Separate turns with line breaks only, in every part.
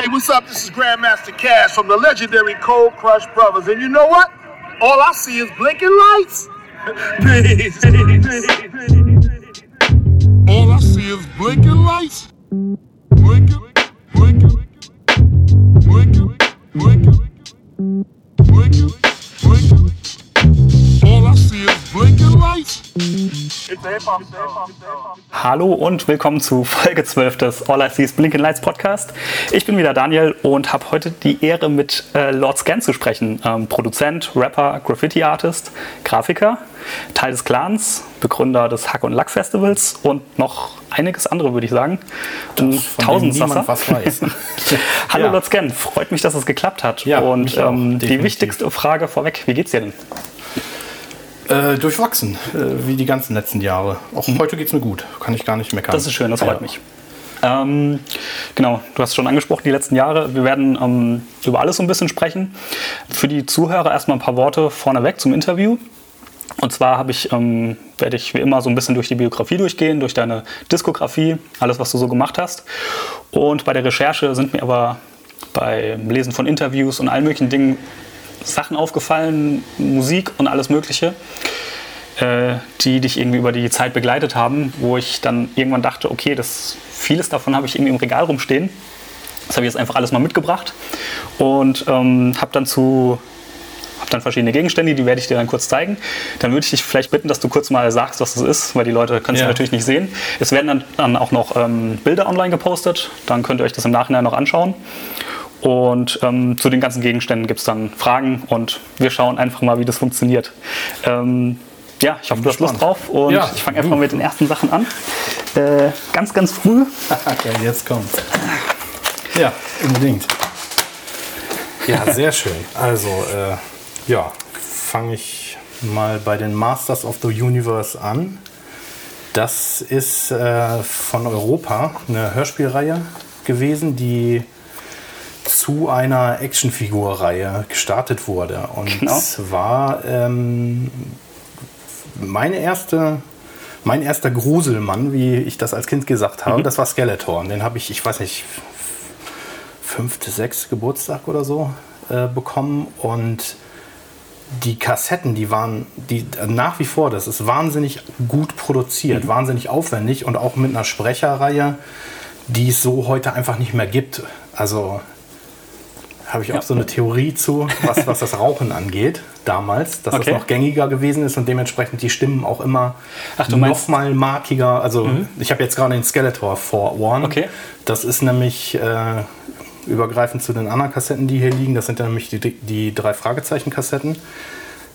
Hey, what's up? This is Grandmaster Cash from the legendary Cold Crush Brothers. And you know what? All I see is blinking lights. peace, All I see is blinking lights. Blinking, blinking, blinking,
Hallo und willkommen zu Folge 12 des All I See is Blinking Lights Podcast. Ich bin wieder Daniel und habe heute die Ehre, mit äh, Lord Scan zu sprechen. Ähm, Produzent, Rapper, Graffiti-Artist, Grafiker, Teil des Clans, Begründer des Hack und Lack Festivals und noch einiges andere, würde ich sagen.
Das, von was weiß.
Hallo
Ja.
Lord Scan, freut mich, dass es geklappt hat.
Ja,
und ähm, die wichtigste Frage vorweg, wie geht's dir denn?
Äh, durchwachsen, äh, wie die ganzen letzten Jahre. Auch heute geht's mir gut, kann ich gar nicht meckern.
Das ist schön, das freut
Ja.
mich. Ähm, genau, du hast schon angesprochen, die letzten Jahre. Wir werden ähm, über alles so ein bisschen sprechen. Für die Zuhörer erstmal ein paar Worte vorneweg zum Interview. Und zwar habe ich, ähm, werde ich wie immer so ein bisschen durch die Biografie durchgehen, durch deine Diskografie, alles, was du so gemacht hast. Und bei der Recherche sind mir aber beim Lesen von Interviews und allen möglichen Dingen Sachen aufgefallen, Musik und alles Mögliche, äh, die dich irgendwie über die Zeit begleitet haben, wo ich dann irgendwann dachte, okay, das, vieles davon habe ich irgendwie im Regal rumstehen. Das habe ich jetzt einfach alles mal mitgebracht und ähm, habe dann zu habe dann verschiedene Gegenstände, die werde ich dir dann kurz zeigen. Dann würde ich dich vielleicht bitten, dass du kurz mal sagst, was das ist, weil die Leute können es
Ja.
natürlich nicht sehen. Es werden dann, dann auch noch ähm, Bilder online gepostet, dann könnt ihr euch das im Nachhinein noch anschauen. Und ähm, zu den ganzen Gegenständen gibt es dann Fragen und wir schauen einfach mal, wie das funktioniert. Ähm, ja, ich hoffe, du hast Lust drauf und
Ja,
ich fange einfach mal mit den ersten Sachen an. Äh, ganz, ganz früh.
Okay, jetzt kommt's. Ja, unbedingt. Ja, sehr schön. Also, äh, ja, fange ich mal bei den Masters of the Universe an. Das ist äh, von Europa eine Hörspielreihe gewesen, die zu einer Actionfigurreihe gestartet wurde. Und
Genau.
zwar ähm, meine erste, mein erster Gruselmann, wie ich das als Kind gesagt habe, das war Skeletor. Und Den habe ich, ich weiß nicht, fünfte, sechste Geburtstag oder so äh, bekommen. Und die Kassetten, die waren die, nach wie vor, das ist wahnsinnig gut produziert, wahnsinnig aufwendig und auch mit einer Sprecherreihe, die es so heute einfach nicht mehr gibt. Also habe ich auch
Ja.
so eine Theorie zu, was, was das Rauchen angeht, damals, dass
Okay.
das noch gängiger gewesen ist und dementsprechend die Stimmen auch immer
Ach, du
noch mal markiger. Also ich habe jetzt gerade den Skeletor vor Ohren.
Okay.
Das ist nämlich äh, übergreifend zu den anderen Kassetten, die hier liegen. Das sind ja nämlich die, die drei Fragezeichen-Kassetten.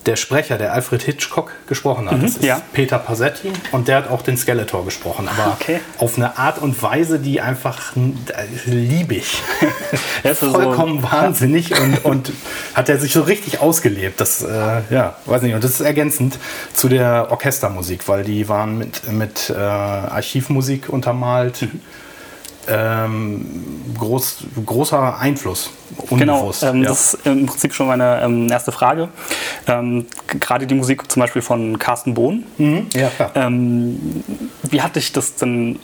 Der Sprecher, der Alfred Hitchcock gesprochen hat, das ist
Mhm, ja.
Peter Passetti und der hat auch den Skeletor gesprochen. Aber
Okay.
auf eine Art und Weise, die einfach.
Das ist so-
Vollkommen wahnsinnig und, und hat er sich so richtig ausgelebt. Das, äh, ja, weiß nicht. Und das ist ergänzend zu der Orchestermusik, weil die waren mit, mit äh, Archivmusik untermalt.
Mhm.
Ähm, groß, großer Einfluss,
Genau,
unbewusst.
ähm,
ja.
das ist im Prinzip schon meine ähm, erste Frage. Ähm, Gerade die Musik zum Beispiel von Carsten Bohn.
ja, klar.
Ähm, wie hat dich das denn,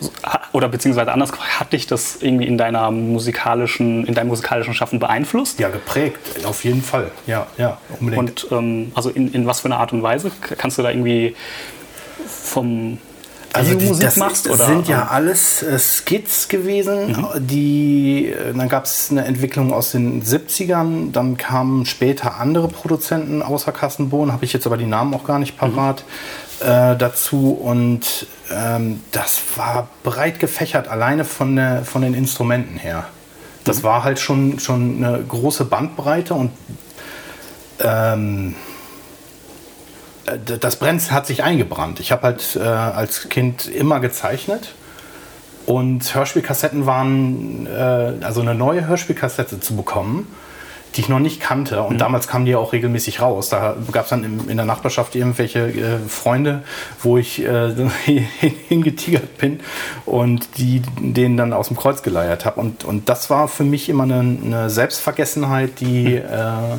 oder beziehungsweise anders gefragt, hat dich das irgendwie in deiner musikalischen, in deinem musikalischen Schaffen beeinflusst?
ja, geprägt, auf jeden Fall. Ja, ja, unbedingt.
Und ähm, also in, in was für einer Art und Weise? Kannst du da irgendwie vom
Also die,
Musik
das
machst? Oder?
sind ja alles äh, Skits gewesen. Die, äh, dann gab es eine Entwicklung aus den 70ern. Dann kamen später andere Produzenten außer Carsten Bohn. Habe ich jetzt aber die Namen auch gar nicht parat äh, dazu. Und ähm, das war breit gefächert, alleine von, der, von den Instrumenten her. Das war halt schon, schon eine große Bandbreite und ähm, das Brennen hat sich eingebrannt. Ich habe halt äh, als Kind immer gezeichnet und Hörspielkassetten waren, äh, also eine neue Hörspielkassette zu bekommen, die ich noch nicht kannte. Und damals kamen die ja auch regelmäßig raus. Da gab es dann im, in der Nachbarschaft irgendwelche äh, Freunde, wo ich äh, hingetigert bin und die denen dann aus dem Kreuz geleiert habe. Und, und das war für mich immer eine, eine Selbstvergessenheit, die äh,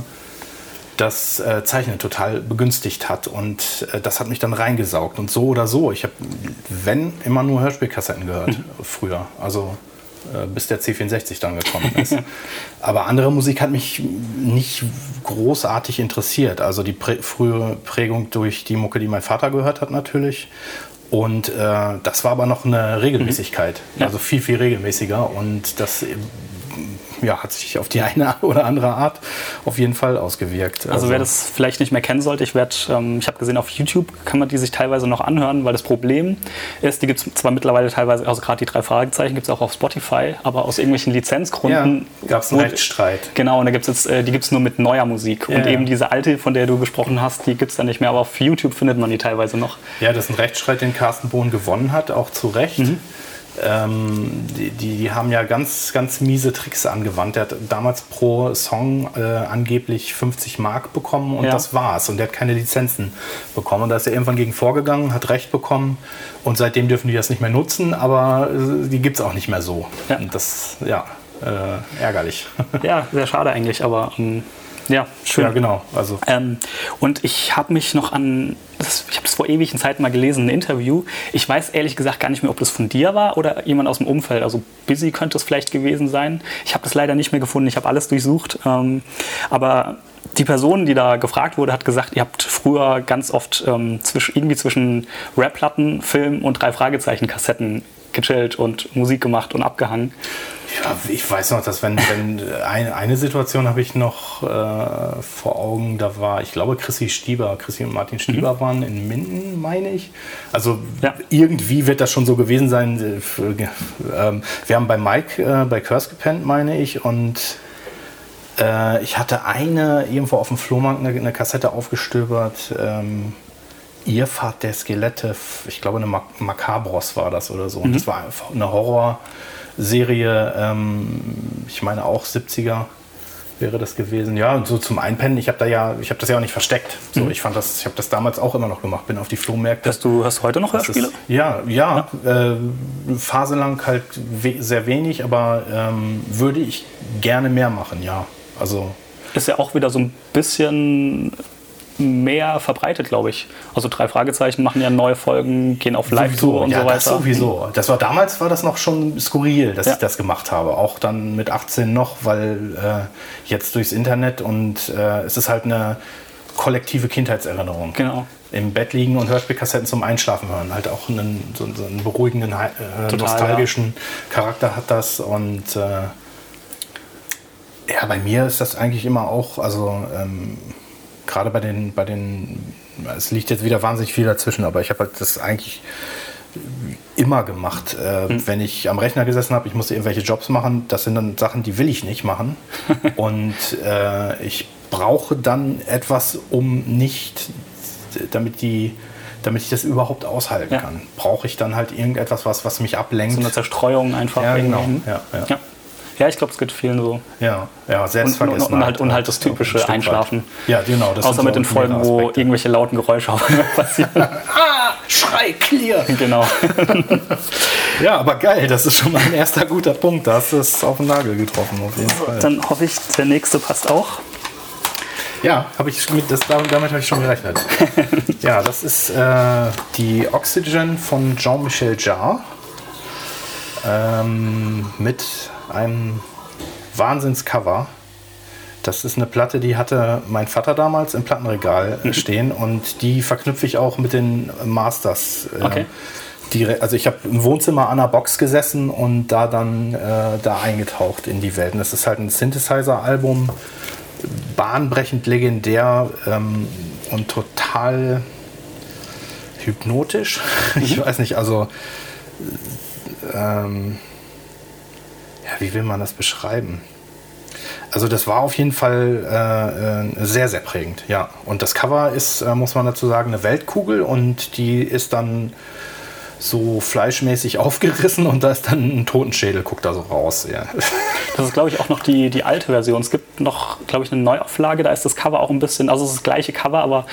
das äh, Zeichnen total begünstigt hat. Und äh, das hat mich dann reingesaugt. Und so oder so. Ich habe, wenn, immer nur Hörspielkassetten gehört früher. Also äh, bis der C64 dann gekommen ist. Aber andere Musik hat mich nicht großartig interessiert. Also die prä frühe Prägung durch die Mucke, die mein Vater gehört hat natürlich. Und äh, das war aber noch eine Regelmäßigkeit.
Mhm. Ja.
Also viel, viel regelmäßiger. Und das ja, hat sich auf die eine oder andere Art auf jeden Fall ausgewirkt.
Also wer das vielleicht nicht mehr kennen sollte, ich werde, ähm, ich habe gesehen, auf YouTube kann man die sich teilweise noch anhören, weil das Problem ist, die gibt es zwar mittlerweile teilweise, also gerade die drei Fragezeichen gibt es auch auf Spotify, aber aus irgendwelchen Lizenzgründen
Ja, gab's einen
wurde-
Rechtsstreit.
Genau, und da gibt's jetzt, äh, die gibt es nur mit neuer Musik.
Ja,
und eben diese alte, von der du gesprochen hast, die gibt es dann nicht mehr, aber auf YouTube findet man die teilweise noch.
Ja, das ist ein Rechtsstreit, den Carsten Bohn gewonnen hat, auch zu Recht.
Mhm.
Ähm, die, die, haben ja ganz, ganz miese Tricks angewandt. Der hat damals pro Song äh, angeblich 50 Mark bekommen und
Ja.
das war's. Und der hat keine Lizenzen bekommen. Und da ist er irgendwann gegen vorgegangen, hat Recht bekommen und seitdem dürfen die das nicht mehr nutzen, aber äh, die gibt's auch nicht mehr so.
Ja.
Und das, ja, äh, ärgerlich.
Ja, sehr schade eigentlich, aber ähm, ja, schön.
ja, genau. Also,
Ähm, und ich habe mich noch an, das, ich habe das vor ewigen Zeiten mal gelesen, ein Interview. Ich weiß ehrlich gesagt gar nicht mehr, ob das von dir war oder jemand aus dem Umfeld. Also Busy könnte es vielleicht gewesen sein. Ich habe das leider nicht mehr gefunden. Ich habe alles durchsucht. Ähm, aber die Person, die da gefragt wurde, hat gesagt, ihr habt früher ganz oft ähm, zwisch, irgendwie zwischen Rap-Platten, Film und drei Fragezeichen-Kassetten gechillt und Musik gemacht und abgehangen.
Ja, ich weiß noch, dass wenn, wenn eine, eine Situation habe ich noch äh, vor Augen, da war, ich glaube, Chrissy Stieber, Chrissy und Martin Stieber waren in Minden, meine ich. Also
Ja.
irgendwie wird das schon so gewesen sein. äh, für- ähm, wir haben bei Mike äh, bei Curse gepennt, meine ich, und äh, ich hatte eine irgendwo auf dem Flohmarkt eine, eine Kassette aufgestöbert. Ähm, Irrfahrt der Skelette, ich glaube eine Mac Macabros war das oder so. Und das war eine Horrorserie, ähm, ich meine auch 70er wäre das gewesen. Ja, und so zum Einpennen, ich habe da ja, ich habe das ja auch nicht versteckt. So, ich fand das, ich habe das damals auch immer noch gemacht, bin auf die Flohmärkte.
Hast du, hast du heute noch Hörspiele?
ist, ja, ja, Äh, phaselang halt we sehr wenig, aber ähm, würde ich gerne mehr machen, ja. Also
ist ja auch wieder so ein bisschen mehr verbreitet, glaube ich. Also drei Fragezeichen machen ja neue Folgen, gehen auf Live-Tour und
ja,
so weiter.
Das sowieso. Das war damals war das noch schon skurril, dass
Ja.
ich das gemacht habe. Auch dann mit 18 noch, weil äh, jetzt durchs Internet und äh, es ist halt eine kollektive Kindheitserinnerung.
Genau.
Im Bett liegen und Hörspielkassetten zum Einschlafen hören. Halt auch einen, so, so einen beruhigenden, äh,
Total,
nostalgischen Charakter hat das. Und äh, ja, bei mir ist das eigentlich immer auch, also ähm, gerade bei den, bei den, es liegt jetzt wieder wahnsinnig viel dazwischen, aber ich habe halt das eigentlich immer gemacht. Äh,
Hm.
Wenn ich am Rechner gesessen habe, ich musste irgendwelche Jobs machen, das sind dann Sachen, die will ich nicht machen. Und äh, ich brauche dann etwas, um nicht, damit die damit ich das überhaupt aushalten
Ja.
kann, brauche ich dann halt irgendetwas, was, was mich ablenkt.
So eine Zerstreuung einfach.
Ja, genau. Ja, ja.
ja. Ja, ich glaube, es geht vielen so.
Ja, ja,
Und,
Selbstvergessenheit.
und, und, halt, und halt das
ein
typische
Stück weit.
Einschlafen.
Ja, genau. Das
Außer mit den Folgen, wo irgendwelche lauten Geräusche auf einmal passieren.
Ah, Schrei, clear!
genau.
Ja, aber geil, das ist schon mal ein erster guter Punkt. Da hast du es auf den Nagel getroffen, auf jeden Fall.
Dann hoffe ich, der nächste passt auch.
Ja, habe ich mit, das, damit damit habe ich schon gerechnet. ja, das ist äh, die Oxygen von Jean-Michel Jarre ähm, mit einem Wahnsinnscover. Das ist eine Platte, die hatte mein Vater damals im Plattenregal stehen und die verknüpfe ich auch mit den Masters. äh,
Okay.
direkt- also ich habe im Wohnzimmer an einer Box gesessen und da dann äh, da eingetaucht in die Welt. Und das ist halt ein Synthesizer-Album, bahnbrechend legendär ähm, und total hypnotisch. Ich weiß nicht, also ähm, ja, wie will man das beschreiben? Also das war auf jeden Fall äh, äh, sehr, sehr prägend, ja. Und das Cover ist, äh, muss man dazu sagen, eine Weltkugel und die ist dann so fleischmäßig aufgerissen und da ist dann ein Totenschädel, guckt da so raus. Ja.
Das ist, glaube ich, auch noch die, die alte Version. Es gibt noch, glaube ich, eine Neuauflage. Da ist das Cover auch ein bisschen, also es ist das gleiche Cover, aber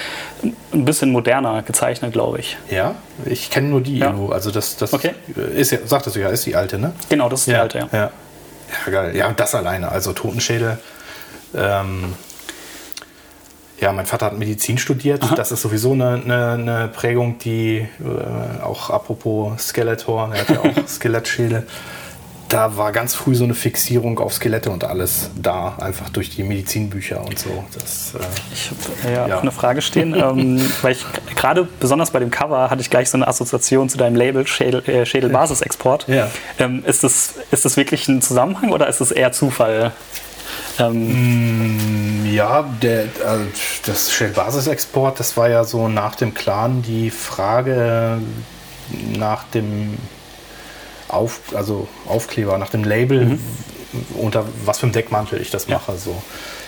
ein bisschen moderner gezeichnet, glaube ich.
ja, ich kenne nur die.
Ja.
Also das, das
Okay.
ist ja, sagtest du ja, ist die alte, ne?
Genau, das ist die alte, ja.
ja. Ja, geil. Ja, und das alleine, also Totenschädel. Ähm, ja, mein Vater hat Medizin studiert. Das ist sowieso eine, eine, eine Prägung, die äh, auch apropos Skeletor, er hat ja auch Skelettschädel. Da war ganz früh so eine Fixierung auf Skelette und alles da, einfach durch die Medizinbücher und so. Das, äh,
ich habe ja, ja. eine Frage stehen, ähm, weil ich gerade besonders bei dem Cover hatte ich gleich so eine Assoziation zu deinem Label Schädel, äh, Schädel Basisexport.
Ja.
Ähm, ist, das, ist das wirklich ein Zusammenhang oder ist das eher Zufall?
Ähm, mm, ja, der, also das Shell Basisexport, das war ja so nach dem Clan die Frage nach dem auf, also Aufkleber, nach dem Label, mhm. unter was für einem Deckmantel ich das mache. Ja. So.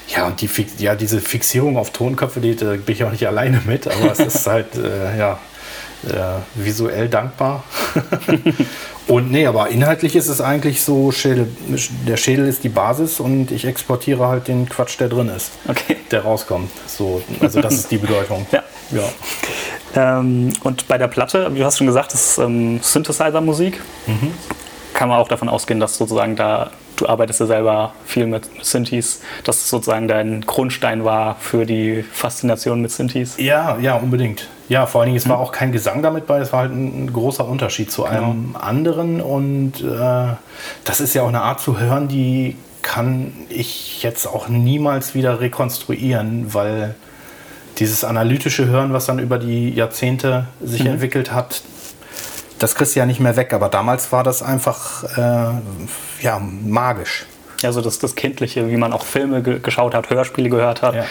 Ja, und die, ja, diese Fixierung auf Tonköpfe, die, da bin ich auch nicht alleine mit, aber es ist halt, äh, ja, äh, visuell dankbar. und nee, aber inhaltlich ist es eigentlich so, Schädel, der Schädel ist die Basis und ich exportiere halt den Quatsch, der drin ist,
okay.
der rauskommt. So, also das ist die Bedeutung.
ja. ja. Ähm, und bei der Platte, du hast schon gesagt, das ist ähm, Synthesizer-Musik. Mhm. Kann man auch davon ausgehen, dass sozusagen da du arbeitest ja selber viel mit Synthes, dass es sozusagen dein Grundstein war für die Faszination mit Synthes.
Ja, ja, unbedingt. Ja, vor allen Dingen, es war hm. auch kein Gesang damit bei, es war halt ein, großer Unterschied zu einem genau. anderen und äh, das ist ja auch eine Art zu hören, die kann ich jetzt auch niemals wieder rekonstruieren, weil dieses analytische Hören, was dann über die Jahrzehnte sich mhm. entwickelt hat, das kriegst du ja nicht mehr weg. Aber damals war das einfach äh, ja, magisch.
Ja, so das, das Kindliche, wie man auch Filme ge geschaut hat, Hörspiele gehört hat.
Ja,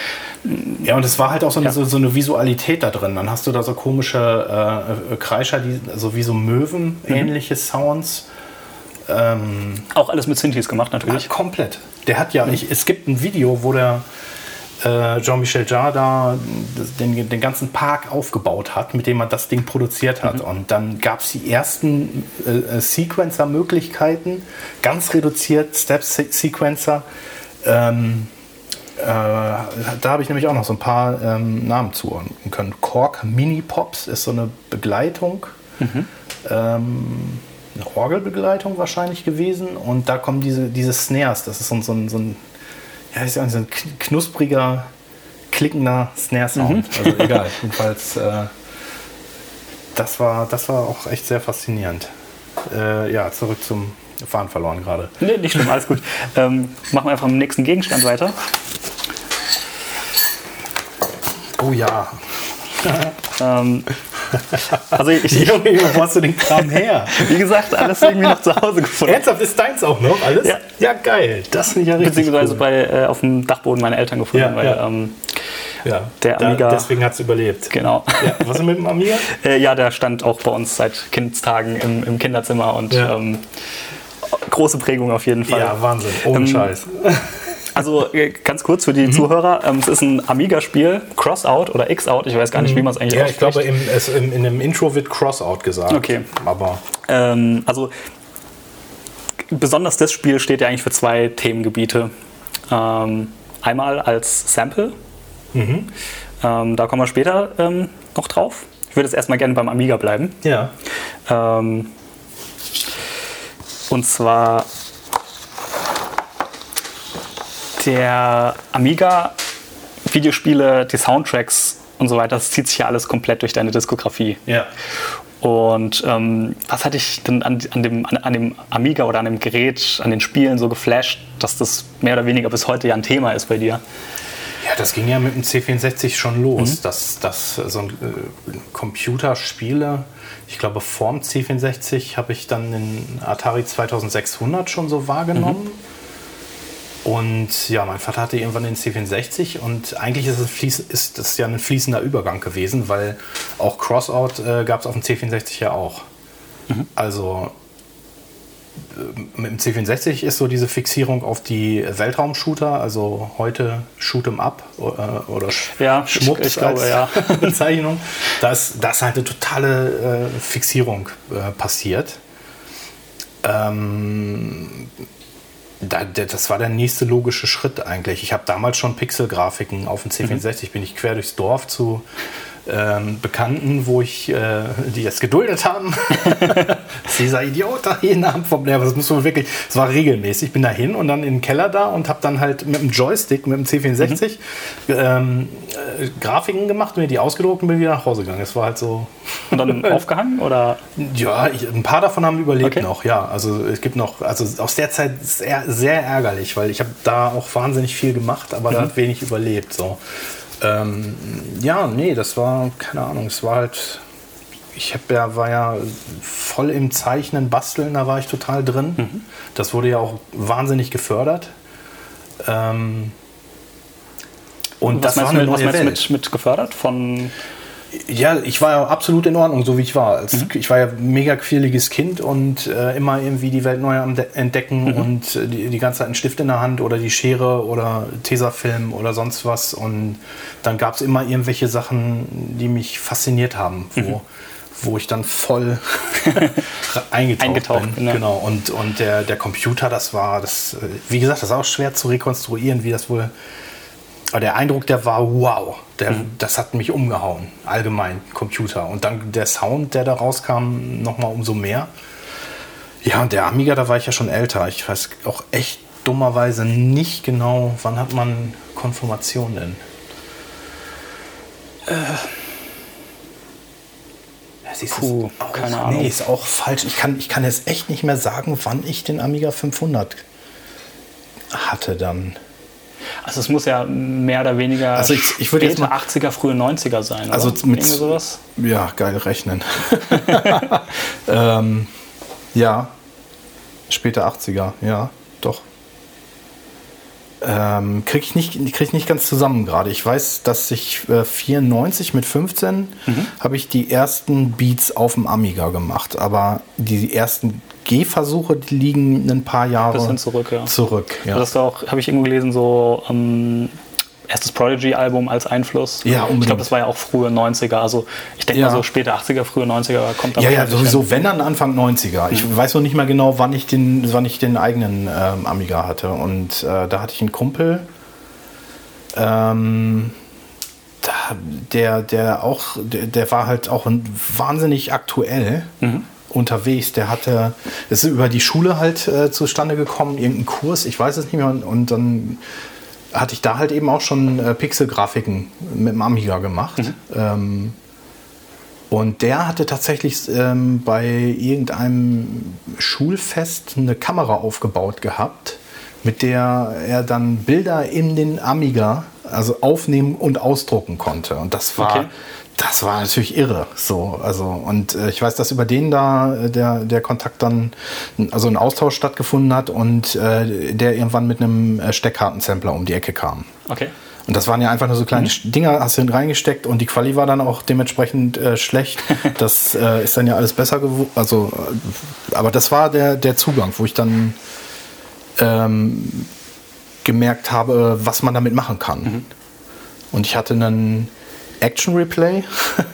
ja und es war halt auch so eine, ja. so, so, eine Visualität da drin. Dann hast du da so komische äh, Kreischer, die so wie so Möwen, mhm. ähnliche Sounds.
Ähm, auch alles mit Synthes gemacht natürlich.
Ja, komplett. Der hat ja, mhm. ich, es gibt ein Video, wo der Jean-Michel Jarre da den, den, ganzen Park aufgebaut hat, mit dem er das Ding produziert hat. Mhm. Und dann gab es die ersten äh, äh, Sequencer-Möglichkeiten, ganz reduziert Step-Sequencer. Ähm, äh, da habe ich nämlich auch noch so ein paar ähm, Namen zuordnen können. Kork Mini Pops ist so eine Begleitung. Mhm. Ähm, eine Orgelbegleitung wahrscheinlich gewesen. Und da kommen diese, diese Snares. Das ist so, so, so ein ja, ist ja so ein knuspriger, klickender Snare-Sound. Mhm. Also egal. Jedenfalls, äh, das, war, das war auch echt sehr faszinierend. Äh, ja, zurück zum Fahren verloren gerade.
Nee, nicht schlimm, alles gut. Ähm, machen wir einfach am nächsten Gegenstand weiter.
Oh ja.
ähm, also ich,
Junge, wo hast du den Kram her?
Wie gesagt, alles irgendwie noch zu Hause gefunden.
Ernsthaft, ist deins auch noch alles?
Ja,
ja geil. Das finde ich ja richtig
Beziehungsweise cool. bei, äh, auf dem Dachboden meiner Eltern gefunden, ja, weil ja. Ähm,
ja, der Amiga. Da, deswegen hat es überlebt.
Genau.
Was ist mit dem Amiga?
äh, ja, der stand auch bei uns seit Kindstagen im, im Kinderzimmer und ähm, große Prägung auf jeden Fall.
Ja, Wahnsinn. Ohne ähm, Scheiß.
Also äh, ganz kurz für die mhm. Zuhörer, ähm, es ist ein Amiga-Spiel, Crossout oder X-Out, ich weiß gar nicht, wie man es eigentlich
Ja, ich glaube, im, es, im, in dem Intro wird Crossout gesagt.
Okay.
Aber
ähm, also besonders das Spiel steht ja eigentlich für zwei Themengebiete. Ähm, einmal als Sample, mhm. ähm, da kommen wir später ähm, noch drauf. Ich würde jetzt erstmal gerne beim Amiga bleiben.
Ja.
Ähm, und zwar der Amiga, Videospiele, die Soundtracks und so weiter, das zieht sich ja alles komplett durch deine Diskografie.
Ja.
Und ähm, was hatte ich denn an, an, dem, an, an, dem Amiga oder an dem Gerät, an den Spielen so geflasht, dass das mehr oder weniger bis heute ja ein Thema ist bei dir?
Ja, das ging ja mit dem C64 schon los, mhm. dass, dass so ein äh, Computerspiele, ich glaube vorm C64 habe ich dann den Atari 2600 schon so wahrgenommen. Mhm. Und ja, mein Vater hatte irgendwann den C64 und eigentlich ist es fließ, ist das ja ein fließender Übergang gewesen, weil auch Crossout äh, gab es auf dem C64 ja auch. Mhm. Also äh, mit dem C64 ist so diese Fixierung auf die Weltraumshooter, also heute Shoot'em Up äh, oder
ja, Schmuck ich, glaube, ja.
Bezeichnung, dass das halt eine totale äh, Fixierung äh, passiert. Ähm, das war der nächste logische Schritt eigentlich. Ich habe damals schon Pixelgrafiken auf dem C64, mhm. bin ich quer durchs Dorf zu ähm, Bekannten, wo ich, äh, die es geduldet haben. dieser Idiot da jeden Abend vom Lehrer. Das muss man wirklich, das war regelmäßig. Ich bin da hin und dann in den Keller da und habe dann halt mit dem Joystick, mit dem C64 mhm. ähm, äh, Grafiken gemacht, mir die ausgedruckt und bin wieder nach Hause gegangen. Das war halt so
Und dann aufgehangen oder?
Ja, ich, ein paar davon haben überlebt
Okay.
noch, ja. Also es gibt noch, also aus der Zeit sehr, sehr ärgerlich, weil ich habe da auch wahnsinnig viel gemacht, aber
Mhm.
da hat wenig überlebt. So. Ähm, ja, nee, das war, keine Ahnung, es war halt, ich hab ja, war ja voll im Zeichnen, Basteln, da war ich total drin.
Mhm.
Das wurde ja auch wahnsinnig gefördert. Ähm, und
was
das war
meinst
eine
was
neue
meinst du
Welt.
mit, mit gefördert? Von
Ja, ich war ja absolut in Ordnung, so wie ich war. Als,
Mhm.
Ich war ja ein mega quirliges Kind und äh, immer irgendwie die Welt neu entdecken
Mhm.
und äh, die, die ganze Zeit einen Stift in der Hand oder die Schere oder Tesafilm oder sonst was. Und dann gab es immer irgendwelche Sachen, die mich fasziniert haben, wo,
Mhm.
wo ich dann voll eingetaucht,
Eingetaucht
bin.
ja.
Genau. Und, und der, der Computer, das war, das, äh, wie gesagt, das ist auch schwer zu rekonstruieren, wie das wohl aber der Eindruck, der war wow. Der, Das hat mich umgehauen, allgemein, Computer. Und dann der Sound, der da rauskam, nochmal umso mehr. Ja, und der Amiga, da war ich ja schon älter. Ich weiß auch echt dummerweise nicht genau, wann hat man Konfirmation denn? Du,
Puh,
ist auch,
keine
Nee,
Ahnung.
ist auch falsch. Ich kann, ich kann jetzt echt nicht mehr sagen, wann ich den Amiga 500 hatte dann.
Also es muss ja mehr oder weniger
Also ich- ich würde jetzt mal-
80er, frühe 90er sein.
Also
oder?
mit
sowas.
Ja, geil rechnen. ähm, ja, späte 80er, ja, doch. Ähm, krieg ich nicht, krieg ich nicht ganz zusammen gerade. Ich weiß, dass ich äh, 94 mit 15
Mhm.
habe ich die ersten Beats auf dem Amiga gemacht, aber die ersten Gehversuche, die liegen ein paar Jahre
Bisschen zurück, ja.
zurück, ja.
Das auch, habe ich irgendwo gelesen, so ähm, erstes Prodigy-Album als Einfluss.
Ja, unbedingt.
Ich glaube, das war ja auch frühe 90er. Also ich denke
Ja.
mal so späte 80er, frühe 90er kommt da
Ja, ja, sowieso,
hin.
wenn dann Anfang 90er. Ich weiß noch nicht mal genau, wann ich den, wann ich den eigenen ähm, Amiga hatte. Und äh, da hatte ich einen Kumpel, ähm, der, der auch, der, der war halt auch wahnsinnig aktuell unterwegs. Der hatte, ist über die Schule halt äh, zustande gekommen, irgendein Kurs, ich weiß es nicht mehr. Und, und dann hatte ich da halt eben auch schon äh, Pixelgrafiken mit dem Amiga gemacht. Ähm, und der hatte tatsächlich ähm, bei irgendeinem Schulfest eine Kamera aufgebaut gehabt, mit der er dann Bilder in den Amiga also aufnehmen und ausdrucken konnte. Und das war,
Okay.
Das war natürlich irre. So, also, und äh, ich weiß, dass über den da äh, der, der Kontakt dann, also ein Austausch stattgefunden hat und äh, der irgendwann mit einem äh, Steckkartensampler um die Ecke kam.
Okay.
Und das waren ja einfach nur so
Mhm.
kleine Dinger, hast du reingesteckt und die Quali war dann auch dementsprechend äh, schlecht. Das ist dann ja alles besser geworden. Also, aber das war der, der Zugang, wo ich dann ähm, gemerkt habe, was man damit machen kann.
Mhm.
Und ich hatte einen Action Replay,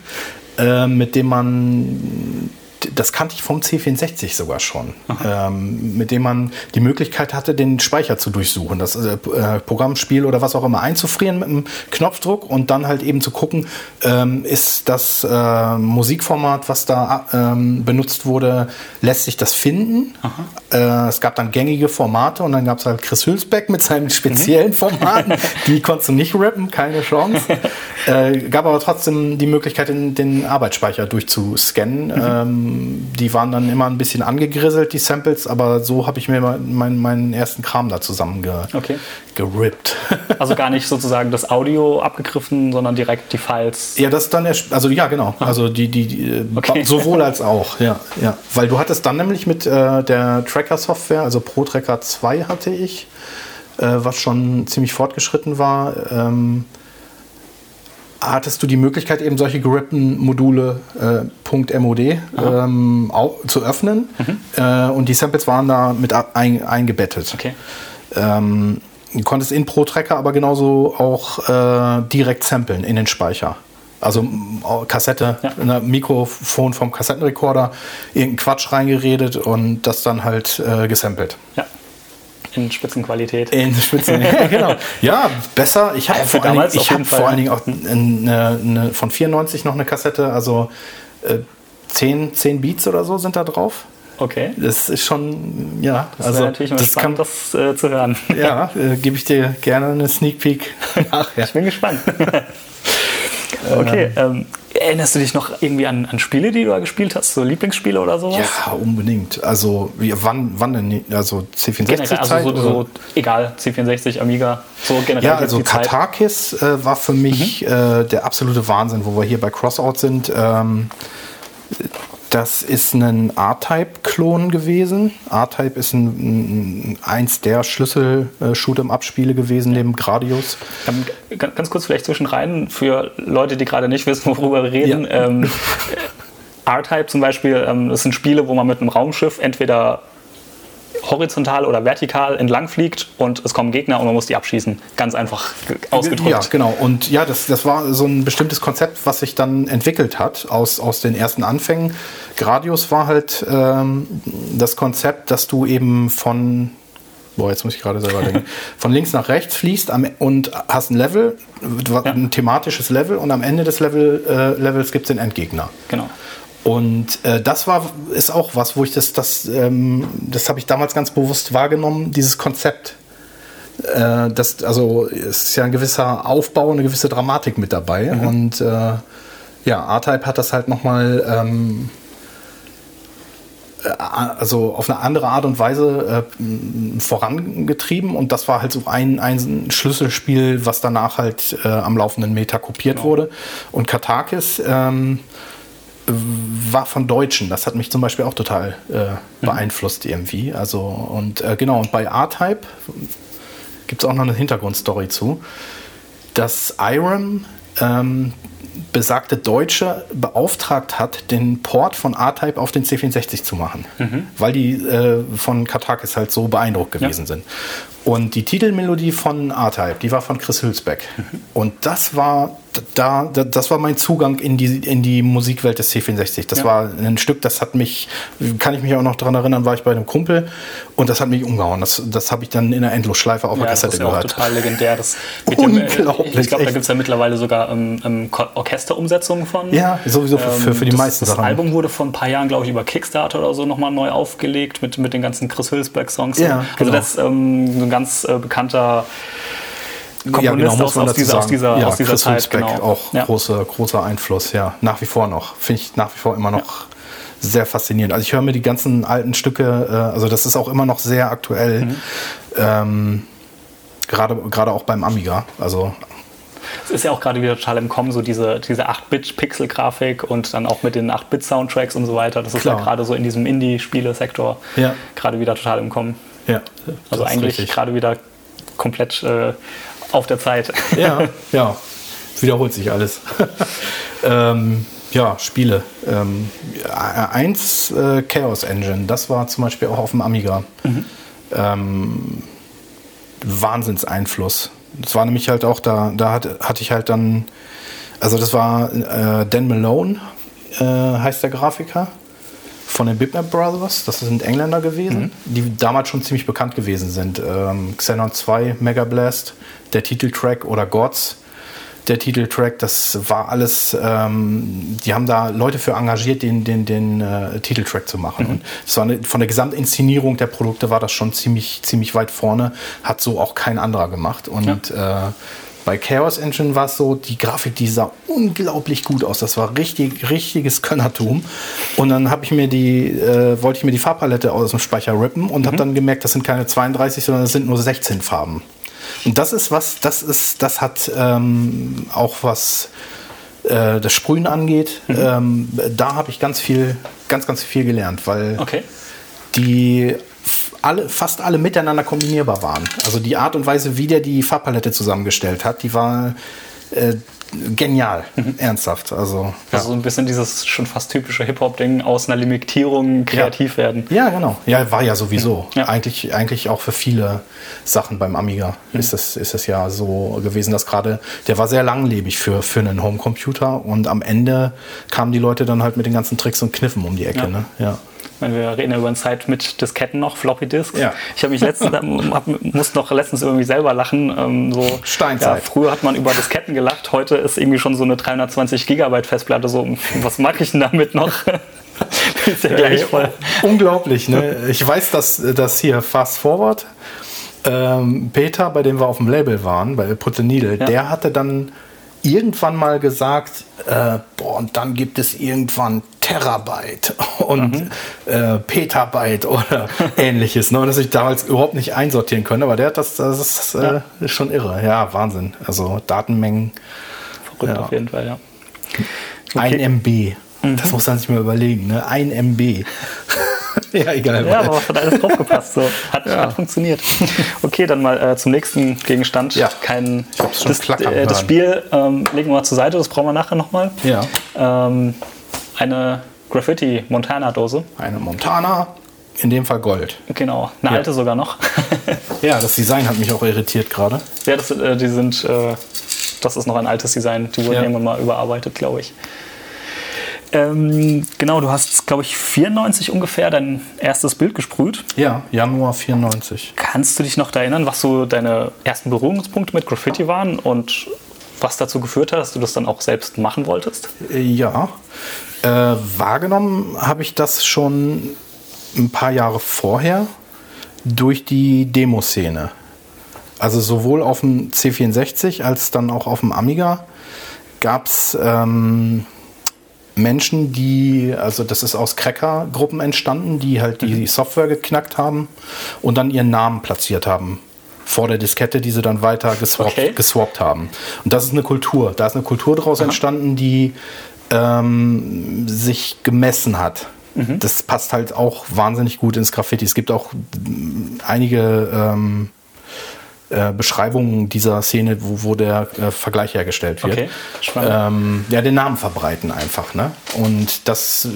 äh, mit dem man das kannte ich vom C64 sogar schon, ähm, mit dem man die Möglichkeit hatte, den Speicher zu durchsuchen, das äh, äh, Programmspiel oder was auch immer einzufrieren mit einem Knopfdruck und dann halt eben zu gucken, ähm, ist das äh, Musikformat, was da ähm, benutzt wurde, lässt sich das finden. Äh, es gab dann gängige Formate und dann gab es halt Chris Hülsbeck mit seinen speziellen Formaten, die konntest du nicht rappen, keine Chance. äh, gab aber trotzdem die Möglichkeit, den, den Arbeitsspeicher durchzuscannen. Ähm, die waren dann immer ein bisschen angegrisselt, die Samples, aber so habe ich mir meinen, ersten Kram da zusammen ge
Okay.
gerippt.
Also gar nicht sozusagen das Audio abgegriffen, sondern direkt die Files.
ja, das ist dann erst, also ja, genau. Also die, die, die äh,
Okay.
sowohl als auch, ja, ja. Weil du hattest dann nämlich mit äh, der Tracker-Software, also Pro Tracker 2 hatte ich, äh, was schon ziemlich fortgeschritten war. Ähm, hattest du die Möglichkeit, eben solche gerippten Module äh, .mod ähm, zu öffnen äh, und die Samples waren da mit ein, eingebettet.
Okay.
Ähm, du konntest in Pro Tracker aber genauso auch äh, direkt samplen in den Speicher. Also Kassette,
Ja.
ein Mikrofon vom Kassettenrekorder, irgendein Quatsch reingeredet und das dann halt äh, gesampelt.
Ja. In Spitzenqualität.
In Spitzen. ja, genau. Ja, besser. Ich habe vor, allen Dingen- ich hab vor allen. Dingen auch eine, eine, von 94 noch eine Kassette, also äh, 10, 10 Beats oder so sind da drauf.
Okay.
Das ist schon, ja,
Das
also
natürlich mal
das
spannend, das äh, zu hören.
ja, äh, gebe ich dir gerne eine Sneak Peek nachher.
Ich bin gespannt. okay, ähm, Erinnerst du dich noch irgendwie an, an Spiele, die du da gespielt hast? So Lieblingsspiele oder sowas?
Ja, unbedingt. Also wann, wann denn? Also C64
Generell, also so, so, egal, C64, Amiga, so generell
Ja, also.
Mhm.
Katakis äh, war für mich äh, der absolute Wahnsinn, wo wir hier bei Crossout sind. Ähm, das ist ein R-Type-Klon gewesen. R-Type ist ein, ein, eins der Schlüssel-Shoot'em-Up-Spiele gewesen, neben Gradius.
Ganz kurz vielleicht zwischen rein für Leute, die gerade nicht wissen, worüber wir reden.
Ja.
Ähm, R-Type zum Beispiel, ähm, das sind Spiele, wo man mit einem Raumschiff entweder horizontal oder vertikal entlang fliegt und es kommen Gegner und man muss die abschießen. Ganz einfach ge- ausgedrückt.
Ja, genau. Und ja, das, das war so ein bestimmtes Konzept, was sich dann entwickelt hat aus, aus den ersten Anfängen. Gradius war halt ähm, das Konzept, dass du eben von Boah, jetzt muss ich gerade selber denken. Von links nach rechts fließt am, und hast ein Level, ein thematisches Level und am Ende des Level, äh, Levels gibt es den Endgegner.
Genau.
Und äh, das war ist auch was, wo ich das, das, ähm, das habe ich damals ganz bewusst wahrgenommen, dieses Konzept. Äh, das, also es ist ja ein gewisser Aufbau, eine gewisse Dramatik mit dabei. Und äh, ja, R-Type hat das halt nochmal ähm, äh, also auf eine andere Art und Weise äh, vorangetrieben und das war halt so ein, ein Schlüsselspiel, was danach halt äh, am laufenden Meter kopiert wurde. Und Katakis ähm, war von Deutschen. Das hat mich zum Beispiel auch total äh, beeinflusst irgendwie. Also und äh, genau, und bei R-Type gibt es auch noch eine Hintergrundstory zu, dass Irem ähm, besagte Deutsche beauftragt hat, den Port von R-Type auf den C64 zu machen, weil die äh, von Katakis halt so beeindruckt gewesen sind. Und die Titelmelodie von R-Type, die war von Chris Hülsbeck. Und das war da, da, das war mein Zugang in die, in die Musikwelt des C64. Das
Ja.
war ein Stück, das hat mich, kann ich mich auch noch daran erinnern, war ich bei einem Kumpel und das hat mich umgehauen. Das, das habe ich dann in der Endlosschleife auf der
Ja, das
Kassette
ist ja auch
gehört.
total legendär. Das dem, äh,
Unglaublich,
ich glaube, da gibt es ja mittlerweile sogar ähm, ähm, Orchesterumsetzungen von.
Ja, sowieso für- für- für die
das,
meisten
das
Sachen.
Album wurde vor ein paar Jahren, glaube ich, über Kickstarter oder so nochmal neu aufgelegt mit, mit den ganzen Chris Hülsberg-Songs.
Ja,
Also
genau.
das ist ähm, ganz äh, bekannter Komponist
ja, genau, muss
aus,
man
aus, dieser, aus dieser,
ja,
aus dieser
Chris
Zeit.
Hülsbeck,
Genau.
auch
ja.
große, großer Einfluss, ja. Nach wie vor noch. Finde ich nach wie vor immer noch sehr faszinierend. Also ich höre mir die ganzen alten Stücke, äh, also das ist auch immer noch sehr aktuell.
Mhm.
Ähm, gerade, gerade auch beim Amiga. Also
Es ist ja auch gerade wieder total im Kommen, so diese, diese 8-Bit-Pixel-Grafik und dann auch mit den 8-Bit-Soundtracks und so weiter. Das ist
Klar.
ja gerade so in diesem Indie-Spiele-Sektor
Ja.
gerade wieder total im Kommen.
Ja.
Also eigentlich gerade wieder komplett äh, auf der Zeit.
Ja, ja. Wiederholt sich alles. ähm, ja, Spiele. Ähm, eins äh, Chaos Engine, das war zum Beispiel auch auf dem Amiga. Ähm, Wahnsinnseinfluss. Das war nämlich halt auch da, da hat, hatte ich halt dann, also das war äh, Dan Malone, äh, heißt der Grafiker von den Bitmap Brothers. Das sind Engländer gewesen, die damals schon ziemlich bekannt gewesen sind. Ähm, Xenon 2, Mega Blast, der Titeltrack oder Gods. Der Titeltrack, das war alles, ähm, die haben da Leute für engagiert, den, den, den äh, Titeltrack zu machen. Und das war eine, von der Gesamtinszenierung der Produkte war das schon ziemlich, ziemlich weit vorne. Hat so auch kein anderer gemacht. Und äh, bei Chaos Engine war es so, die Grafik, die sah unglaublich gut aus. Das war richtig, richtiges Könnertum. Und dann habe ich mir die, äh, wollte ich mir die Farbpalette aus dem Speicher rippen und habe dann gemerkt, das sind keine 32, sondern das sind nur 16 Farben. Und das ist was, das ist, das hat ähm, auch was äh, das Sprühen angeht. Ähm, da habe ich ganz viel, ganz, ganz viel gelernt, weil
Okay.
die alle, fast alle miteinander kombinierbar waren. Also die Art und Weise, wie der die Farbpalette zusammengestellt hat, die war äh, genial, ernsthaft. Also,
Also so ein bisschen dieses schon fast typische Hip-Hop-Ding aus einer Limitierung kreativ werden.
ja, genau. Ja, war ja sowieso.
Ja.
Eigentlich, eigentlich auch für viele Sachen beim Amiga ist, es, ist es ja so gewesen, dass gerade, der war sehr langlebig für, für einen Homecomputer und am Ende kamen die Leute dann halt mit den ganzen Tricks und Kniffen um die Ecke.
Ja.
Ne? Ja.
Ich meine, wir reden ja über eine Zeit mit Disketten noch, Floppy Disks.
Ja.
Ich habe mich letztens, hab, musste noch letztens über mich selber lachen. Ähm, so,
Steinzeit.
Ja, früher hat man über Disketten gelacht, heute ist irgendwie schon so eine 320 Gigabyte Festplatte so, was mag ich denn damit noch? ist ja gleich voll.
Unglaublich, ne? Ich weiß, dass, dass hier Fast Forward, ähm, Peter, bei dem wir auf dem Label waren, bei Put the Needle,
Ja.
der hatte dann irgendwann mal gesagt, äh, boah, und dann gibt es irgendwann Terabyte und mhm. äh, Petabyte oder ähnliches. Ne? Und dass ich damals überhaupt nicht einsortieren können, aber der hat das, das ist, äh, ist schon irre. Ja, Wahnsinn. Also Datenmengen.
Verrückt ja. auf jeden Fall, ja.
Okay. Ein MB. Mhm. Das muss man sich mal überlegen, ne? Ein MB.
ja, egal. Ja, aber hat alles draufgepasst. So. Hat, ja. hat funktioniert. Okay, dann mal äh, zum nächsten Gegenstand.
Ja.
Kein, ich hab's schon das, äh, das Spiel ähm, legen wir mal zur Seite, das brauchen wir nachher nochmal.
Ja.
Ähm, eine Graffiti Montana Dose.
Eine Montana, in dem Fall Gold.
Genau, eine ja. alte sogar noch.
ja, das Design hat mich auch irritiert gerade.
Ja, das, äh, die sind, äh, das ist noch ein altes Design. Die wurden ja. irgendwann mal überarbeitet, glaube ich. Ähm, genau, du hast, glaube ich, 94 ungefähr dein erstes Bild gesprüht.
Ja, Januar 94.
Kannst du dich noch erinnern, was so deine ersten Berührungspunkte mit Graffiti waren und was dazu geführt hat, dass du das dann auch selbst machen wolltest?
Äh, ja, äh, wahrgenommen habe ich das schon ein paar Jahre vorher durch die Demoszene. Also sowohl auf dem C64 als dann auch auf dem Amiga gab es ähm, Menschen, die, also das ist aus Cracker-Gruppen entstanden, die halt die mhm. Software geknackt haben und dann ihren Namen platziert haben vor der Diskette, die sie dann weiter geswappt, okay. geswappt haben. Und das ist eine Kultur. Da ist eine Kultur daraus Aha. entstanden, die ähm, sich gemessen hat. Mhm. Das passt halt auch wahnsinnig gut ins Graffiti. Es gibt auch einige ähm, äh, Beschreibungen dieser Szene, wo, wo der äh, Vergleich hergestellt wird. Okay, ähm, ja, den Namen verbreiten einfach. Ne? Und das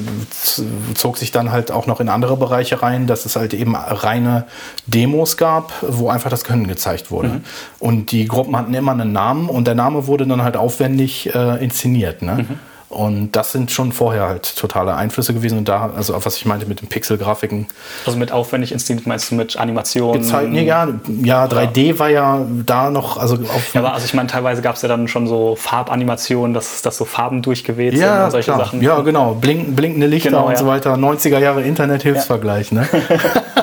zog sich dann halt auch noch in andere Bereiche rein, dass es halt eben reine Demos gab, wo einfach das Können gezeigt wurde. Mhm. Und die Gruppen hatten immer einen Namen und der Name wurde dann halt aufwendig äh, inszeniert. Ne? Mhm. Und das sind schon vorher halt totale Einflüsse gewesen. Und da, also was ich meinte mit den Pixel-Grafiken.
Also mit aufwendig inszeniert meinst du mit Animationen? Gezeigt,
nee, ja, ja, 3D war ja da noch. Also,
auf ja, aber also ich meine, teilweise gab es ja dann schon so Farbanimationen, dass, dass so Farben durchgeweht
ja,
sind
und solche klar. Sachen. Ja, genau. Blink, blinkende Lichter genau, und ja. so weiter. 90er Jahre Internet-Hilfsvergleich, ja. ne?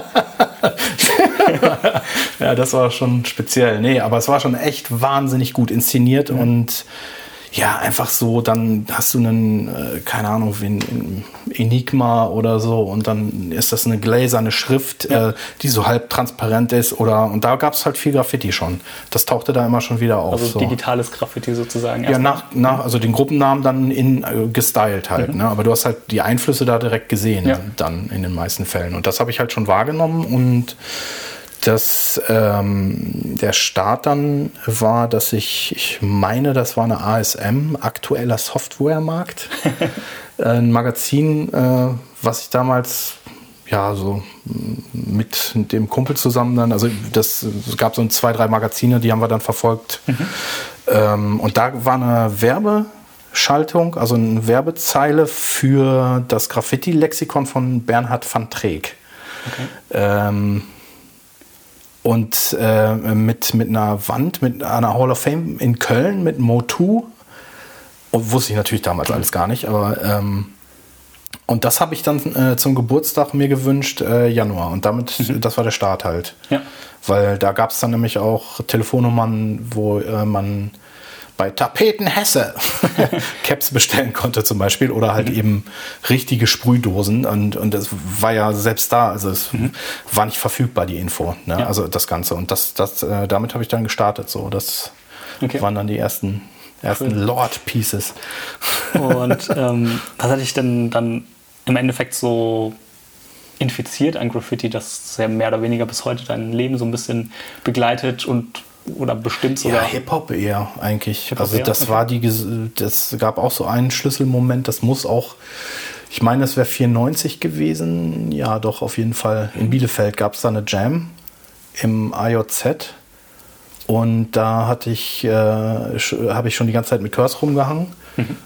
ja, das war schon speziell. Nee, aber es war schon echt wahnsinnig gut inszeniert mhm. und ja, einfach so, dann hast du einen, äh, keine Ahnung, wie ein Enigma oder so und dann ist das eine gläserne Schrift, ja. äh, die so halb transparent ist oder und da gab es halt viel Graffiti schon. Das tauchte da immer schon wieder auf.
Also
so.
digitales Graffiti sozusagen.
Ja, nach, nach, also den Gruppennamen dann in äh, gestylt halt, mhm. ne? aber du hast halt die Einflüsse da direkt gesehen ja. dann in den meisten Fällen und das habe ich halt schon wahrgenommen und dass ähm, der Start dann war, dass ich, ich meine, das war eine ASM, aktueller Softwaremarkt. ein Magazin, äh, was ich damals ja so mit dem Kumpel zusammen dann, also das es gab so zwei, drei Magazine, die haben wir dann verfolgt. Mhm. Ähm, und da war eine Werbeschaltung, also eine Werbezeile für das Graffiti-Lexikon von Bernhard van Treek. Okay. Ähm, und äh, mit, mit einer Wand, mit einer Hall of Fame in Köln, mit Motu. Und wusste ich natürlich damals alles gar nicht, aber ähm, und das habe ich dann äh, zum Geburtstag mir gewünscht, äh, Januar. Und damit, mhm. das war der Start halt.
Ja.
Weil da gab es dann nämlich auch Telefonnummern, wo äh, man bei Tapeten Hesse Caps bestellen konnte zum Beispiel oder halt mhm. eben richtige Sprühdosen und, und das war ja selbst da, also es mhm. war nicht verfügbar, die Info, ne? ja. also das Ganze und das, das, äh, damit habe ich dann gestartet, so, das okay. waren dann die ersten, ersten cool. Lord-Pieces.
und ähm, was hatte ich denn dann im Endeffekt so infiziert an Graffiti, das ja mehr oder weniger bis heute dein Leben so ein bisschen begleitet und oder bestimmt sogar?
Ja, Hip-Hop eher eigentlich. Hip also das okay. war die, das gab auch so einen Schlüsselmoment, das muss auch, ich meine, das wäre 94 gewesen. Ja, doch, auf jeden Fall. In Bielefeld gab es da eine Jam im AJZ. Und da hatte ich, äh, habe ich schon die ganze Zeit mit Curse rumgehangen. Mhm.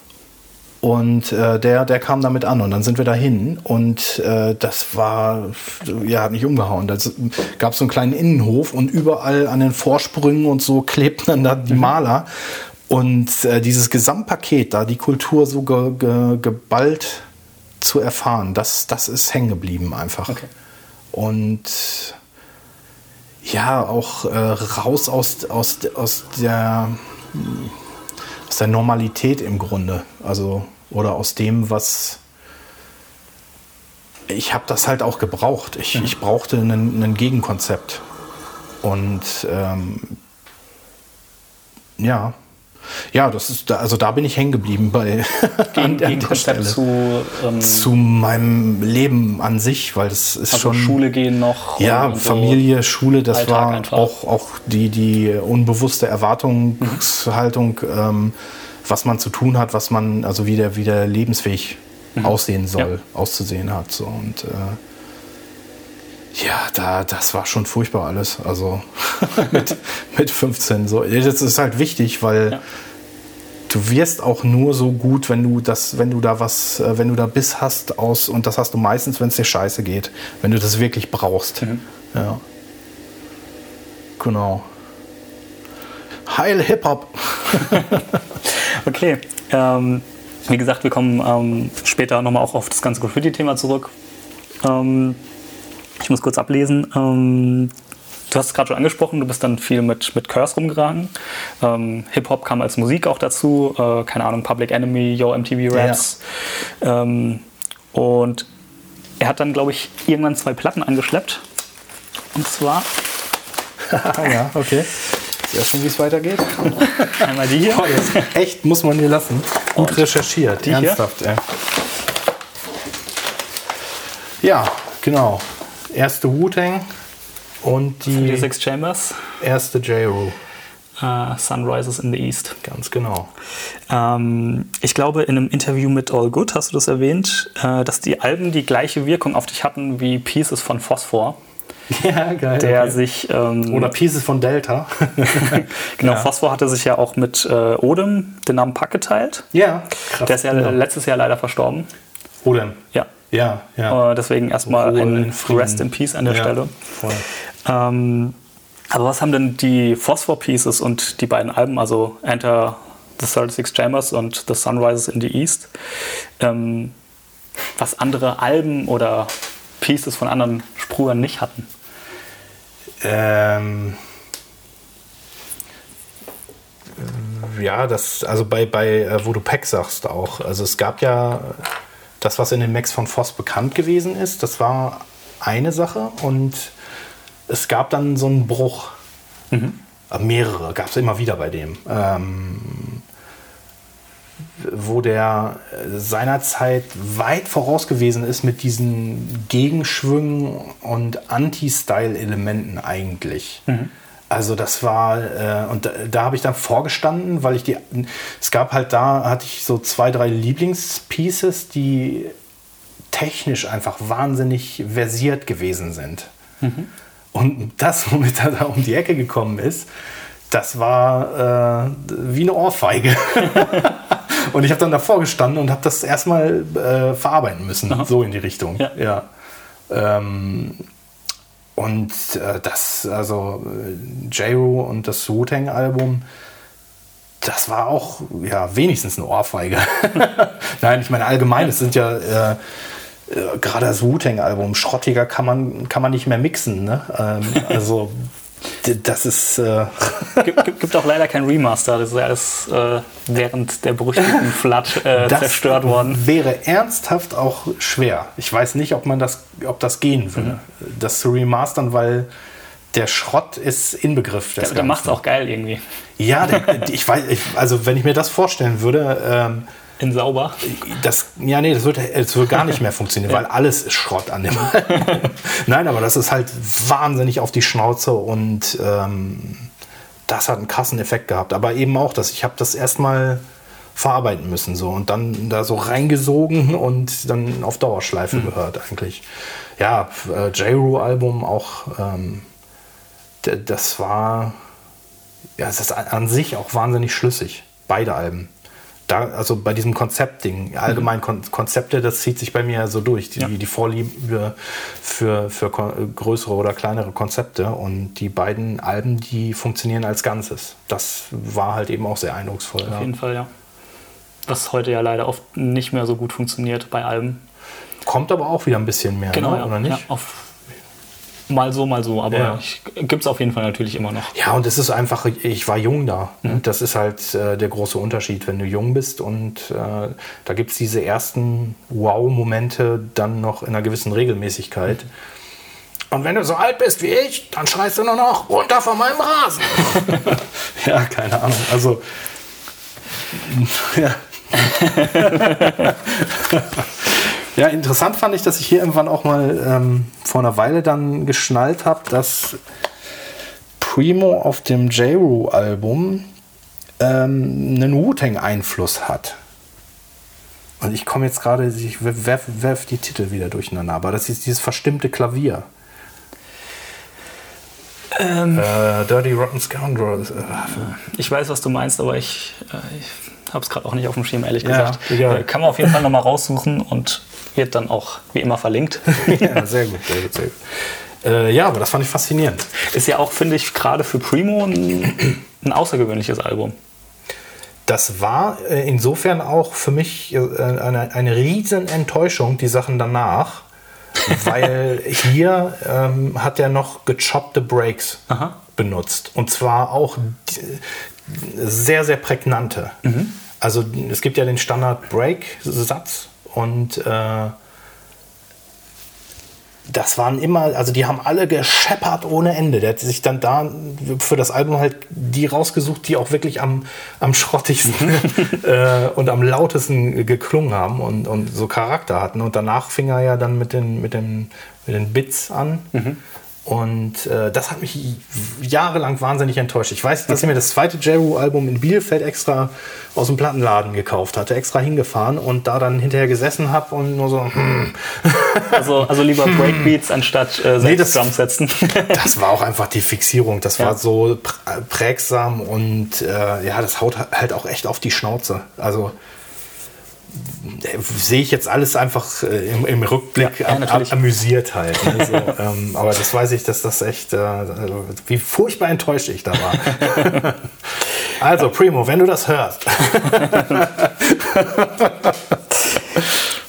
Und äh, der, der kam damit an und dann sind wir dahin und äh, das war, ja, hat mich umgehauen. Da gab es so einen kleinen Innenhof und überall an den Vorsprüngen und so klebten dann da die mhm. Maler. Und äh, dieses Gesamtpaket, da die Kultur so ge, ge, geballt zu erfahren, das, das ist hängen geblieben einfach. Okay. Und ja, auch äh, raus aus, aus, aus der aus der Normalität im Grunde. Also, oder aus dem, was. Ich habe das halt auch gebraucht. Ich, ich brauchte ein Gegenkonzept. Und ähm, ja, ja, das ist, also da bin ich hängen geblieben bei
Gegen, Gegenkonzept zu,
ähm, zu meinem Leben an sich, weil das ist
also
schon
Schule gehen noch.
Ja, Familie, Schule, das Alltag war einfach. auch, auch die, die unbewusste Erwartungshaltung, mhm. ähm, was man zu tun hat, was man, also wie der, wie der lebensfähig mhm. aussehen soll, ja. auszusehen hat. So. Und äh, ja, da, das war schon furchtbar alles. Also mit, mit 15 so. Das ist halt wichtig, weil ja. du wirst auch nur so gut, wenn du das, wenn du da was, äh, wenn du da Biss hast aus, und das hast du meistens, wenn es dir scheiße geht, wenn du das wirklich brauchst. Mhm. Ja. Genau. Heil Hip-Hop.
okay. Ähm, wie gesagt, wir kommen ähm, später nochmal auch auf das ganze Graffiti-Thema zurück. Ähm, ich muss kurz ablesen. Ähm, du hast es gerade schon angesprochen, du bist dann viel mit, mit Curse rumgegangen. Ähm, Hip-Hop kam als Musik auch dazu. Äh, keine Ahnung, Public Enemy, Yo MTV Raps. Ja. Ähm, und er hat dann, glaube ich, irgendwann zwei Platten angeschleppt. Und zwar.
ja, okay. Ja, schon, wie es weitergeht.
Einmal die hier. Oh,
echt, muss man dir lassen. Gut Und recherchiert, die ernsthaft. Hier? Ja, genau erste Wu-Tang und die
Six Chambers.
erste J-Ru.
Uh, Sunrises in the East.
Ganz genau.
Ähm, ich glaube, in einem Interview mit All Good hast du das erwähnt, äh, dass die Alben die gleiche Wirkung auf dich hatten wie Pieces von Phosphor.
Ja, geil.
Der okay. sich. Ähm,
Oder Pieces von Delta.
genau, ja. Phosphor hatte sich ja auch mit äh, Odem den Namen Pack geteilt.
Ja,
krass. Der ist ja genau. letztes Jahr leider verstorben.
Odem.
Ja.
Ja, ja.
Äh, deswegen erstmal ein Rest in Peace an der ja, Stelle. Ähm, aber was haben denn die Phosphor Pieces und die beiden Alben, also Enter the 36 Chambers und The Sunrises in the East, ähm, was andere Alben oder Pieces von anderen Sprühern nicht hatten?
Ähm, ja, das, also bei, bei äh, wo du Pack sagst auch. Also es gab ja das, was in den Macs von Voss bekannt gewesen ist, das war eine Sache und es gab dann so einen Bruch. Mhm. Äh, mehrere gab es immer wieder bei dem. Ähm, wo der seinerzeit weit voraus gewesen ist mit diesen Gegenschwüngen und Anti-Style-Elementen eigentlich. Mhm. Also das war, äh, und da, da habe ich dann vorgestanden, weil ich die, es gab halt da, hatte ich so zwei, drei Lieblingspieces, die technisch einfach wahnsinnig versiert gewesen sind. Mhm. Und das, womit er da um die Ecke gekommen ist, das war äh, wie eine Ohrfeige. und ich habe dann davor gestanden und habe das erstmal äh, verarbeiten müssen, Aha. so in die Richtung. Ja. ja. Ähm, und äh, das, also äh, J-Ru und das Wu-Tang-Album, das war auch ja wenigstens eine Ohrfeige. Nein, ich meine allgemein, es sind ja äh, äh, gerade das Wu-Tang-Album, schrottiger kann man, kann man nicht mehr mixen. Ne? Ähm, also das ist. Äh
gibt, gibt, auch leider kein Remaster. Das ist alles äh, während der berüchtigten Flood äh, zerstört worden.
Wäre ernsthaft auch schwer. Ich weiß nicht, ob man das, ob das gehen würde, mhm. das zu remastern, weil der Schrott ist Inbegriff.
Der, der macht es auch geil irgendwie.
Ja, der, ich weiß, ich, also wenn ich mir das vorstellen würde. Ähm,
in sauber?
Das, ja, nee, das wird, das wird gar nicht mehr funktionieren, weil alles ist Schrott an dem. Nein, aber das ist halt wahnsinnig auf die Schnauze und ähm, das hat einen krassen Effekt gehabt. Aber eben auch, dass ich habe das erstmal verarbeiten müssen so und dann da so reingesogen und dann auf Dauerschleife mhm. gehört eigentlich. Ja, äh, J-Ru-Album auch, ähm, das war, ja, es ist an sich auch wahnsinnig schlüssig. Beide Alben da, also bei diesem Konzeptding, allgemein mhm. Kon Konzepte, das zieht sich bei mir so durch. Die, ja. die Vorliebe für, für größere oder kleinere Konzepte und die beiden Alben, die funktionieren als Ganzes. Das war halt eben auch sehr eindrucksvoll.
Auf
ja.
jeden Fall, ja. Was heute ja leider oft nicht mehr so gut funktioniert bei Alben.
Kommt aber auch wieder ein bisschen mehr,
genau,
ne?
ja.
oder nicht?
Ja, auf Mal so, mal so, aber
Ja.
gibt es auf jeden Fall natürlich immer noch.
Ja, und es ist einfach, ich war jung da. Das ist halt äh, der große Unterschied, wenn du jung bist und äh, da gibt es diese ersten Wow-Momente dann noch in einer gewissen Regelmäßigkeit. Und wenn du so alt bist wie ich, dann schreist du nur noch runter von meinem Rasen. ja, keine Ahnung. Also, ja. ja, interessant fand ich, dass ich hier irgendwann auch mal ähm, vor einer Weile dann geschnallt habe, dass Primo auf dem J-Ru-Album ähm, einen Wu-Tang-Einfluss hat. Und ich komme jetzt gerade, ich werf, werf die Titel wieder durcheinander, aber das ist dieses verstimmte Klavier. Äh, Dirty Rotten Scoundrels. Äh,
Ich weiß, was du meinst, aber ich, äh, ich habe es gerade auch nicht auf dem Schirm, ehrlich
Ja,
gesagt.
egal.
Äh, Kann man auf jeden Fall nochmal raussuchen und wird dann auch wie immer verlinkt.
ja, sehr gut, sehr gut, sehr gut. Äh, ja, aber das fand ich faszinierend.
Ist ja auch, finde ich, gerade für Primo ein, ein außergewöhnliches Album.
Das war äh, insofern auch für mich äh, eine, eine riesen Enttäuschung, die Sachen danach. weil hier ähm, hat er noch gechoppte Breaks
Aha.
benutzt. Und zwar auch sehr, sehr prägnante. Also es gibt ja den Standard-Break-Satz und äh, das waren immer, also die haben alle gescheppert ohne Ende. Der hat sich dann da für das Album halt die rausgesucht, die auch wirklich am, am schrottigsten äh, und am lautesten geklungen haben und, und so Charakter hatten. Und danach fing er ja dann mit den, mit den, mit den Bits an. Und äh, das hat mich jahrelang wahnsinnig enttäuscht. Ich weiß, dass ich mir das zweite Jeru-Album in Bielefeld extra aus dem Plattenladen gekauft hatte, extra hingefahren und da dann hinterher gesessen habe und nur so, hm,
Also, also lieber Breakbeats anstatt äh,
Nee, das-
Drums setzen.
das war auch einfach die Fixierung. Das
Ja.
war so pr- prägsam und äh, ja, das haut halt auch echt auf die Schnauze. Also sehe ich jetzt alles einfach äh, im, im Rückblick
Ja, ja,
am- amüsiert halt. Ne? So, ähm, aber das weiß ich, dass das echt, äh, also, wie furchtbar enttäuscht ich da war. also Primo, wenn du das hörst,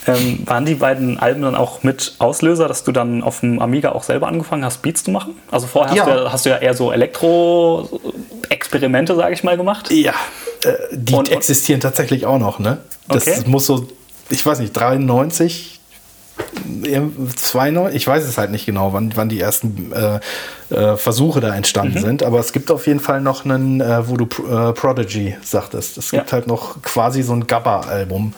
Ähm, waren die beiden Alben dann auch mit Auslöser, dass du dann auf dem Amiga auch selber angefangen hast, Beats zu machen? Also vorher hast,
Ja.
du, ja, hast du ja eher so Elektro-Experimente, sage ich mal, gemacht.
ja, äh, die
Und- und-
existieren tatsächlich auch noch. Ne? Das
Okay.
muss so, ich weiß nicht, 93 92, ich weiß es halt nicht genau, wann, wann die ersten äh, äh, Versuche da entstanden
Mhm.
sind, aber es gibt auf jeden Fall noch einen, äh, wo du äh, Prodigy sagtest. Es gibt
Ja.
halt noch quasi so ein Gabba-Album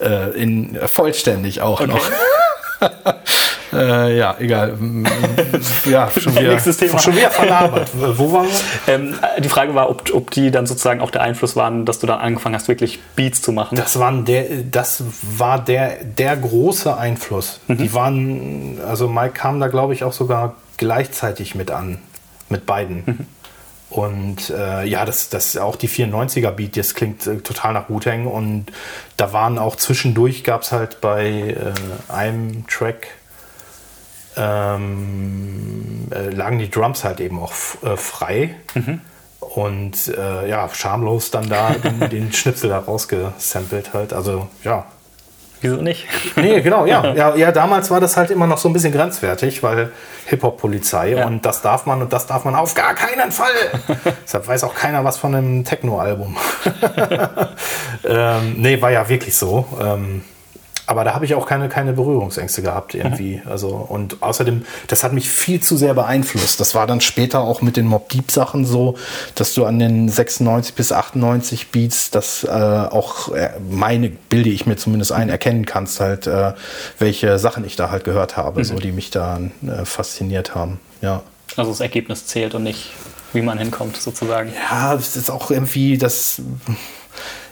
äh, in vollständig auch
Okay.
noch. äh, ja, egal. Ja, schon wieder,
Nächstes Thema.
schon wieder verlabert. Wo waren wir?
Ähm, äh, die Frage war, ob, ob die dann sozusagen auch der Einfluss waren, dass du dann angefangen hast, wirklich Beats zu machen.
Das, waren der, das war der, der große Einfluss. Die waren, also Mike kam da, glaube ich, auch sogar gleichzeitig mit an, mit beiden. Und äh, ja, das, das auch die 94er Beat, das klingt äh, total nach Wu-Tang. Und da waren auch zwischendurch, gab es halt bei äh, einem Track, ähm, äh, lagen die Drums halt eben auch äh, frei. Und äh, ja, schamlos dann da den, den Schnipsel da rausgesampelt halt. Also ja.
Wieso nicht?
Nee, genau, ja. ja. Ja, damals war das halt immer noch so ein bisschen grenzwertig, weil Hip-Hop-Polizei
Ja.
und das darf man und das darf man auf gar keinen Fall. Deshalb weiß auch keiner was von einem Techno-Album. ähm, nee, war ja wirklich so. Ähm, aber da habe ich auch keine, keine Berührungsängste gehabt irgendwie. Also, und außerdem, das hat mich viel zu sehr beeinflusst. Das war dann später auch mit den Mob Deep Sachen so, dass du an den 96 bis 98 Beats das äh, auch, äh, meine, bilde ich mir zumindest ein, erkennen kannst halt, äh, welche Sachen ich da halt gehört habe, so die mich da äh, fasziniert haben. Ja.
Also das Ergebnis zählt und nicht, wie man hinkommt, sozusagen.
Ja, es ist auch irgendwie das.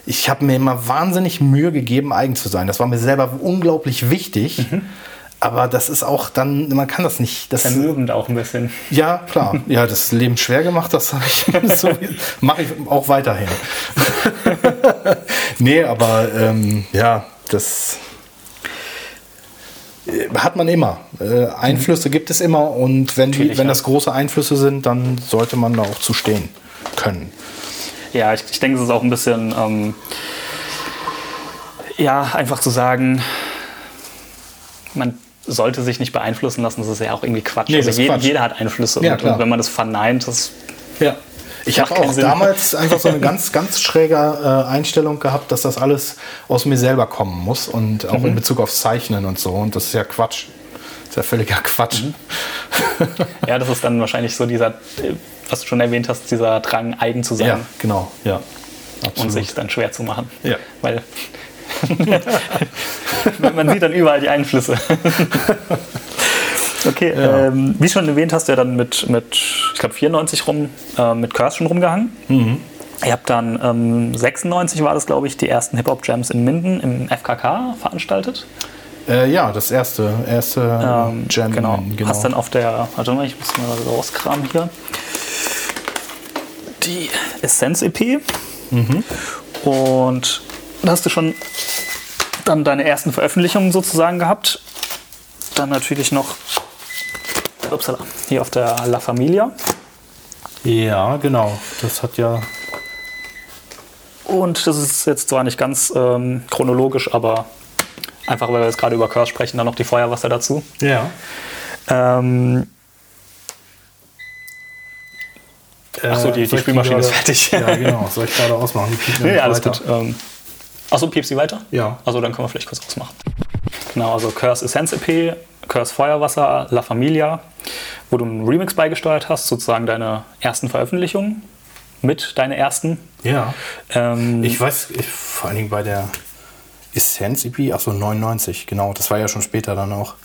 Ich habe mir immer wahnsinnig Mühe gegeben, eigen zu sein. Das war mir selber unglaublich wichtig. Aber das ist auch dann, man kann das nicht. Das,
Vermögend auch ein bisschen.
ja, klar. Ja, das Leben schwer gemacht, das habe ich so, mache ich auch weiterhin. nee, aber ähm, ja, das äh, hat man immer. Äh, Einflüsse gibt es immer und wenn, die, wenn das große Einflüsse sind, dann sollte man da auch zu stehen können.
Ja, ich, ich denke, es ist auch ein bisschen, ähm, ja, einfach zu sagen, man, sollte sich nicht beeinflussen lassen, das ist ja auch irgendwie Quatsch.
Nee,
also
ist
jeder,
Quatsch.
jeder hat Einflüsse
Ja,
und, und wenn man das verneint, das
Ja. Ich habe auch
Sinn.
damals einfach so eine ganz, ganz schräge äh, Einstellung gehabt, dass das alles aus mir selber kommen muss und auch in Bezug aufs Zeichnen und so. Und das ist ja Quatsch. Das ist ja völliger Quatsch.
ja, das ist dann wahrscheinlich so dieser, äh, was du schon erwähnt hast, dieser Drang, eigen zu sein
Ja, genau. Ja.
und
Absolut.
sich dann schwer zu machen.
Ja.
Weil man sieht dann überall die Einflüsse. Okay, ähm, wie schon erwähnt, hast du ja dann mit, mit ich glaube, 94 rum äh, mit Curse schon rumgehangen.
Mhm.
Ihr habt dann ähm, 96 war das, glaube ich, die ersten Hip-Hop-Jams in Minden im FKK veranstaltet.
Äh, ja, das erste, erste
Ähm,
Jam.
genau.
genau.
Hast dann auf der, warte mal, ich muss mal rauskramen hier. Die Essenz-EP.
Mhm.
Und da hast du schon dann deine ersten Veröffentlichungen sozusagen gehabt. Dann natürlich noch upsala, hier auf der La Familia.
ja, genau. Das hat ja.
Und das ist jetzt zwar nicht ganz ähm, chronologisch, aber einfach, weil wir jetzt gerade über Curse sprechen, dann noch die Feuerwasser dazu.
Ja.
Ähm, Achso, die- die
soll ich
Spülmaschine ist fertig.
Ja, genau. Soll ich gerade ausmachen? Die
Nee, alles
weiter.
gut. Ähm, Achso, piepst sie weiter?
Ja.
Also dann können wir vielleicht kurz ausmachen. Genau, also Curse Essence EP, Curse Feuerwasser, La Familia, wo du einen Remix beigesteuert hast, sozusagen deine ersten Veröffentlichungen mit deine ersten.
Ja.
Ähm,
Ich weiß, ich, vor allen Dingen bei der Essenz EP, achso, 99, genau. Das war ja schon später dann auch.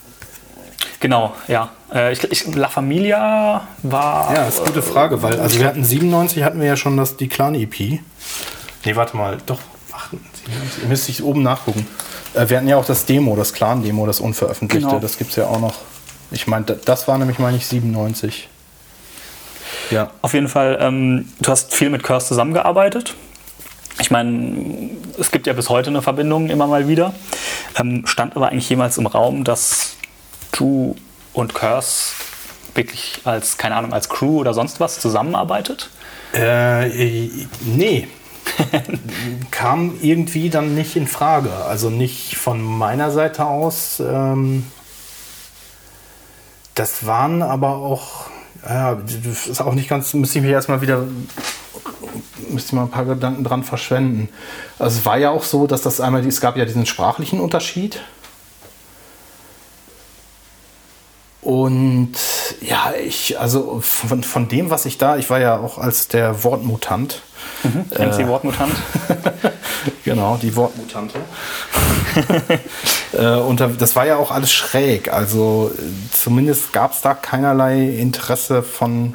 genau, ja. Äh, ich, ich, La Familia war.
Ja, das ist eine gute Frage, weil also wir hatten 97 hatten wir ja schon das die Clan EP. Nee, warte mal, doch 97, müsste ich oben nachgucken. Äh, wir hatten ja auch das Demo, das Clan Demo, das unveröffentlichte,
Genau.
das gibt's ja auch noch. Ich meine, da- das war nämlich meine ich 97. Ja.
Auf jeden Fall, ähm, du hast viel mit Curse zusammengearbeitet. Ich meine, es gibt ja bis heute eine Verbindung immer mal wieder. Ähm, stand aber eigentlich jemals im Raum, dass du und Curse wirklich als, keine Ahnung, als Crew oder sonst was zusammenarbeitet?
Äh, äh, nee. Kam irgendwie dann nicht in Frage. Also nicht von meiner Seite aus. Ähm, das waren aber auch, ja, das ist auch nicht ganz, müsste ich mich erstmal wieder, müsste ich mal ein paar Gedanken dran verschwenden. Also es war ja auch so, dass das einmal, es gab ja diesen sprachlichen Unterschied. Und ja, ich, also von, von dem, was ich da, ich war ja auch als der Wortmutant.
MC Wortmutant?
Genau, die Wortmutante. äh, und da, das war ja auch alles schräg. Also äh, zumindest gab es da keinerlei Interesse von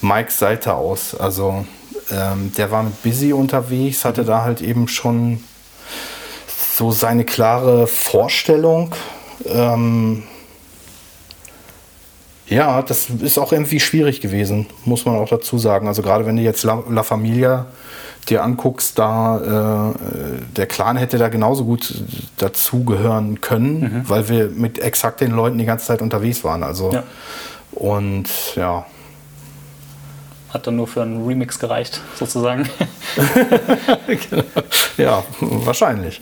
Mikes Seite aus. Also ähm, der war mit Busy unterwegs, hatte da halt eben schon so seine klare Vorstellung. Ähm, ja, das ist auch irgendwie schwierig gewesen, muss man auch dazu sagen. Also gerade wenn du jetzt La, La Familia dir anguckst, da äh, der Clan hätte da genauso gut dazugehören können, weil wir mit exakt den Leuten die ganze Zeit unterwegs waren. Also
Ja.
und ja.
Hat dann nur für einen Remix gereicht, sozusagen.
Ja, wahrscheinlich.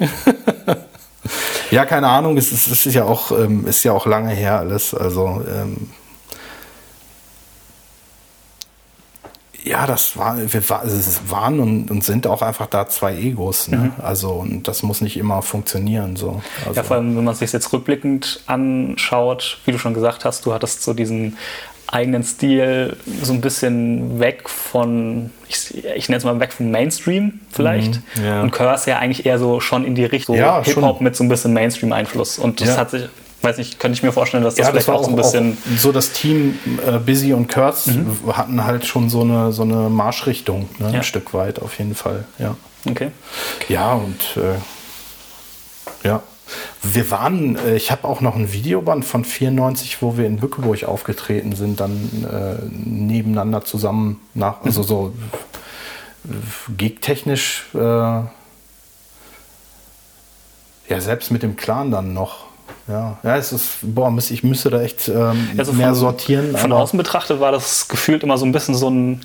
ja, keine Ahnung, es ist, es ist ja auch, ähm, ist ja auch lange her alles. Also ähm, ja, das war, wir war, waren und, und sind auch einfach da zwei Egos. Ne? Also und das muss nicht immer funktionieren. So. Also,
Ja, vor allem, wenn man sich jetzt rückblickend anschaut, wie du schon gesagt hast, du hattest so diesen eigenen Stil so ein bisschen weg von, ich, ich nenne es mal weg vom Mainstream vielleicht.
Mhm, ja.
Und Curse ja eigentlich eher so schon in die Richtung
Ja,
Hip-Hop mit so ein bisschen Mainstream-Einfluss. Und das
Ja.
hat sich, weiß nicht, könnte ich mir vorstellen, dass das vielleicht
das
auch so ein bisschen.
so das Team äh, Busy und Kurtz hatten halt schon so eine, so eine Marschrichtung, ne? Ein Stück weit auf jeden Fall. Ja.
Okay.
Ja, und äh, ja. Wir waren, äh, ich habe auch noch ein Videoband von 94, wo wir in Bückeburg aufgetreten sind, dann äh, nebeneinander zusammen nach, also so äh, gigtechnisch, äh, ja, selbst mit dem Clan dann noch. Ja, ja, es ist, boah, ich müsste da echt ähm,
Also
mehr
von-
sortieren.
Von außen betrachtet war das gefühlt immer so ein bisschen so ein,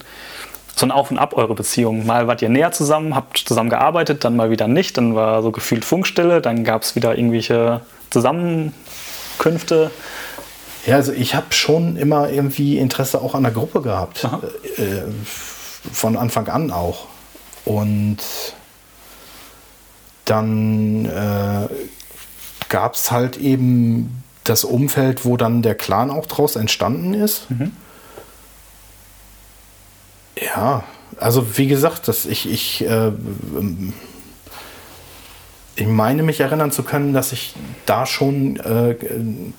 so ein Auf und Ab eure Beziehung. Mal wart ihr näher zusammen, habt zusammen gearbeitet, dann mal wieder nicht, dann war so gefühlt Funkstille, dann gab es wieder irgendwelche Zusammen Zusammenkünfte?
Ja, also ich habe schon immer irgendwie Interesse auch an der Gruppe gehabt. Äh, von Anfang an auch. Und dann äh, gab es halt eben das Umfeld, wo dann der Clan auch draus entstanden ist. Mhm. Ja, also wie gesagt, dass ich, ich, äh, ich meine mich erinnern zu können, dass ich da schon äh,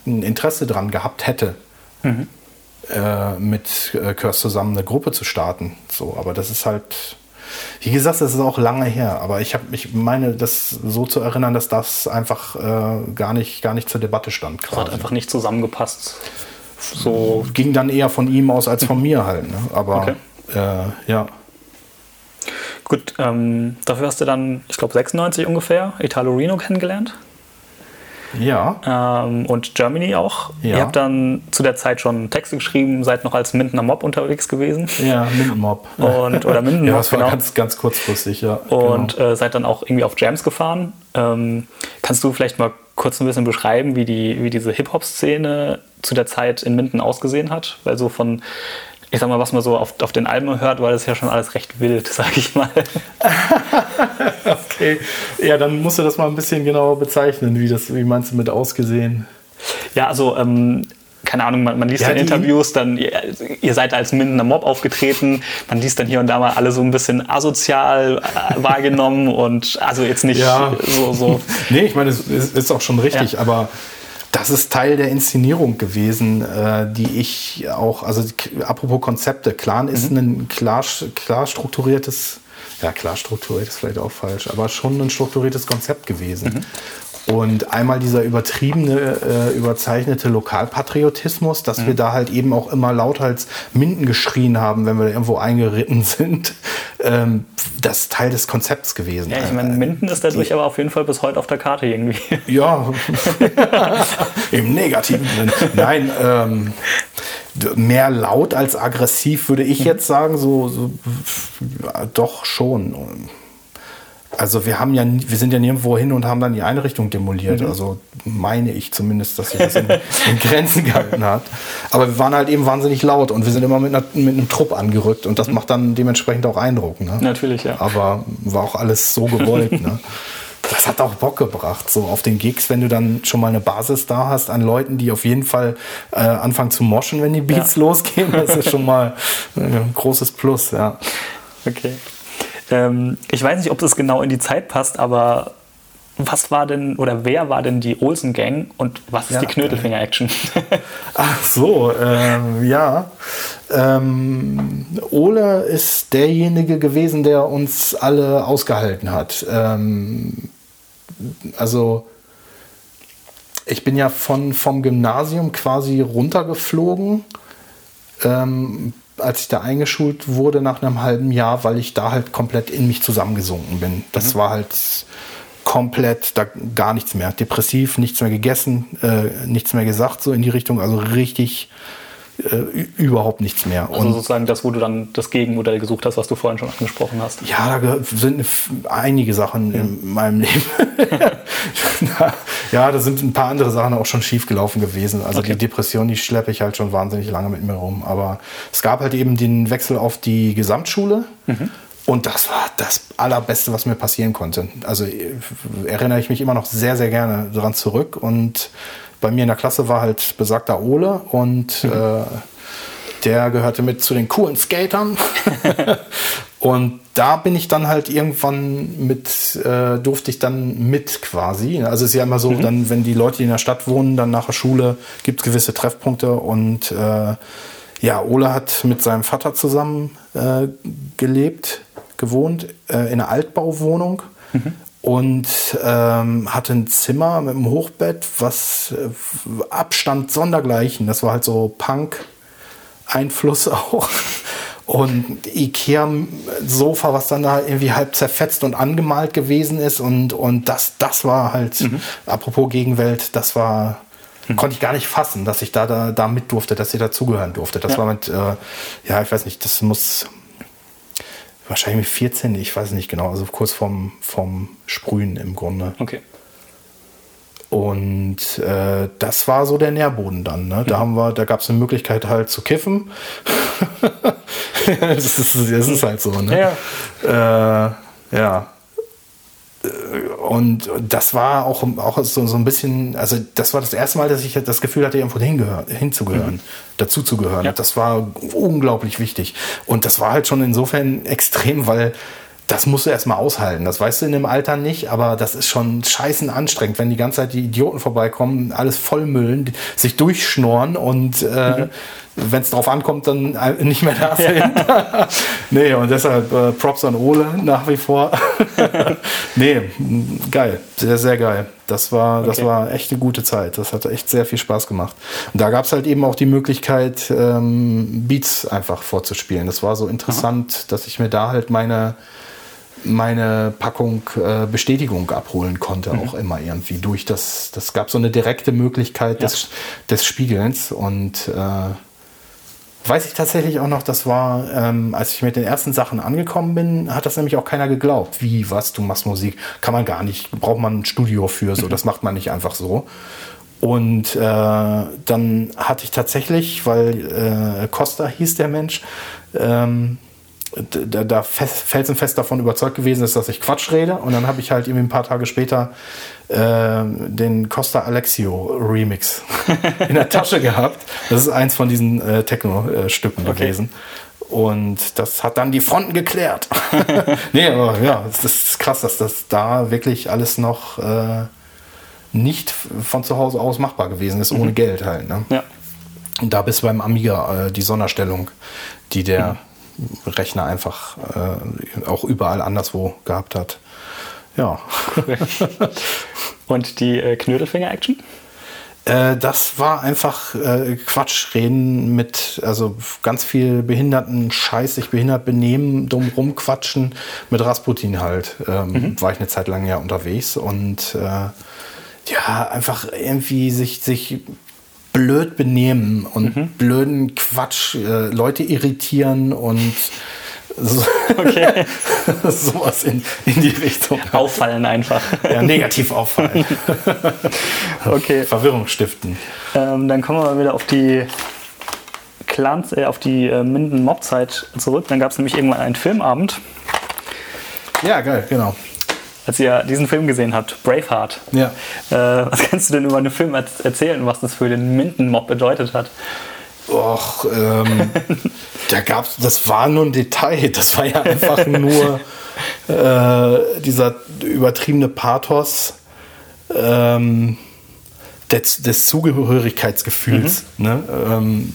ein Interesse dran gehabt hätte, mhm. äh, mit äh, Curse zusammen eine Gruppe zu starten. So, aber das ist halt, wie gesagt, das ist auch lange her. Aber ich habe, ich meine, das so zu erinnern, dass das einfach äh, gar nicht, gar nicht zur Debatte stand.
Das hat einfach nicht zusammengepasst. So
ging dann eher von ihm aus als von mir halt. Ne? Aber okay. Äh, ja.
Gut, ähm, dafür hast du dann, ich glaube 96 ungefähr, Italo Reno kennengelernt.
Ja.
Ähm, und Germany auch. Ja. Ihr habt dann zu der Zeit schon Texte geschrieben, seid noch als Mindener Mob unterwegs gewesen.
Ja, Minden Mob.
Und, oder Minden
ja, das war genau. ganz, ganz kurzfristig, ja.
Und genau. äh, seid dann auch irgendwie auf Jams gefahren. Ähm, kannst du vielleicht mal kurz ein bisschen beschreiben, wie, die, wie diese Hip-Hop-Szene zu der Zeit in Minden ausgesehen hat? Weil so von ich sag mal, was man so auf, auf den Alben hört, war das ja schon alles recht wild, sag ich mal.
okay. Ja, dann musst du das mal ein bisschen genauer bezeichnen. Wie, das, wie meinst du mit ausgesehen?
Ja, also, ähm, keine Ahnung, man, man liest ja, in Interviews, dann, ihr, ihr, seid als Mindener Mob aufgetreten, man liest dann hier und da mal alle so ein bisschen asozial äh, wahrgenommen und also jetzt nicht ja. so, so.
nee, ich meine, es ist, ist auch schon richtig, ja. aber das ist Teil der Inszenierung gewesen, äh, die ich auch, also apropos Konzepte, Clan mhm. ist ein klar, klar strukturiertes, ja klar strukturiert ist vielleicht auch falsch, aber schon ein strukturiertes Konzept gewesen. Mhm. Und einmal dieser übertriebene, äh, überzeichnete Lokalpatriotismus, dass mhm. wir da halt eben auch immer laut als Minden geschrien haben, wenn wir irgendwo eingeritten sind, ähm, das ist Teil des Konzepts gewesen.
Ja, ich meine, Minden ist dadurch Die, aber auf jeden Fall bis heute auf der Karte irgendwie.
Ja, im negativen Sinn. Nein, ähm, mehr laut als aggressiv würde ich mhm. jetzt sagen, so, so doch schon. Also wir haben ja, wir sind ja nirgendwo hin und haben dann die Einrichtung demoliert. Mhm. Also meine ich zumindest, dass sich das in, in, Grenzen gehalten hat. Aber wir waren halt eben wahnsinnig laut und wir sind immer mit, einer, mit einem Trupp angerückt und das mhm. macht dann dementsprechend auch Eindruck. Ne?
Natürlich, ja.
Aber war auch alles so gewollt. ne? Das hat auch Bock gebracht, so auf den Gigs, wenn du dann schon mal eine Basis da hast an Leuten, die auf jeden Fall äh, anfangen zu moschen, wenn die Beats ja. losgehen. Das ist schon mal ein großes Plus, ja.
Okay. Ähm, ich weiß nicht, ob das genau in die Zeit passt, aber was war denn oder wer war denn die Olsen Gang und was ist ja, die Knödelfinger Action?
Ach so, ähm, ja. Ähm, Ole ist derjenige gewesen, der uns alle ausgehalten hat. Ähm, also ich bin ja von, vom Gymnasium quasi runtergeflogen. Als ich da eingeschult wurde nach einem halben Jahr, weil ich da halt komplett in mich zusammengesunken bin. Das mhm. war halt komplett da gar nichts mehr. Depressiv, nichts mehr gegessen, äh, nichts mehr gesagt, so in die Richtung. Also richtig überhaupt nichts mehr.
Also und sozusagen das, wo du dann das Gegenmodell gesucht hast, was du vorhin schon angesprochen hast.
Ja, da sind einige Sachen ja. in meinem Leben. ja, da sind ein paar andere Sachen auch schon schief gelaufen gewesen. Also okay. die Depression, die schleppe ich halt schon wahnsinnig lange mit mir rum. Aber es gab halt eben den Wechsel auf die Gesamtschule. Mhm. Und das war das Allerbeste, was mir passieren konnte. Also äh, erinnere ich mich immer noch sehr, sehr gerne daran zurück. Und bei mir in der Klasse war halt besagter Ole und mhm. äh, der gehörte mit zu den coolen Skatern. und da bin ich dann halt irgendwann mit, äh, durfte ich dann mit quasi. Also es ist ja immer so, mhm. dann, wenn die Leute in der Stadt wohnen, dann nach der Schule gibt es gewisse Treffpunkte und äh, ja, Ole hat mit seinem Vater zusammen äh, gelebt, gewohnt, äh, in einer Altbauwohnung. Mhm und ähm, hatte ein Zimmer mit einem Hochbett, was äh, Abstand sondergleichen. Das war halt so Punk-Einfluss auch. Und Ikea-Sofa, was dann da irgendwie halb zerfetzt und angemalt gewesen ist. Und, und das, das war halt, mhm. apropos Gegenwelt, das war, mhm. konnte ich gar nicht fassen, dass ich da, da, da mit durfte, dass ich dazugehören durfte. Das ja. war mit, äh, ja, ich weiß nicht, das muss wahrscheinlich mit 14, ich weiß nicht genau, also kurz vorm, vorm Sprühen im Grunde.
Okay.
Und äh, das war so der Nährboden dann. Ne? Da haben wir, da gab es eine Möglichkeit halt zu kiffen. das, ist, das ist halt so. Ne? Ja. Äh, ja. Und das war auch, auch so, so ein bisschen, also das war das erste Mal, dass ich das Gefühl hatte, irgendwo hinzugehören, mhm. dazu zu gehören. Ja. Das war unglaublich wichtig. Und das war halt schon insofern extrem, weil das musst du erstmal aushalten. Das weißt du in dem Alter nicht, aber das ist schon scheißen anstrengend, wenn die ganze Zeit die Idioten vorbeikommen, alles vollmüllen, sich durchschnorren und äh, mhm. Wenn es drauf ankommt, dann nicht mehr da sind. Ja. nee, und deshalb äh, Props an Ole nach wie vor. nee, geil. Sehr, sehr geil. Das war, okay. das war echt eine gute Zeit. Das hat echt sehr viel Spaß gemacht. Und da gab es halt eben auch die Möglichkeit, ähm, Beats einfach vorzuspielen. Das war so interessant, Aha. dass ich mir da halt meine meine Packung äh, Bestätigung abholen konnte, mhm. auch immer irgendwie durch das, das gab so eine direkte Möglichkeit ja. des, des Spiegelns und äh, weiß ich tatsächlich auch noch, das war, ähm, als ich mit den ersten Sachen angekommen bin, hat das nämlich auch keiner geglaubt. Wie, was, du machst Musik? Kann man gar nicht, braucht man ein Studio für, so, das macht man nicht einfach so. Und äh, dann hatte ich tatsächlich, weil äh, Costa hieß der Mensch, ähm, da, da fest, felsenfest davon überzeugt gewesen ist, dass ich Quatsch rede. Und dann habe ich halt irgendwie ein paar Tage später äh, den Costa Alexio Remix in der Tasche gehabt. Das ist eins von diesen äh, Techno-Stücken okay. gewesen. Und das hat dann die Fronten geklärt. nee, aber ja, das ist krass, dass das da wirklich alles noch äh, nicht von zu Hause aus machbar gewesen ist, ohne mhm. Geld halt. Ne? Ja. Und da bis beim Amiga äh, die Sonderstellung, die der mhm Rechner einfach äh, auch überall anderswo gehabt hat. Ja.
Und die äh, Knödelfinger-Action?
Äh, das war einfach äh, Quatschreden mit, also ganz viel behinderten Scheiß, sich behindert benehmen, dumm rumquatschen, mit Rasputin halt. Ähm, mhm. War ich eine Zeit lang ja unterwegs und äh, ja, einfach irgendwie sich, sich blöd benehmen und mhm. blöden Quatsch, äh, Leute irritieren und so, okay. sowas in, in die Richtung.
Auffallen einfach.
Ja, negativ auffallen. okay. Verwirrung stiften.
Ähm, dann kommen wir mal wieder auf die Clans, äh, auf die äh, Minden Mob-Zeit zurück. Dann gab es nämlich irgendwann einen Filmabend.
Ja, geil, genau
als ihr diesen Film gesehen habt, Braveheart. Ja. Äh, was kannst du denn über den Film erzählen, was das für den Minden-Mob bedeutet hat?
Och, ähm, da gab's, das war nur ein Detail. Das war ja einfach nur äh, dieser übertriebene Pathos ähm, des, des Zugehörigkeitsgefühls. Mhm. Ne? Ähm,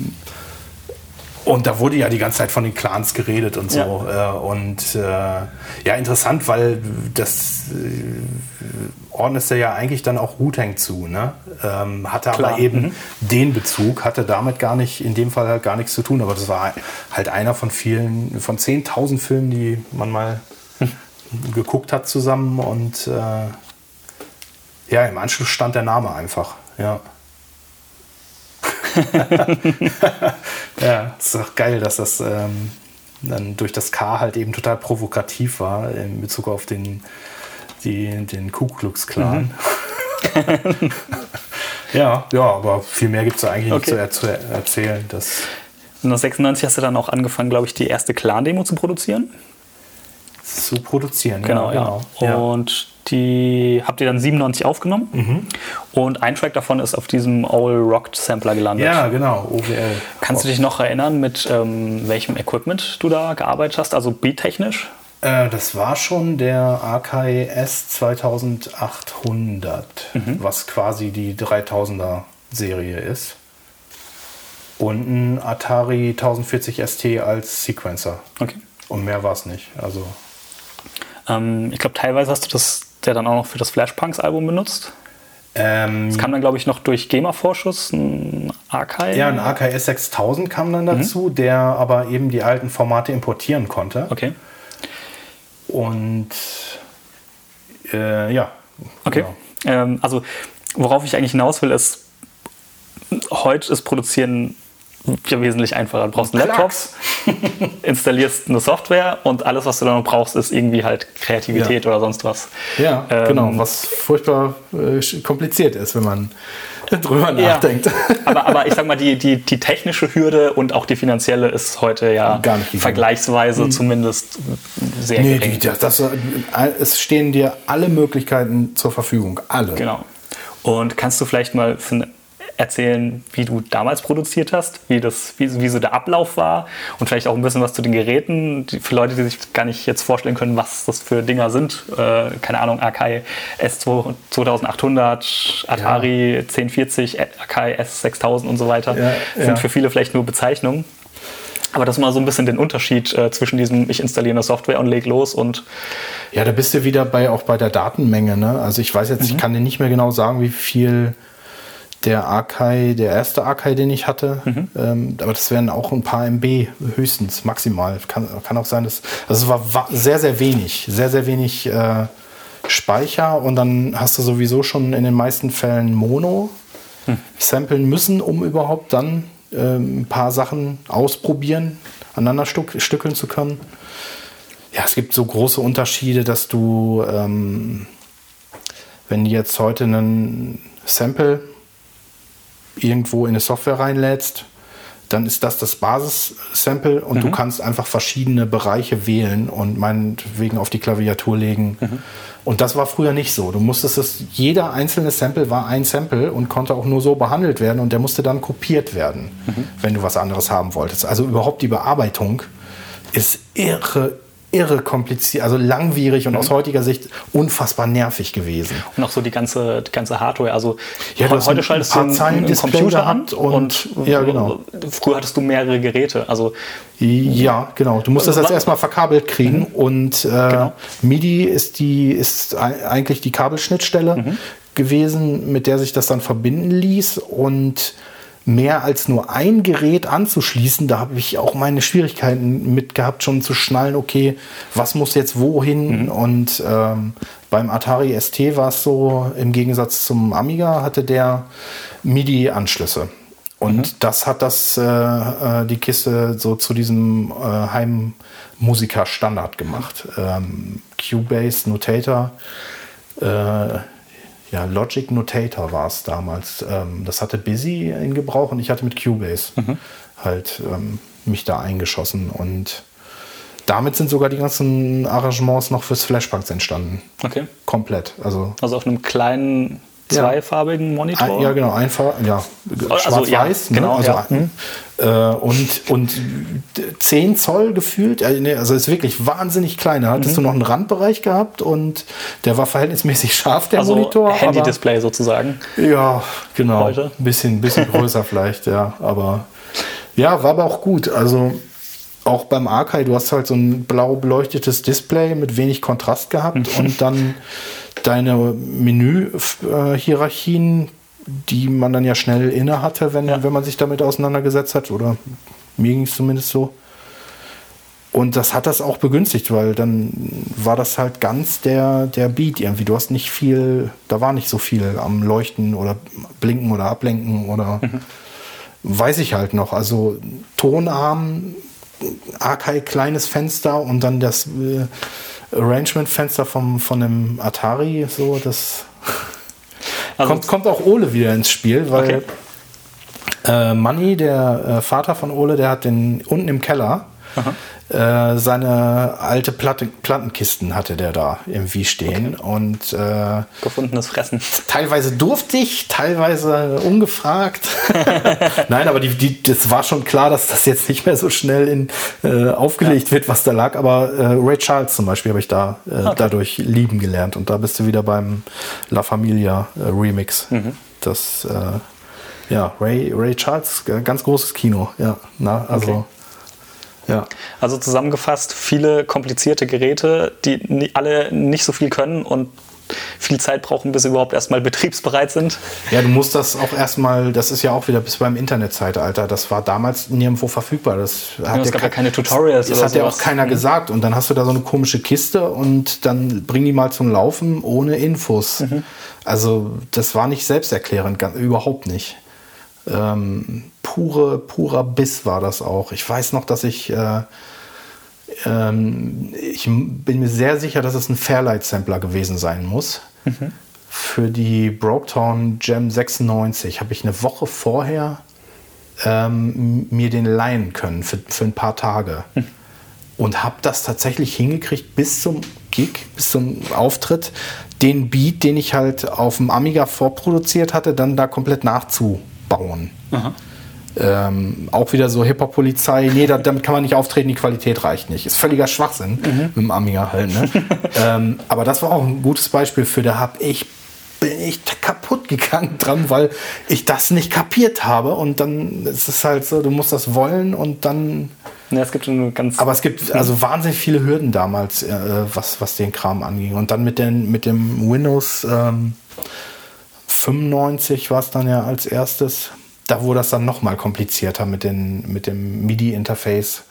und da wurde ja die ganze Zeit von den Clans geredet und so. Ja. Äh, und äh, ja, interessant, weil das äh, ordnete ja eigentlich dann auch Wu-Tang zu. Ne? Ähm, hatte Klar. aber eben mhm. den Bezug, hatte damit gar nicht, in dem Fall halt gar nichts zu tun. Aber das war halt einer von vielen, von 10.000 Filmen, die man mal geguckt hat zusammen. Und äh, ja, im Anschluss stand der Name einfach. Ja. ja, ist doch geil, dass das ähm, dann durch das K halt eben total provokativ war in Bezug auf den, die, den Ku Klux Klan. Mhm. ja, ja, aber viel mehr gibt es eigentlich okay. nicht zu, er erzählen. Das
1996 hast du dann auch angefangen, glaube ich, die erste Clan-Demo zu produzieren.
Zu produzieren,
genau. genau, ja. genau. Und die habt ihr dann 97 aufgenommen mhm. und ein Track davon ist auf diesem All Rocked Sampler gelandet.
Ja, genau, OWL.
Kannst du dich noch erinnern, mit ähm, welchem Equipment du da gearbeitet hast, also beattechnisch?
Äh, das war schon der AKS 2800, mhm. was quasi die 3000er Serie ist. Und ein Atari 1040 ST als Sequencer. Okay. Und mehr war es nicht. Also
ähm, ich glaube, teilweise hast du das der dann auch noch für das Flashpunks-Album benutzt. Ähm, das kam dann, glaube ich, noch durch GEMA-Vorschuss, ein AKI.
Ja, ein AKI 6000 kam dann dazu, mhm. der aber eben die alten Formate importieren konnte.
Okay.
Und äh, ja.
Okay. Genau. Ähm, also, worauf ich eigentlich hinaus will, ist, heute ist Produzieren ja wesentlich einfacher. Du brauchst einen Laptop, installierst eine Software und alles, was du dann noch brauchst, ist irgendwie halt Kreativität
Ja.
oder sonst was.
Ja,
Ähm,
genau. Was furchtbar äh, kompliziert ist, wenn man drüber nachdenkt.
aber, aber ich sag mal, die, die, die technische Hürde und auch die finanzielle ist heute ja vergleichsweise zumindest sehr
Nee,
gering.
die, das, das, äh, es stehen dir alle Möglichkeiten zur Verfügung. Alle.
Genau. Und kannst du vielleicht mal von- erzählen, wie du damals produziert hast, wie, das, wie, wie so der Ablauf war und vielleicht auch ein bisschen was zu den Geräten, die, für Leute, die sich gar nicht jetzt vorstellen können, was das für Dinger sind. Äh, keine Ahnung, Akai S2 2800, Atari 1040, Akai S6000 und so weiter.
Ja,
sind
ja.
für viele vielleicht nur Bezeichnungen. Aber das mal so ein bisschen den Unterschied äh, zwischen diesem, ich installiere eine Software und leg los und
Ja, da bist du wieder bei auch bei der Datenmenge. Ne? Also ich weiß jetzt, ich kann dir nicht mehr genau sagen, wie viel der Akai, der erste Akai, den ich hatte, ähm, aber das wären auch ein paar MB höchstens, maximal. Kann, kann auch sein, dass also es war wa- sehr, sehr wenig, sehr, sehr wenig äh, Speicher und dann hast du sowieso schon in den meisten Fällen Mono samplen müssen, um überhaupt dann ähm, ein paar Sachen ausprobieren, aneinander stuck, stückeln zu können. Ja, es gibt so große Unterschiede, dass du, ähm, wenn du jetzt heute einen Sample irgendwo in eine Software reinlädst, dann ist das das Basis-Sample und du kannst einfach verschiedene Bereiche wählen und meinetwegen auf die Klaviatur legen. Und das war früher nicht so. Du musstest es, jeder einzelne Sample war ein Sample und konnte auch nur so behandelt werden und der musste dann kopiert werden, wenn du was anderes haben wolltest. Also überhaupt die Bearbeitung ist irre, irre kompliziert, also langwierig und aus heutiger Sicht unfassbar nervig gewesen.
Und auch so die ganze, die ganze Hardware. Also
Ja, du
heute
ein
schaltest du
paar
einen, einen Computer an
und-
und,
ja, genau.
früher hattest du mehrere Geräte. Also
Ja, genau. Du musst das jetzt
Wann-
erstmal verkabelt kriegen und äh,
Genau.
MIDI ist die ist ei- eigentlich die Kabelschnittstelle gewesen, mit der sich das dann verbinden ließ und mehr als nur ein Gerät anzuschließen, da habe ich auch meine Schwierigkeiten mit gehabt, schon zu schnallen, okay, was muss jetzt wohin? Und ähm, beim Atari ST war es so, im Gegensatz zum Amiga hatte der MIDI-Anschlüsse. Und das hat das, äh, äh, die Kiste so zu diesem äh, Heimmusiker-Standard gemacht. Ähm, Cubase, Notator, äh, ja, Logic Notator war es damals. Ähm, das hatte Busy in Gebrauch und ich hatte mit Cubase halt ähm, mich da eingeschossen. Und damit sind sogar die ganzen Arrangements noch fürs Flashbanks entstanden.
okay.
Komplett. Also
Also auf einem kleinen. Zweifarbigen Monitor.
ein, ja, genau, einfach, ja,
Also,
schwarz-weiß.
ja, genau,
ne? also,
ja.
äh, und, und 10 Zoll gefühlt, äh, nee, also ist wirklich wahnsinnig klein. Da
Mhm.
hattest du noch einen Randbereich gehabt und der war verhältnismäßig scharf, der
Also
Monitor.
Handy-Display sozusagen.
ja, genau.
Heute?
Ein bisschen, bisschen größer vielleicht, ja. Aber ja, war aber auch gut. Also auch beim Archive, du hast halt so ein blau beleuchtetes Display mit wenig Kontrast gehabt und dann deine Menü-Hierarchien, die man dann ja schnell inne hatte, wenn, wenn man sich damit auseinandergesetzt hat. Oder mir ging es zumindest so. Und das hat das auch begünstigt, weil dann war das halt ganz der, der Beat irgendwie. Du hast nicht viel, da war nicht so viel am Leuchten oder Blinken oder Ablenken oder weiß ich halt noch. Also Tonarm, Akai kleines Fenster und dann das äh, Arrangement-Fenster vom, von dem Atari, so das
Also,
kommt, kommt auch Ole wieder ins Spiel, weil
Okay.
äh, Manni, der äh, Vater von Ole, der hat den unten im Keller äh, seine alte Platte, Plattenkisten hatte der da irgendwie stehen und äh,
gefundenes Fressen.
teilweise durfte ich, teilweise ungefragt. Nein, aber die, die, das war schon klar, dass das jetzt nicht mehr so schnell in, äh, aufgelegt wird, was da lag. Aber äh, Ray Charles zum Beispiel habe ich da äh, dadurch lieben gelernt. Und da bist du wieder beim La Familia Remix. Das, äh, ja, Ray, Ray Charles, ganz großes Kino. Ja, na, also,
Okay.
Ja.
Also zusammengefasst, viele komplizierte Geräte, die alle nicht so viel können und viel Zeit brauchen, bis sie überhaupt erstmal betriebsbereit sind.
Ja, du musst das auch erstmal, das ist ja auch wieder bis beim Internetzeitalter, das war damals nirgendwo verfügbar. Das hat
es
ja
gab ja
ke-
keine Tutorials
Das
oder
hat ja auch keiner gesagt. Und dann hast du da so eine komische Kiste und dann bring die mal zum Laufen ohne Infos.
Mhm.
Also das war nicht selbsterklärend, überhaupt nicht. Ähm, pure, purer Biss war das auch. Ich weiß noch, dass ich, äh, ähm, ich bin mir sehr sicher, dass es ein Fairlight-Sampler gewesen sein muss. Mhm. Für die Broketown Gem 96 habe ich eine Woche vorher ähm, mir den leihen können für, für ein paar Tage. Mhm. Und habe das tatsächlich hingekriegt bis zum Gig, bis zum Auftritt, den Beat, den ich halt auf dem Amiga vorproduziert hatte, dann da komplett nachzubauen. Ähm, auch wieder so Hip-Hop-Polizei, nee, da, damit kann man nicht auftreten, die Qualität reicht nicht. Ist völliger Schwachsinn mhm. mit dem Amiga halt. Ne? ähm, aber das war auch ein gutes Beispiel für, da habe ich bin ich kaputt gegangen dran, weil ich das nicht kapiert habe. Und dann ist es halt so, du musst das wollen und dann.
Ja, es gibt schon ganz.
Aber es gibt also wahnsinnig viele Hürden damals, äh, was, was den Kram anging. Und dann mit, den, mit dem Windows ähm, 95 war es dann ja als erstes. Da wurde das dann noch mal komplizierter mit, den, mit dem MIDI-Interface.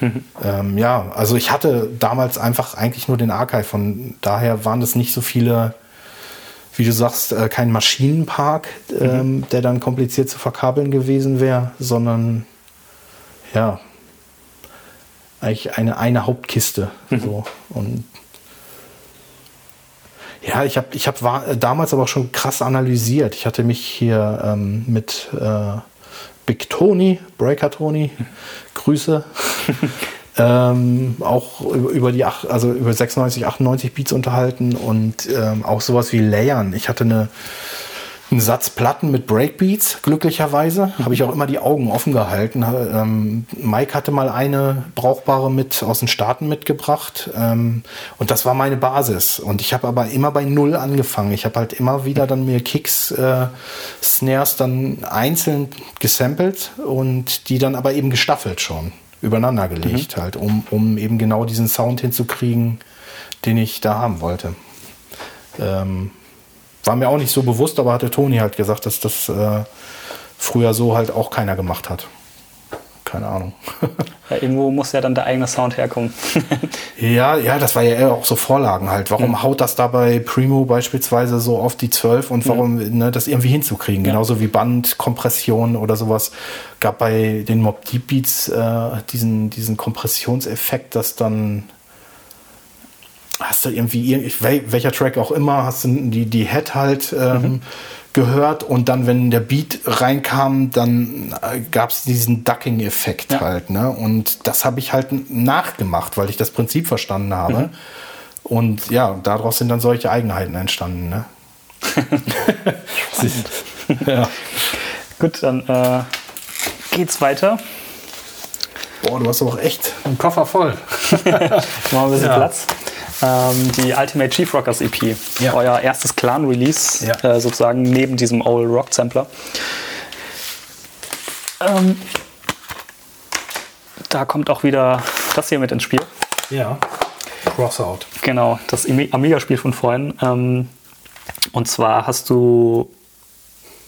Mhm. Ähm, ja, also ich hatte damals einfach eigentlich nur den Archive. Von daher waren das nicht so viele wie du sagst, äh, kein Maschinenpark, ähm, mhm. der dann kompliziert zu verkabeln gewesen wäre, sondern ja, eigentlich eine, eine Hauptkiste. Mhm. So. Und ja, ich habe ich hab war, damals aber auch schon krass analysiert. Ich hatte mich hier ähm, mit äh, Big Tony, Breaker Tony. Grüße, ähm, auch über die also über 96, 98 Beats unterhalten und ähm, auch sowas wie Layern. Ich hatte eine, einen Satz Platten mit Breakbeats, glücklicherweise. Habe ich auch immer die Augen offen gehalten. Ähm, Mike hatte mal eine brauchbare mit aus den Staaten mitgebracht. Ähm, und das war meine Basis. Und ich habe aber immer bei Null angefangen. Ich habe halt immer wieder dann mir Kicks, äh, Snares dann einzeln gesampelt und die dann aber eben gestaffelt schon übereinander gelegt, mhm. halt, um, um eben genau diesen Sound hinzukriegen, den ich da haben wollte. Ähm, war mir auch nicht so bewusst, aber hatte Toni halt gesagt, dass das äh, früher so halt auch keiner gemacht hat keine Ahnung.
ja, irgendwo muss ja dann der eigene Sound herkommen.
ja, ja, das war ja eher auch so Vorlagen halt. Warum mhm. haut das da bei Primo beispielsweise so auf die 12 und warum mhm. ne, das irgendwie hinzukriegen? Ja. Genauso wie Bandkompression oder sowas. Gab bei den Mob Deep Beats äh, diesen, diesen Kompressionseffekt, dass dann hast du irgendwie, welcher Track auch immer, hast du die, die Head halt ähm, mhm gehört und dann, wenn der Beat reinkam, dann äh, gab es diesen Ducking-Effekt ja. halt. Ne? Und das habe ich halt nachgemacht, weil ich das Prinzip verstanden habe. Mhm. Und ja, daraus sind dann solche Eigenheiten entstanden. Ne?
ja. Gut, dann äh, geht's weiter.
Boah, du hast aber auch echt einen Koffer voll.
Machen wir ein bisschen ja. Platz ähm, die Ultimate Chief Rockers EP. Ja. Euer erstes Clan-Release, ja. äh, sozusagen neben diesem Old Rock Sampler. Ähm, da kommt auch wieder das hier mit ins Spiel.
Ja. Crossout.
Genau, das Amiga-Spiel von vorhin. Ähm, und zwar hast du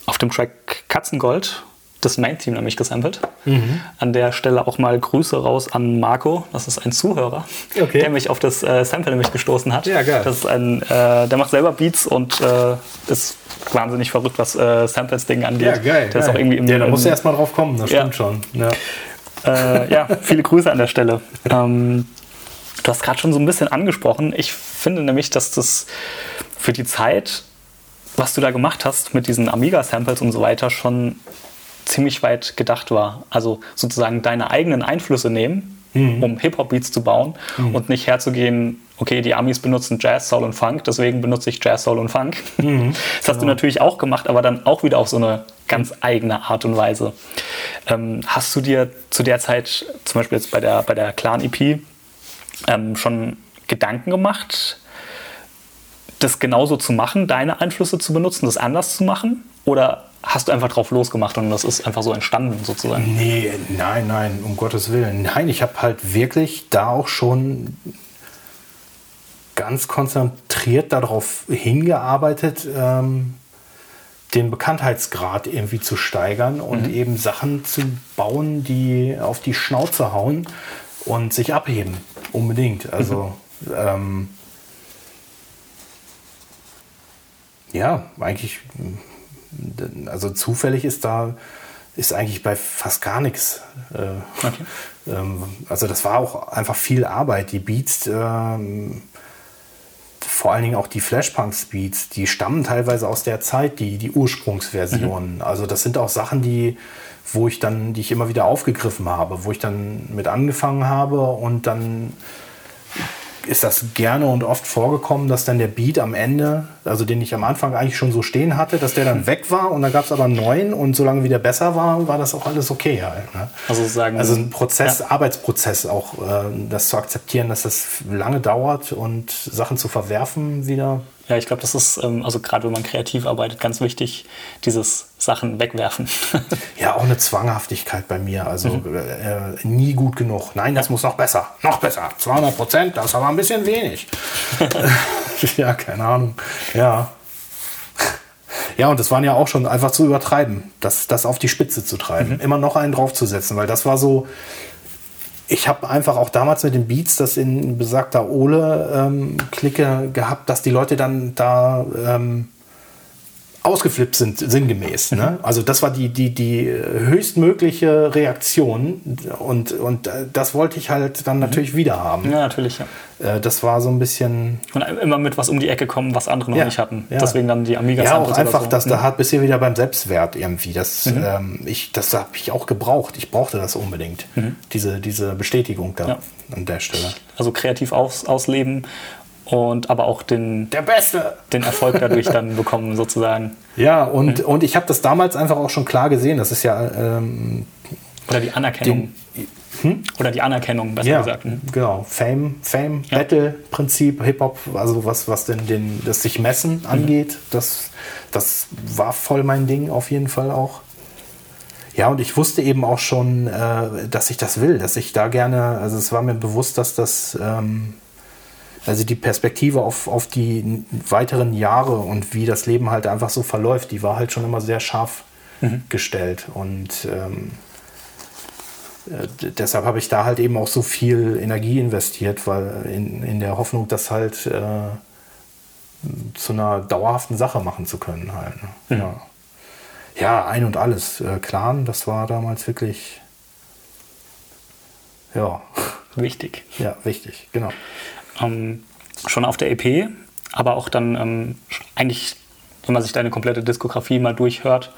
auf dem Track Katzengold das Main-Team nämlich gesampelt. Mhm. An der Stelle auch mal Grüße raus an Marco, das ist ein Zuhörer, okay. der mich auf das äh, Sample nämlich gestoßen hat. Ja, geil. Das ist ein, äh, der macht selber Beats und äh, ist wahnsinnig verrückt, was äh, Samples-Ding angeht. Ja,
geil. Der
ist
auch irgendwie im, ja, da musst du erstmal drauf kommen, das stimmt schon. Ja.
Äh, ja, viele Grüße an der Stelle. Ähm, du hast gerade schon so ein bisschen angesprochen. Ich finde nämlich, dass das für die Zeit, was du da gemacht hast mit diesen Amiga-Samples und so weiter, schon ziemlich weit gedacht war. Also sozusagen deine eigenen Einflüsse nehmen, mhm. um Hip-Hop-Beats zu bauen mhm. und nicht herzugehen, okay, die Amis benutzen Jazz, Soul und Funk, deswegen benutze ich Jazz, Soul und Funk. Mhm. Das hast genau. du natürlich auch gemacht, aber dann auch wieder auf so eine ganz eigene Art und Weise. Ähm, hast du dir zu der Zeit, zum Beispiel jetzt bei der, bei der Clan-EP, ähm, schon Gedanken gemacht, das genauso zu machen, deine Einflüsse zu benutzen, das anders zu machen? Oder hast du einfach drauf losgemacht und das ist einfach so entstanden sozusagen?
Nee, nein, nein, um Gottes Willen. Nein, ich habe halt wirklich da auch schon ganz konzentriert darauf hingearbeitet, ähm, den Bekanntheitsgrad irgendwie zu steigern und mhm. eben Sachen zu bauen, die auf die Schnauze hauen und sich abheben. Unbedingt. Also mhm. ähm, ja, eigentlich also zufällig ist da ist eigentlich bei fast gar nichts. Äh, okay. ähm, also das war auch einfach viel Arbeit. Die Beats, ähm, vor allen Dingen auch die Flashpunk-Beats, die stammen teilweise aus der Zeit, die, die Ursprungsversionen. Mhm. Also das sind auch Sachen, die, wo ich dann, die ich immer wieder aufgegriffen habe, wo ich dann mit angefangen habe und dann ist das gerne und oft vorgekommen, dass dann der Beat am Ende, also den ich am Anfang eigentlich schon so stehen hatte, dass der dann weg war und dann gab es aber einen neuen und solange wieder besser war, war das auch alles okay halt. Ne?
Also sagen
Also ein Prozess, ja. Arbeitsprozess auch, äh, das zu akzeptieren, dass das lange dauert und Sachen zu verwerfen wieder
ja, ich glaube, das ist, ähm, also gerade wenn man kreativ arbeitet, ganz wichtig, dieses Sachen wegwerfen.
ja, auch eine Zwanghaftigkeit bei mir. Also mhm. äh, nie gut genug. Nein, das muss noch besser. Noch besser. 200 Prozent, das ist aber ein bisschen wenig. ja, keine Ahnung. Ja. Ja, und das waren ja auch schon einfach zu übertreiben, das, das auf die Spitze zu treiben. Mhm. Immer noch einen draufzusetzen, weil das war so, ich habe einfach auch damals mit den Beats das in besagter Ole-Clique ähm, gehabt, dass die Leute dann da ähm, ausgeflippt sind, sinngemäß. Ne? Mhm. Also das war die, die, die höchstmögliche Reaktion und, und äh, das wollte ich halt dann mhm. natürlich mhm. wieder haben.
Ja, natürlich, ja.
Äh, das war so ein bisschen...
Und immer mit was um die Ecke kommen, was andere noch ja, nicht hatten. Ja. Deswegen dann die amiga
Ja, auch einfach, so. dass da hat bisher wieder beim Selbstwert irgendwie. Das, mhm. ähm, ich, das habe ich auch gebraucht. Ich brauchte das unbedingt. Mhm. Diese, diese Bestätigung da an der Stelle.
Also kreativ aus, ausleben und aber auch den,
Der Beste.
den Erfolg dadurch dann bekommen, sozusagen.
Ja, und, mhm. und ich habe das damals einfach auch schon klar gesehen. Das ist ja. Ähm,
Oder die Anerkennung. Den, hm? Oder die Anerkennung, besser ja, gesagt. Mhm.
Genau, Fame, Fame, ja. Battle-Prinzip, Hip-Hop, also was, was denn den, das sich messen mhm. angeht, das, das war voll mein Ding auf jeden Fall auch. Ja, und ich wusste eben auch schon, äh, dass ich das will, dass ich da gerne, also es war mir bewusst, dass das ähm, also die Perspektive auf, auf die weiteren Jahre und wie das Leben halt einfach so verläuft, die war halt schon immer sehr scharf mhm. gestellt. Und ähm, äh, deshalb habe ich da halt eben auch so viel Energie investiert, weil in, in der Hoffnung, das halt äh, zu einer dauerhaften Sache machen zu können halt. Ne? Mhm. Ja. ja, ein und alles. Äh, Clan, das war damals wirklich ja.
Wichtig.
Ja, wichtig, genau
ähm, schon auf der EP, aber auch dann ähm, eigentlich, wenn man sich deine komplette Diskografie mal durchhört,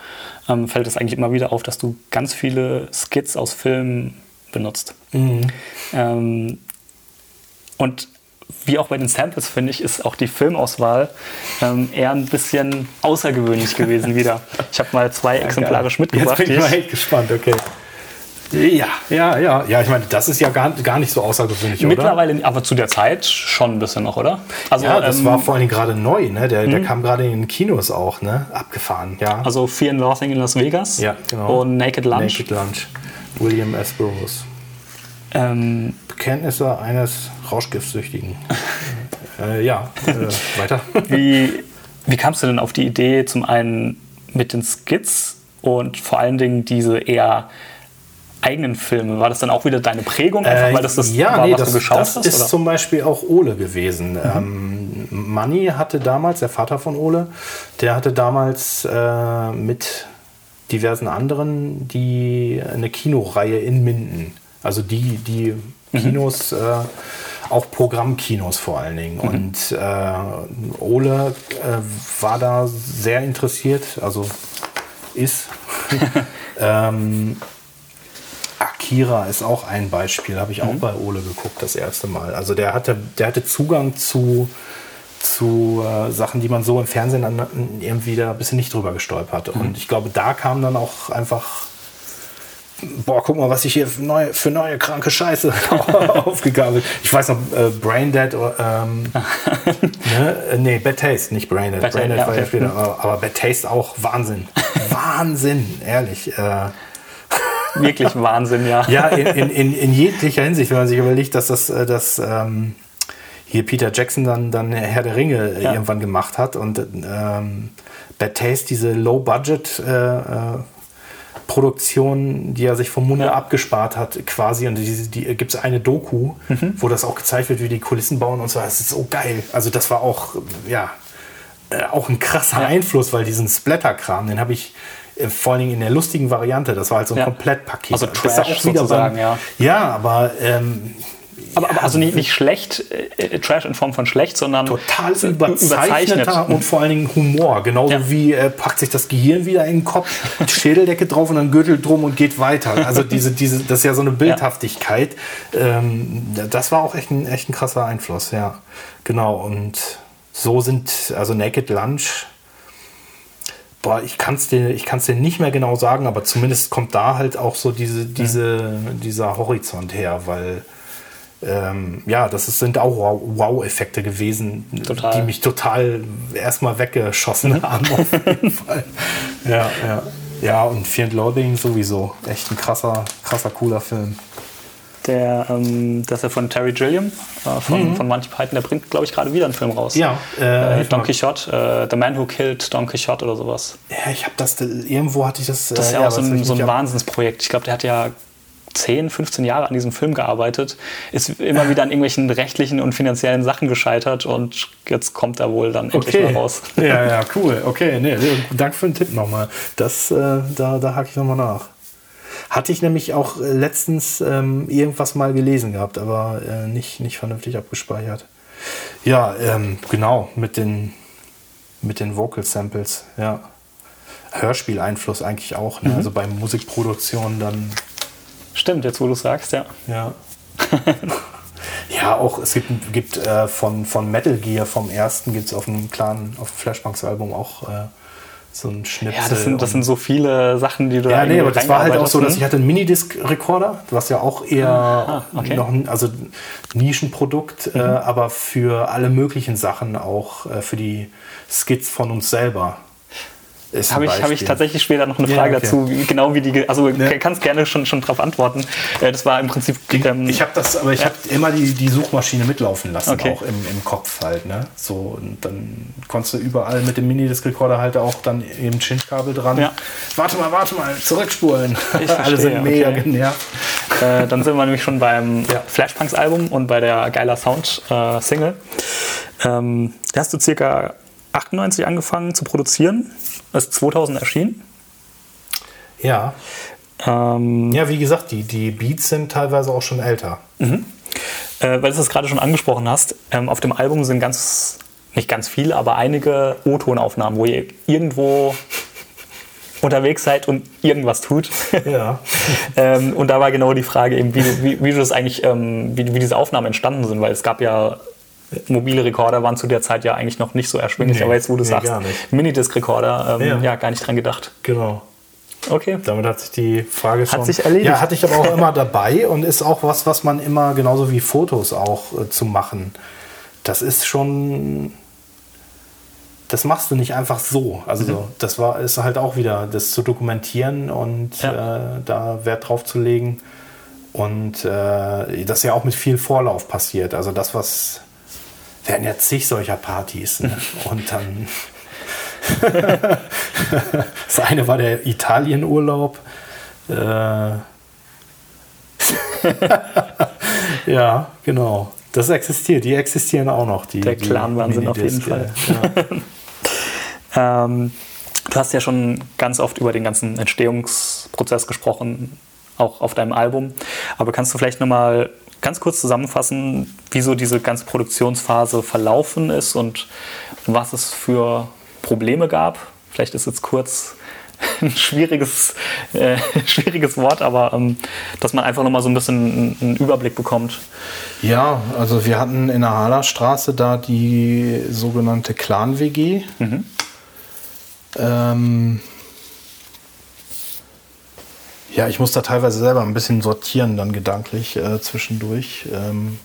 ähm, fällt es eigentlich immer wieder auf, dass du ganz viele Skits aus Filmen benutzt. Mhm. Ähm, und wie auch bei den Samples, finde ich, ist auch die Filmauswahl ähm, eher ein bisschen außergewöhnlich gewesen wieder. Ich habe mal zwei exemplarisch mitgebracht.
Jetzt bin ich mal echt gespannt, okay. Ja, ja, ja. Ja, ich meine, das ist ja gar, gar nicht so außergewöhnlich,
Mittlerweile, oder? aber zu der Zeit schon ein bisschen noch, oder?
Also, ja, das ähm, war vor allem gerade neu, ne? Der, der mhm. kam gerade in den Kinos auch, ne? Abgefahren, ja.
Also Fear and Loathing in Las Vegas
ja, genau.
und Naked Lunch.
Naked Lunch. William S. Burroughs. Ähm, Bekenntnisse eines Rauschgiftsüchtigen. äh, ja, äh, weiter.
wie, wie kamst du denn auf die Idee, zum einen mit den Skits und vor allen Dingen diese eher eigenen Filme? War das dann auch wieder deine Prägung,
einfach, weil das das ja, war, nee, was das, du geschaut das hast? Das ist oder? zum Beispiel auch Ole gewesen. Mhm. Ähm, Manni hatte damals, der Vater von Ole, der hatte damals äh, mit diversen anderen die eine Kinoreihe in Minden. Also die, die mhm. Kinos, mhm. äh, auch Programmkinos vor allen Dingen. Mhm. Und äh, Ole äh, war da sehr interessiert, also ist. ähm, Akira ist auch ein Beispiel, habe ich auch mhm. bei Ole geguckt das erste Mal. Also der hatte, der hatte Zugang zu, zu äh, Sachen, die man so im Fernsehen dann irgendwie da ein bisschen nicht drüber gestolpert. Mhm. Und ich glaube, da kam dann auch einfach, boah, guck mal, was ich hier für neue, für neue kranke Scheiße aufgegabelt. Ich weiß noch, äh, Braindead, ähm, ne? Äh, nee, Bad Taste, nicht Braindead. Bad Braindead ja, war okay. ja später, aber, aber Bad Taste auch Wahnsinn. Wahnsinn, ehrlich. Äh,
wirklich Wahnsinn, ja.
Ja, in, in, in, jeglicher Hinsicht, wenn man sich überlegt, dass das, äh, dass, ähm, hier Peter Jackson dann, dann Herr der Ringe ja. irgendwann gemacht hat und ähm, Bad Taste, diese Low-Budget äh, äh, Produktion, die er sich vom Munde ja. abgespart hat, quasi. Und die, die gibt es eine Doku, mhm. wo das auch gezeigt wird, wie die Kulissen bauen und so. Das ist so geil. Also das war auch, ja, äh, auch ein krasser ja. Einfluss, weil diesen Splatter-Kram, den habe ich äh, vor allen Dingen in der lustigen Variante. Das war halt so ein
Ja.
Komplettpaket.
Also
Das ist
Trash sozusagen,
beim-
ja.
Ja, aber ähm,
Aber, aber also nicht, nicht schlecht, äh, Trash in Form von schlecht, sondern
total überzeichneter und vor allen Dingen Humor. Genauso
Ja.
wie äh, packt sich das Gehirn wieder in den Kopf, Schädeldecke drauf und dann Gürtel drum und geht weiter. Also diese, diese, das ist ja so eine Bildhaftigkeit. Ähm, das war auch echt ein, echt ein krasser Einfluss, ja. Genau. Und so sind, also Naked Lunch. Boah, ich kann es dir, ich kann's dir nicht mehr genau sagen, aber zumindest kommt da halt auch so diese, diese, dieser Horizont her, weil ähm, ja, das ist, sind auch Wow- Wow-Effekte gewesen,
Total.
die mich total erstmal weggeschossen haben. Auf jeden Fall. Ja, ja. Ja, und Fear and Loathing sowieso. Echt ein krasser, krasser, cooler Film.
Der, ähm, das ist ja von Terry Gilliam, äh, von, von Monty Python, der bringt, glaube ich, gerade wieder einen Film raus.
Mhm. Ja, äh,
äh, Don. Quixote, äh, The Man Who Killed Don Quixote oder sowas.
Ja, ich habe das, irgendwo hatte ich das.
Das ist
äh,
ja, auch so ein, so ein Wahnsinnsprojekt. Ich glaube, der hat ja 10, 15 Jahre an diesem Film gearbeitet, ist immer wieder an irgendwelchen rechtlichen und finanziellen Sachen gescheitert und jetzt kommt er wohl dann endlich
Okay.
mal raus.
Ja, ja, cool. Okay, nee, danke für den Tipp nochmal. Das, äh, da, da hake ich nochmal nach. Hatte ich nämlich auch äh, letztens ähm, irgendwas mal gelesen gehabt, aber äh, nicht, nicht vernünftig abgespeichert. Ja, ähm, genau, mit den, mit den Vocal Samples, ja. Hörspieleinfluss eigentlich auch,
Mhm.
ne? also bei Musikproduktion dann
Stimmt, jetzt wo du sagst, ja.
ja. ja, auch es gibt, gibt äh, von, von Metal Gear vom ersten gibt es auf dem kleinen, auf dem Flashbanks-Album auch äh, so ein Schnipsel.
Ja, das sind, das sind so viele Sachen, die du
ja,
da
nee, aber das war halt auch so, dass ich hatte einen Minidisc-Rekorder, was ja auch eher
Ah, okay. Mhm.
noch ein also Nischenprodukt, äh, aber für alle möglichen Sachen auch äh, für die Skits von uns selber.
Habe ich, hab ich tatsächlich später noch eine
Ja,
Frage
okay.
dazu, wie, genau wie die, also
Ja.
kannst gerne schon, schon drauf antworten. Äh, Das war im Prinzip, ähm,
Ich habe das, aber ich habe immer die, die Suchmaschine mitlaufen lassen,
Okay.
auch im, im Kopf halt, ne? So, und dann konntest du überall mit dem Minidisc-Recorder halt auch dann eben Chinch-Kabel dran.
Ja.
Warte mal, warte mal, zurückspulen.
Ich
Alle sind mega
okay.
genervt.
äh, dann sind wir nämlich schon beim
Ja.
Flashpunks-Album und bei der Geiler Sound-Single. ähm, da hast du circa 98 angefangen zu produzieren, ist 2000 erschienen.
Ja.
Ähm,
Ja, wie gesagt, die, die Beats sind teilweise auch schon älter.
äh, weil du es gerade schon angesprochen hast, ähm, auf dem Album sind ganz, nicht ganz viele, aber einige O-Tonaufnahmen, wo ihr irgendwo unterwegs seid und irgendwas tut.
Ja.
ähm, und da war genau die Frage, eben, wie, wie, wie das eigentlich, ähm, wie, wie diese Aufnahmen entstanden sind, weil es gab ja mobile Rekorder waren zu der Zeit ja eigentlich noch nicht so erschwinglich,
Nee,
aber jetzt, wo du
nee,
sagst. Minidisc-Rekorder, ähm,
Ja.
ja. gar nicht dran gedacht.
Genau.
Okay.
Damit hat sich die Frage schon.
sich erledigt.
Ja, hatte ich aber auch immer dabei und ist auch was, was man immer genauso wie Fotos auch äh, zu machen. Das ist schon. Das machst du nicht einfach so. Also so, das war ist halt auch wieder das zu dokumentieren und
Ja.
äh, da Wert drauf zu legen. Und äh, das ja auch mit viel Vorlauf passiert. Also das, was hatten ja zig solcher Partys. Ne? Und dann das eine war der Italienurlaub. Äh ja, genau. Das existiert. Die existieren auch noch. Die,
Der Clan-Wahnsinn auf jeden
Minidisc, Ja.
Ähm, du hast ja schon ganz oft über den ganzen Entstehungsprozess gesprochen, auch auf deinem Album. Aber kannst du vielleicht nochmal ganz kurz zusammenfassen, wie so diese ganze Produktionsphase verlaufen ist und was es für Probleme gab? Vielleicht ist jetzt kurz ein schwieriges, äh, schwieriges Wort, aber ähm, dass man einfach nochmal so ein bisschen einen- Überblick bekommt.
ja, also wir hatten in der Halerstraße da die sogenannte Clan-WG. Ähm, ja, ich muss da teilweise selber ein bisschen sortieren, dann gedanklich äh, zwischendurch. Ähm,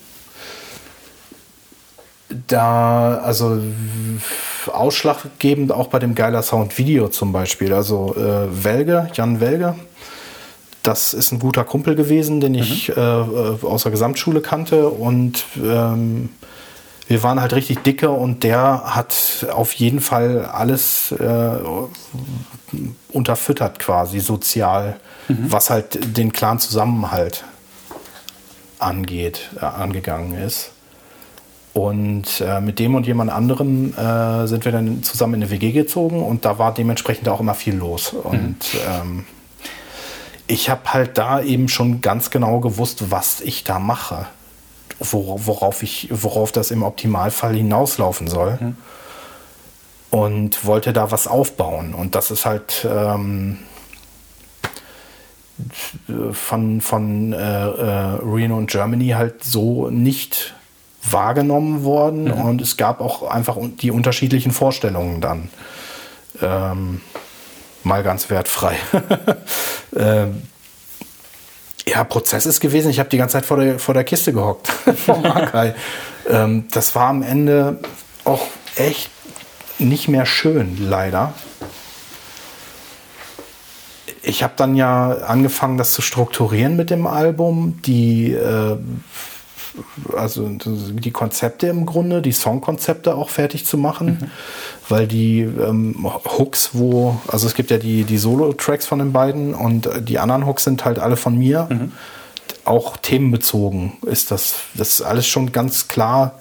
da, also ausschlaggebend auch bei dem Geiler Sound Video zum Beispiel. Also äh, Welge, Jan Welge, das ist ein guter Kumpel gewesen, den ich äh, äh, aus der Gesamtschule kannte und ähm, wir waren halt richtig dicke und der hat auf jeden Fall alles äh, unterfüttert quasi sozial, was halt den klaren Zusammenhalt angeht, äh, angegangen ist. Und äh, mit dem und jemand anderem äh, sind wir dann zusammen in eine WG gezogen und da war dementsprechend auch immer viel los. Und ähm, ich habe halt da eben schon ganz genau gewusst, was ich da mache, wor worauf, ich, worauf das im Optimalfall hinauslaufen soll. Und wollte da was aufbauen. Und das ist halt ähm, von, von äh, äh, Reno und Germany halt so nicht wahrgenommen worden. Und es gab auch einfach die unterschiedlichen Vorstellungen dann. Ähm, mal ganz wertfrei. ähm, ja, Prozess ist gewesen. Ich habe die ganze Zeit vor der, vor der Kiste gehockt Arkai. ähm, das war am Ende auch echt nicht mehr schön, leider. Ich habe dann ja angefangen, das zu strukturieren mit dem Album. Die äh, also die Konzepte im Grunde, die Songkonzepte auch fertig zu machen, mhm. weil die ähm, Hooks, wo, also es gibt ja die, die Solo-Tracks von den beiden und die anderen Hooks sind halt alle von mir. Mhm. Auch themenbezogen ist das, das ist alles schon ganz klar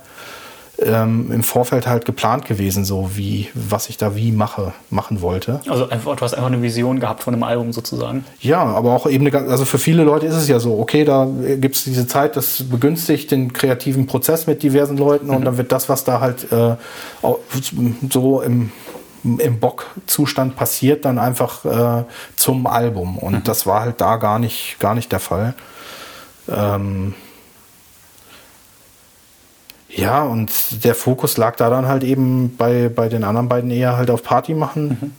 ähm, im Vorfeld halt geplant gewesen, so wie, was ich da wie mache, machen wollte.
Also einfach, du hast einfach eine Vision gehabt von einem Album sozusagen.
Ja, aber auch eben, eine, also für viele Leute ist es ja so, okay, da gibt es diese Zeit, das begünstigt den kreativen Prozess mit diversen Leuten mhm. und dann wird das, was da halt äh, so im im Bock-Zustand passiert, dann einfach äh, zum Album. Und mhm. das war halt da gar nicht, gar nicht der Fall. Ähm, ja, und der Fokus lag da dann halt eben bei, bei den anderen beiden eher halt auf Party machen. Mhm.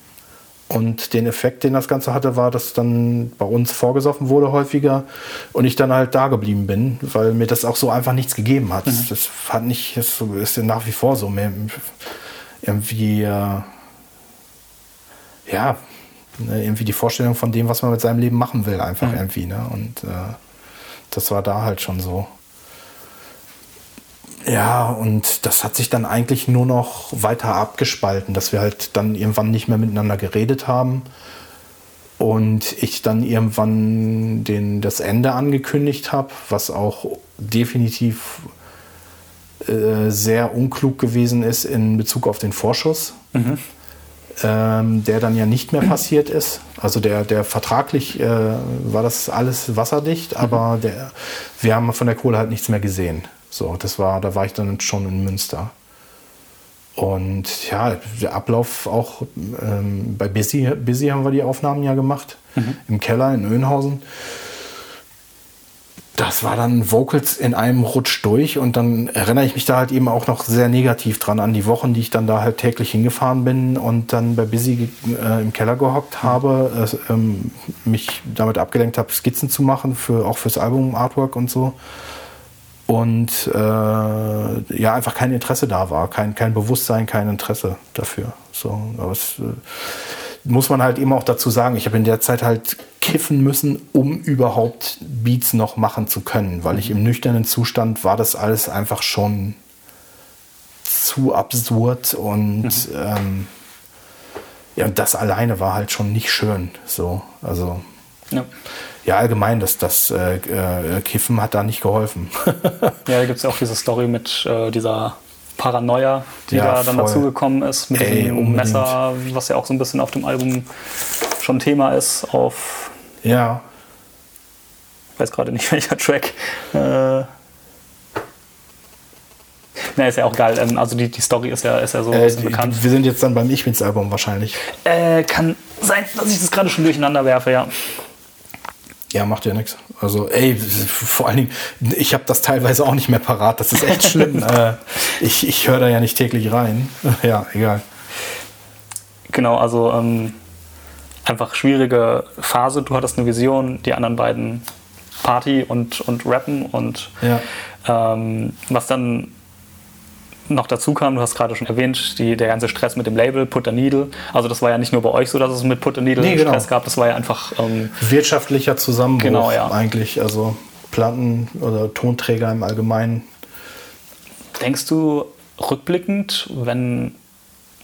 Und den Effekt, den das Ganze hatte, war, dass dann bei uns vorgesoffen wurde häufiger und ich dann halt da geblieben bin, weil mir das auch so einfach nichts gegeben hat. Mhm. Das hat nicht, das ist ja nach wie vor so. Mehr, irgendwie, äh, ja, ne, irgendwie die Vorstellung von dem, was man mit seinem Leben machen will, einfach mhm. irgendwie. Ne? Und äh, das war da halt schon so. Ja, und das hat sich dann eigentlich nur noch weiter abgespalten, dass wir halt dann irgendwann nicht mehr miteinander geredet haben. Und ich dann irgendwann den, das Ende angekündigt habe, was auch definitiv äh, sehr unklug gewesen ist in Bezug auf den Vorschuss, mhm. ähm, der dann ja nicht mehr passiert ist. Also der, der vertraglich äh, war das alles wasserdicht, mhm. aber der, wir haben von der Kohle halt nichts mehr gesehen. So, das war, da war ich dann schon in Münster. Und ja, der Ablauf auch ähm, bei Busy, Busy haben wir die Aufnahmen ja gemacht, mhm. im Keller in Öhnhausen. Das war dann Vocals in einem Rutsch durch und dann erinnere ich mich da halt eben auch noch sehr negativ dran an die Wochen, die ich dann da halt täglich hingefahren bin und dann bei Busy äh, im Keller gehockt habe, äh, ähm, mich damit abgelenkt habe, Skizzen zu machen, für, auch fürs Album Artwork und so und äh, ja einfach kein Interesse da war, kein, kein Bewusstsein, kein Interesse dafür. So, aber es äh, muss man halt eben auch dazu sagen, ich habe in der Zeit halt kiffen müssen, um überhaupt Beats noch machen zu können, weil ich im nüchternen Zustand war das alles einfach schon zu absurd und mhm. ähm, ja, das alleine war halt schon nicht schön. So, also ja ja, allgemein, das, das äh, äh, Kiffen hat da nicht geholfen.
ja, da gibt es ja auch diese Story mit äh, dieser Paranoia, die ja, da dann dazugekommen ist, mit Ey, dem unbedingt. Messer, was ja auch so ein bisschen auf dem Album schon Thema ist, auf.
Ja.
Ich weiß gerade nicht, welcher Track. Äh, na, ist ja auch geil. Ähm, also die, die Story ist ja, ist ja so äh,
die,
bekannt.
Wir sind jetzt dann beim Ich-Album wahrscheinlich.
Äh, kann sein, dass ich das gerade schon durcheinander werfe, ja.
Ja, macht ja nichts. Also, ey, vor allen Dingen, ich habe das teilweise auch nicht mehr parat. Das ist echt schlimm. äh, ich ich höre da ja nicht täglich rein. ja, egal.
Genau, also ähm, einfach schwierige Phase. Du hattest eine Vision, die anderen beiden Party und, und Rappen und ja. ähm, was dann noch dazu kam, du hast gerade schon erwähnt, die, der ganze Stress mit dem Label, Put a Needle. Also das war ja nicht nur bei euch so, dass es mit Put a Needle nee, genau. Stress gab, das war ja einfach...
Ähm, Wirtschaftlicher Zusammenbruch genau, ja. eigentlich, also Platten oder Tonträger im Allgemeinen.
Denkst du rückblickend, wenn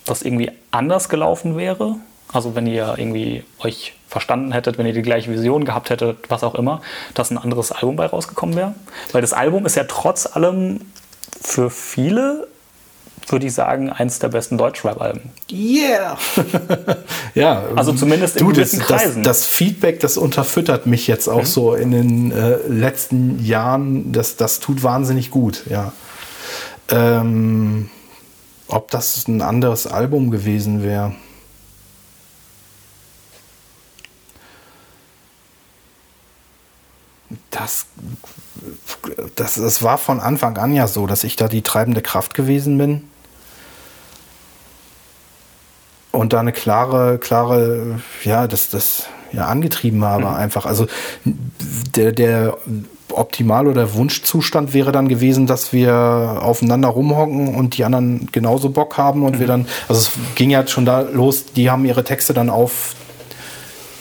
das irgendwie anders gelaufen wäre, also wenn ihr irgendwie euch verstanden hättet, wenn ihr die gleiche Vision gehabt hättet, was auch immer, dass ein anderes Album bei rausgekommen wäre? Weil das Album ist ja trotz allem für viele würde ich sagen, eins der besten Deutschrap-Alben.
Yeah! ja,
also zumindest in gewissen
das,
Kreisen.
Das, das, Feedback, das unterfüttert mich jetzt auch mhm. so in den äh, letzten Jahren. Das, das tut wahnsinnig gut, ja. Ähm, ob das ein anderes Album gewesen wäre. Das, das, das war von Anfang an ja so, dass ich da die treibende Kraft gewesen bin. Und da eine klare, klare, ja, das, das ja angetrieben habe mhm. einfach. Also der, der Optimal- oder Wunschzustand wäre dann gewesen, dass wir aufeinander rumhocken und die anderen genauso Bock haben und mhm. wir dann, also es ging ja schon da los, die haben ihre Texte dann auf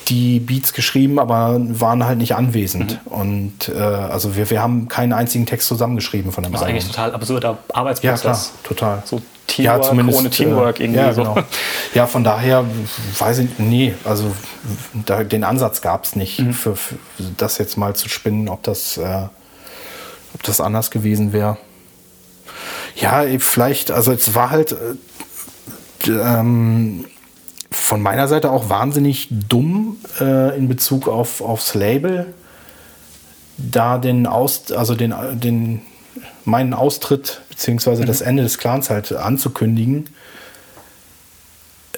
die Beats geschrieben, aber waren halt nicht anwesend. Mhm. Und äh, also wir, wir haben keinen einzigen Text zusammengeschrieben von dem
Das ist eigentlich total absurder Arbeitsprozess.
Ja, klar, total.
So Teamwork ja, zumindest, ohne Teamwork
äh,
irgendwie
ja,
so.
Genau. Ja, von daher weiß ich, nee, also da, den Ansatz gab es nicht, mhm. für, für, das jetzt mal zu spinnen, ob das, äh, ob das anders gewesen wäre. Ja, vielleicht, also es war halt äh, ähm, von meiner Seite auch wahnsinnig dumm äh, in Bezug auf, aufs Label, da den Aus, also den, den meinen Austritt bzw. mhm. das Ende des Clans halt anzukündigen,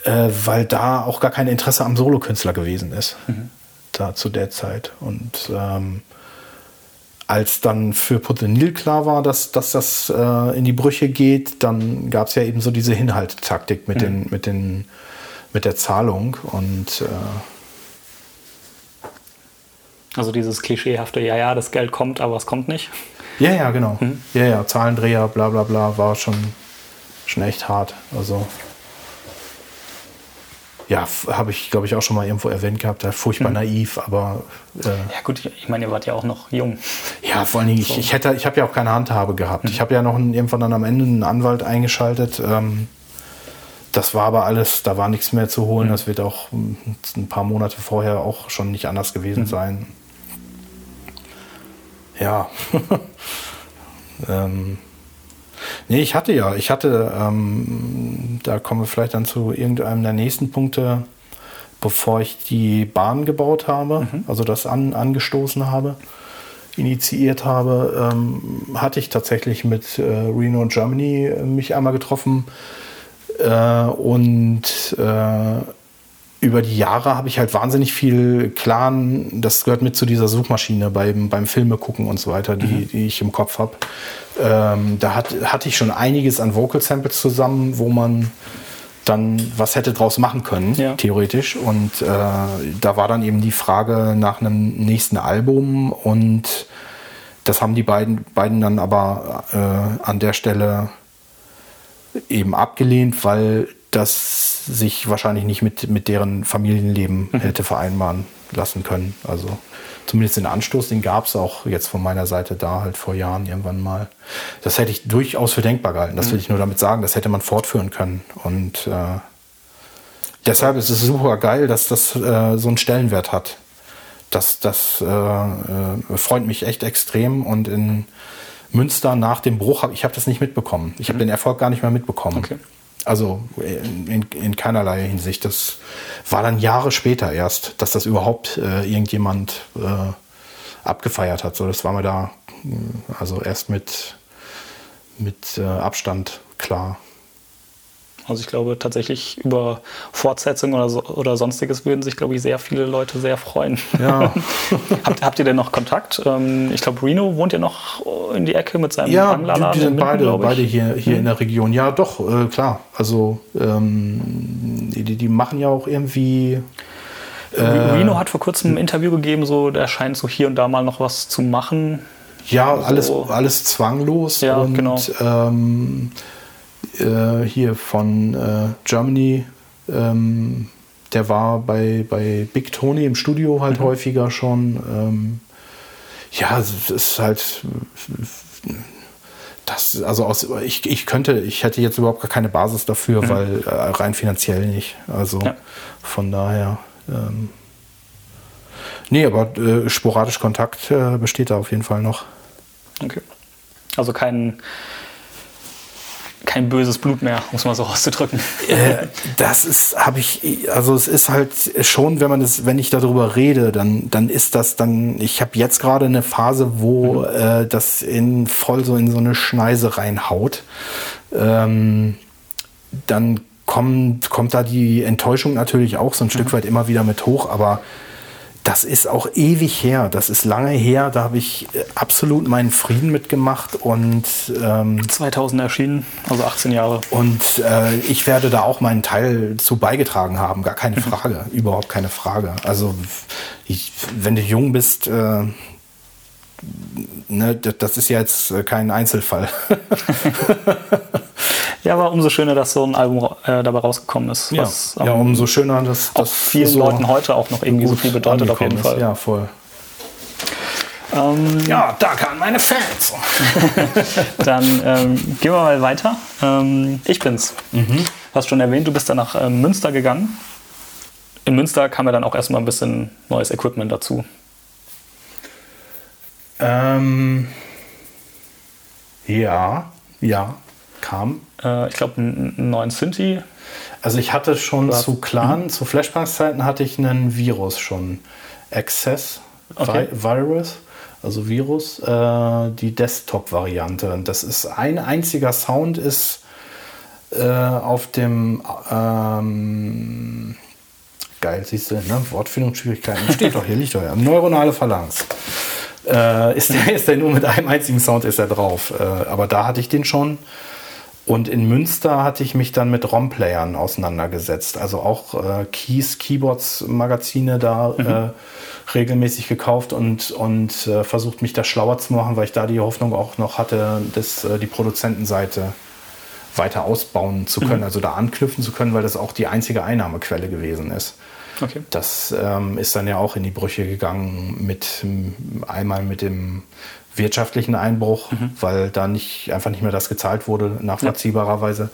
äh, weil da auch gar kein Interesse am Solokünstler gewesen ist. Mhm. Da zu der Zeit. Und ähm, als dann für Potenil klar war, dass, dass das äh, in die Brüche geht, dann gab es ja eben so diese Hinhalttaktik mit, mhm. den, mit, den, mit der Zahlung. Und äh,
also dieses klischeehafte, ja, ja, das Geld kommt, aber es kommt nicht.
Ja, ja, genau. Mhm. Ja, ja, Zahlendreher, bla bla bla, war schon, schon echt hart. Also ja, habe ich, glaube ich, auch schon mal irgendwo erwähnt gehabt, furchtbar mhm. naiv, aber.
Äh, ja, gut, ich meine, ihr wart ja auch noch jung.
Ja, vor allen Dingen, so. ich, ich, hätte, ich habe ja auch keine Handhabe gehabt. Mhm. Ich habe ja noch einen, irgendwann dann am Ende einen Anwalt eingeschaltet. Ähm, das war aber alles, da war nichts mehr zu holen. Mhm. Das wird auch ein paar Monate vorher auch schon nicht anders gewesen mhm. sein ja. ähm, nee, ich hatte ja, ich hatte, ähm, da kommen wir vielleicht dann zu irgendeinem der nächsten Punkte, bevor ich die Bahn gebaut habe, mhm. also das an, angestoßen habe, initiiert habe, ähm, hatte ich tatsächlich mit äh, Reno Germany mich einmal getroffen äh, und äh, über die Jahre habe ich halt wahnsinnig viel Clan, das gehört mit zu dieser Suchmaschine beim, beim Filme gucken und so weiter, die, mhm. die ich im Kopf habe. Ähm, da hat, hatte ich schon einiges an Vocal Samples zusammen, wo man dann was hätte draus machen können, ja. theoretisch. Und äh, da war dann eben die Frage nach einem nächsten Album und das haben die beiden, beiden dann aber äh, an der Stelle eben abgelehnt, weil das sich wahrscheinlich nicht mit, mit deren Familienleben mhm. hätte vereinbaren lassen können. Also zumindest den Anstoß, den gab es auch jetzt von meiner Seite da halt vor Jahren irgendwann mal. Das hätte ich durchaus für denkbar gehalten. Das mhm. will ich nur damit sagen. Das hätte man fortführen können. Und äh, deshalb ist es super geil, dass das äh, so einen Stellenwert hat. Das, das äh, äh freut mich echt extrem. Und in Münster nach dem Bruch, hab, ich habe das nicht mitbekommen. Ich habe mhm. den Erfolg gar nicht mehr mitbekommen. Okay. Also in, in, keinerlei Hinsicht. Das war dann Jahre später erst, dass das überhaupt äh, irgendjemand äh, abgefeiert hat. So, das war mir da also erst mit, mit äh, Abstand klar.
Also ich glaube tatsächlich über Fortsetzung oder, so, oder sonstiges würden sich, glaube ich, sehr viele Leute sehr freuen.
Ja.
habt, habt ihr denn noch Kontakt? Ähm, ich glaube, Reno wohnt ja noch in die Ecke mit seinem
ja, Anglerladen. Die, die sind beide, beide hier, hier mhm. in der Region. Ja, doch, äh, klar. Also ähm, die, die machen ja auch irgendwie.
Äh, Reno hat vor kurzem ein Interview gegeben, so der scheint so hier und da mal noch was zu machen.
Ja, so. alles, alles zwanglos.
Ja, und, genau.
Ähm, äh, hier von äh, Germany, ähm, der war bei, bei Big Tony im Studio halt mhm. häufiger schon. Ähm, ja, es ist halt. Das, also aus, ich, ich könnte, ich hätte jetzt überhaupt gar keine Basis dafür, mhm. weil äh, rein finanziell nicht. Also ja. von daher. Ähm, nee, aber äh, sporadisch Kontakt äh, besteht da auf jeden Fall noch.
Okay. Also kein kein böses Blut mehr, muss man so auszudrücken.
Äh, das ist, habe ich, also es ist halt schon, wenn man das, wenn ich darüber rede, dann, dann ist das dann, ich habe jetzt gerade eine Phase, wo mhm. äh, das in voll so in so eine Schneise reinhaut. Ähm, dann kommt, kommt da die Enttäuschung natürlich auch so ein mhm. Stück weit immer wieder mit hoch, aber das ist auch ewig her, das ist lange her, da habe ich äh, absolut meinen Frieden mitgemacht und
ähm, 2000 erschienen, also 18 Jahre.
Und äh, ich werde da auch meinen Teil zu beigetragen haben, gar keine Frage, überhaupt keine Frage. Also ich, wenn du jung bist, äh, ne, das ist ja jetzt kein Einzelfall.
Ja, aber umso schöner, dass so ein Album äh, dabei rausgekommen ist.
Ja, was, ja ähm, umso schöner, dass
das vielen so Leuten heute auch noch irgendwie so viel bedeutet auf jeden Fall.
Ja, voll. Ähm, ja, danke an meine Fans.
dann ähm, gehen wir mal weiter. Ähm, ich bin's. Mhm. Hast schon erwähnt, du bist dann nach ähm, Münster gegangen. In Münster kam ja dann auch erstmal ein bisschen neues Equipment dazu.
Ähm, ja, ja, kam.
Äh, ich glaube, einen neuen Synthi.
Also ich hatte schon zu Clan, mhm. zu Flashbangs-Zeiten hatte ich einen Virus schon. Access okay. Virus, also Virus, äh, die Desktop-Variante. Das ist ein einziger Sound ist äh, auf dem ähm, geil, siehst du, ne? Wortfindungsschwierigkeiten. Steht doch hier, liegt doch ja. Neuronale Phalanx. Äh, ist, der, ist der nur mit einem einzigen Sound ist er drauf. Äh, aber da hatte ich den schon. Und in Münster hatte ich mich dann mit ROM-Playern auseinandergesetzt. Also auch äh, Keys, Keyboards, Magazine da mhm. äh, regelmäßig gekauft und, und äh, versucht, mich da schlauer zu machen, weil ich da die Hoffnung auch noch hatte, dass äh, die Produzentenseite weiter ausbauen zu können, mhm. also da anknüpfen zu können, weil das auch die einzige Einnahmequelle gewesen ist. Okay. Das ähm, ist dann ja auch in die Brüche gegangen mit einmal mit dem wirtschaftlichen Einbruch, mhm. weil da nicht, einfach nicht mehr das gezahlt wurde, nachvollziehbarerweise. Ja.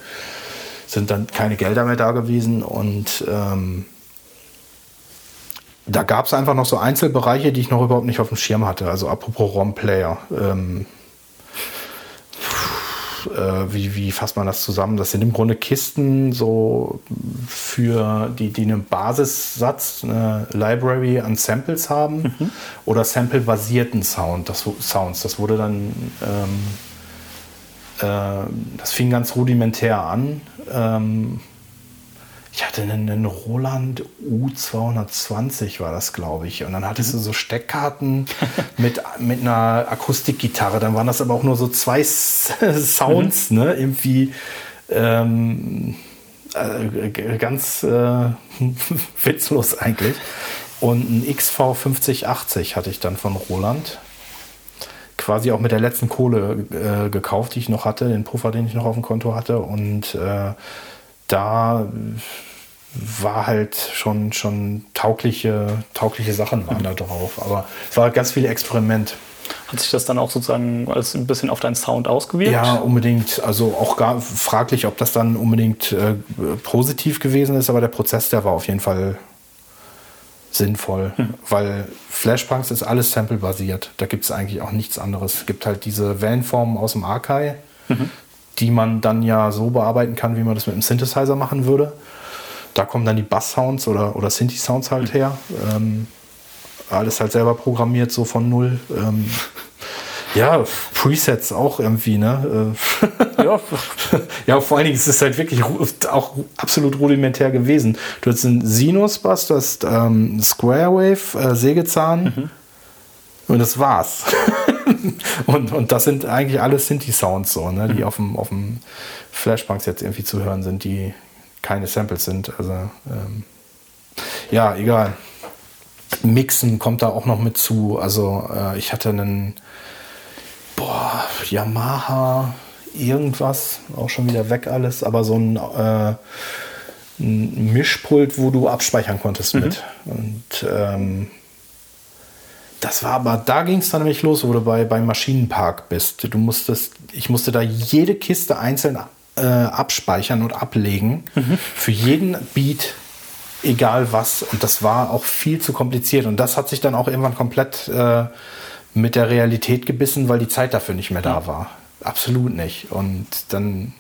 Sind dann keine Gelder mehr da gewesen und ähm, da gab es einfach noch so Einzelbereiche, die ich noch überhaupt nicht auf dem Schirm hatte. Also apropos ROM-Player. Ähm, äh, wie, wie fasst man das zusammen? Das sind im Grunde Kisten so für die, die einen Basissatz, eine Library an Samples haben mhm. oder Sample-basierten Sound, das, Sounds. Das wurde dann, ähm, äh, das fing ganz rudimentär an. Ähm, ich hatte einen, einen, Roland U220 war das, glaube ich. Und dann hattest du so Steckkarten mit, mit einer Akustikgitarre. Dann waren das aber auch nur so zwei Sounds, mhm. ne? Irgendwie ähm, äh, ganz äh, witzlos eigentlich. Und ein XV 5080 hatte ich dann von Roland. Quasi auch mit der letzten Kohle äh, gekauft, die ich noch hatte, den Puffer, den ich noch auf dem Konto hatte. Und äh, da war halt schon, schon taugliche, taugliche Sachen waren da drauf. Aber es war ganz viel Experiment.
Hat sich das dann auch sozusagen als ein bisschen auf deinen Sound ausgewirkt?
Ja, unbedingt. Also auch gar fraglich, ob das dann unbedingt äh, positiv gewesen ist, aber der Prozess, der war auf jeden Fall sinnvoll, hm. weil Flashpunks ist alles sample-basiert. Da gibt es eigentlich auch nichts anderes. Es gibt halt diese Wellenformen aus dem Archive, mhm. Die man dann ja so bearbeiten kann, wie man das mit einem Synthesizer machen würde. Da kommen dann die Bass-Sounds oder, oder Synthi-Sounds halt her. Ähm, alles halt selber programmiert, so von null. Ähm, ja, Presets auch irgendwie, ne? Äh, ja. ja, vor allen Dingen ist es halt wirklich auch absolut rudimentär gewesen. Du hast einen Sinus-Bass, du hast ähm, Square Wave, äh, Sägezahn mhm. und das war's. und, und das sind eigentlich alle Synthi-Sounds so, ne? Die mhm. auf dem, auf dem Flashbanks jetzt irgendwie zu hören sind, die keine Samples sind. Also ähm, ja, egal. Mixen kommt da auch noch mit zu. Also äh, ich hatte einen boah, Yamaha irgendwas, auch schon wieder weg alles, aber so ein, äh, ein Mischpult, wo du abspeichern konntest mhm. mit. Und ähm, das war aber, da ging es dann nämlich los, wo du bei, beim Maschinenpark bist. Du musstest, ich musste da jede Kiste einzeln äh, abspeichern und ablegen. Mhm. Für jeden Beat, egal was. Und das war auch viel zu kompliziert. Und das hat sich dann auch irgendwann komplett äh, mit der Realität gebissen, weil die Zeit dafür nicht mehr da war. Absolut nicht. Und dann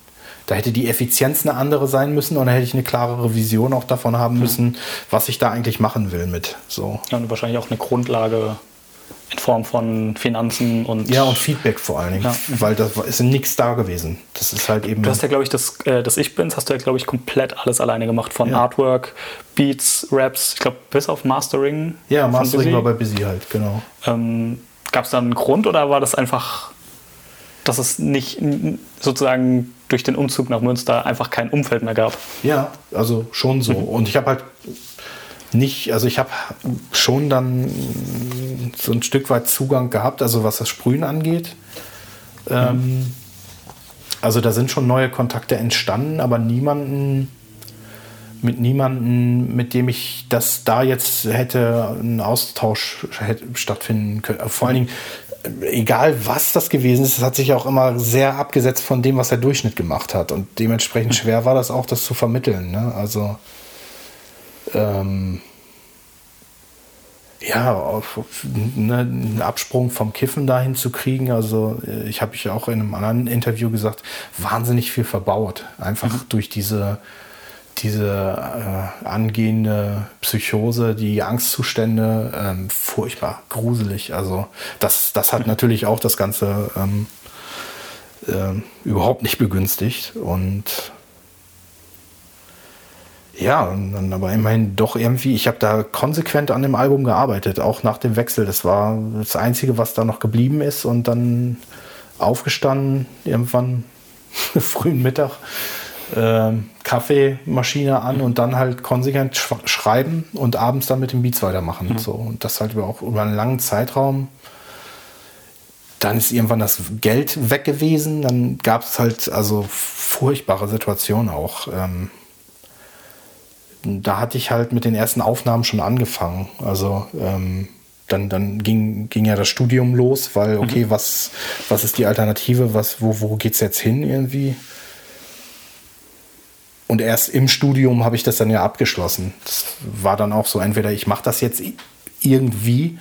Da hätte die Effizienz eine andere sein müssen und da hätte ich eine klarere Vision auch davon haben müssen, was ich da eigentlich machen will mit. So.
Ja, und wahrscheinlich auch eine Grundlage in Form von Finanzen und.
Ja, und Feedback vor allen Dingen,
Ja.
weil da ist nichts da gewesen. Das ist halt eben.
Du hast ja, glaube ich, das, äh, das Ich Bin's hast du ja, glaube ich, komplett alles alleine gemacht. Von
Ja.
Artwork, Beats, Raps, ich glaube, bis auf Mastering.
ja, Mastering war bei Busy halt, genau.
Ähm, Gab es da einen Grund oder war das einfach, dass es nicht sozusagen durch den Umzug nach Münster einfach kein Umfeld mehr gab?
Ja, also schon so. Und ich habe halt nicht, also ich habe schon dann so ein Stück weit Zugang gehabt, also was das Sprühen angeht. Ähm, also da sind schon neue Kontakte entstanden, aber niemanden mit niemanden, mit dem ich das da jetzt hätte ein Austausch hätte stattfinden können. Vor allen Dingen, egal was das gewesen ist, es hat sich auch immer sehr abgesetzt von dem, was der Durchschnitt gemacht hat. Und dementsprechend schwer war das auch, das zu vermitteln. Ne? Also ähm, ja, auf, ne, einen Absprung vom Kiffen dahin zu kriegen. Also äh, ich habe ich ja auch in einem anderen Interview gesagt, wahnsinnig viel verbaut. Einfach durch diese, diese äh, angehende Psychose, die Angstzustände, ähm, furchtbar, gruselig. Also das, das hat natürlich auch das Ganze ähm, ähm, überhaupt nicht begünstigt. Und ja, dann aber immerhin doch irgendwie, ich habe da konsequent an dem Album gearbeitet, auch nach dem Wechsel. Das war das Einzige, was da noch geblieben ist. Und dann aufgestanden, irgendwann frühen Mittag, ähm, Kaffeemaschine an und dann halt konsequent sch schreiben und abends dann mit den Beats weitermachen. So. Und das halt auch über einen langen Zeitraum. Dann ist irgendwann das Geld weg gewesen. Dann gab es halt also furchtbare Situationen auch. Ähm, da hatte ich halt mit den ersten Aufnahmen schon angefangen. Also ähm, dann, dann ging, ging ja das Studium los, weil, okay, was, was ist die Alternative? Was, wo, wo geht's jetzt hin irgendwie? Und erst im Studium habe ich das dann ja abgeschlossen. Das war dann auch so, entweder ich mache das jetzt irgendwie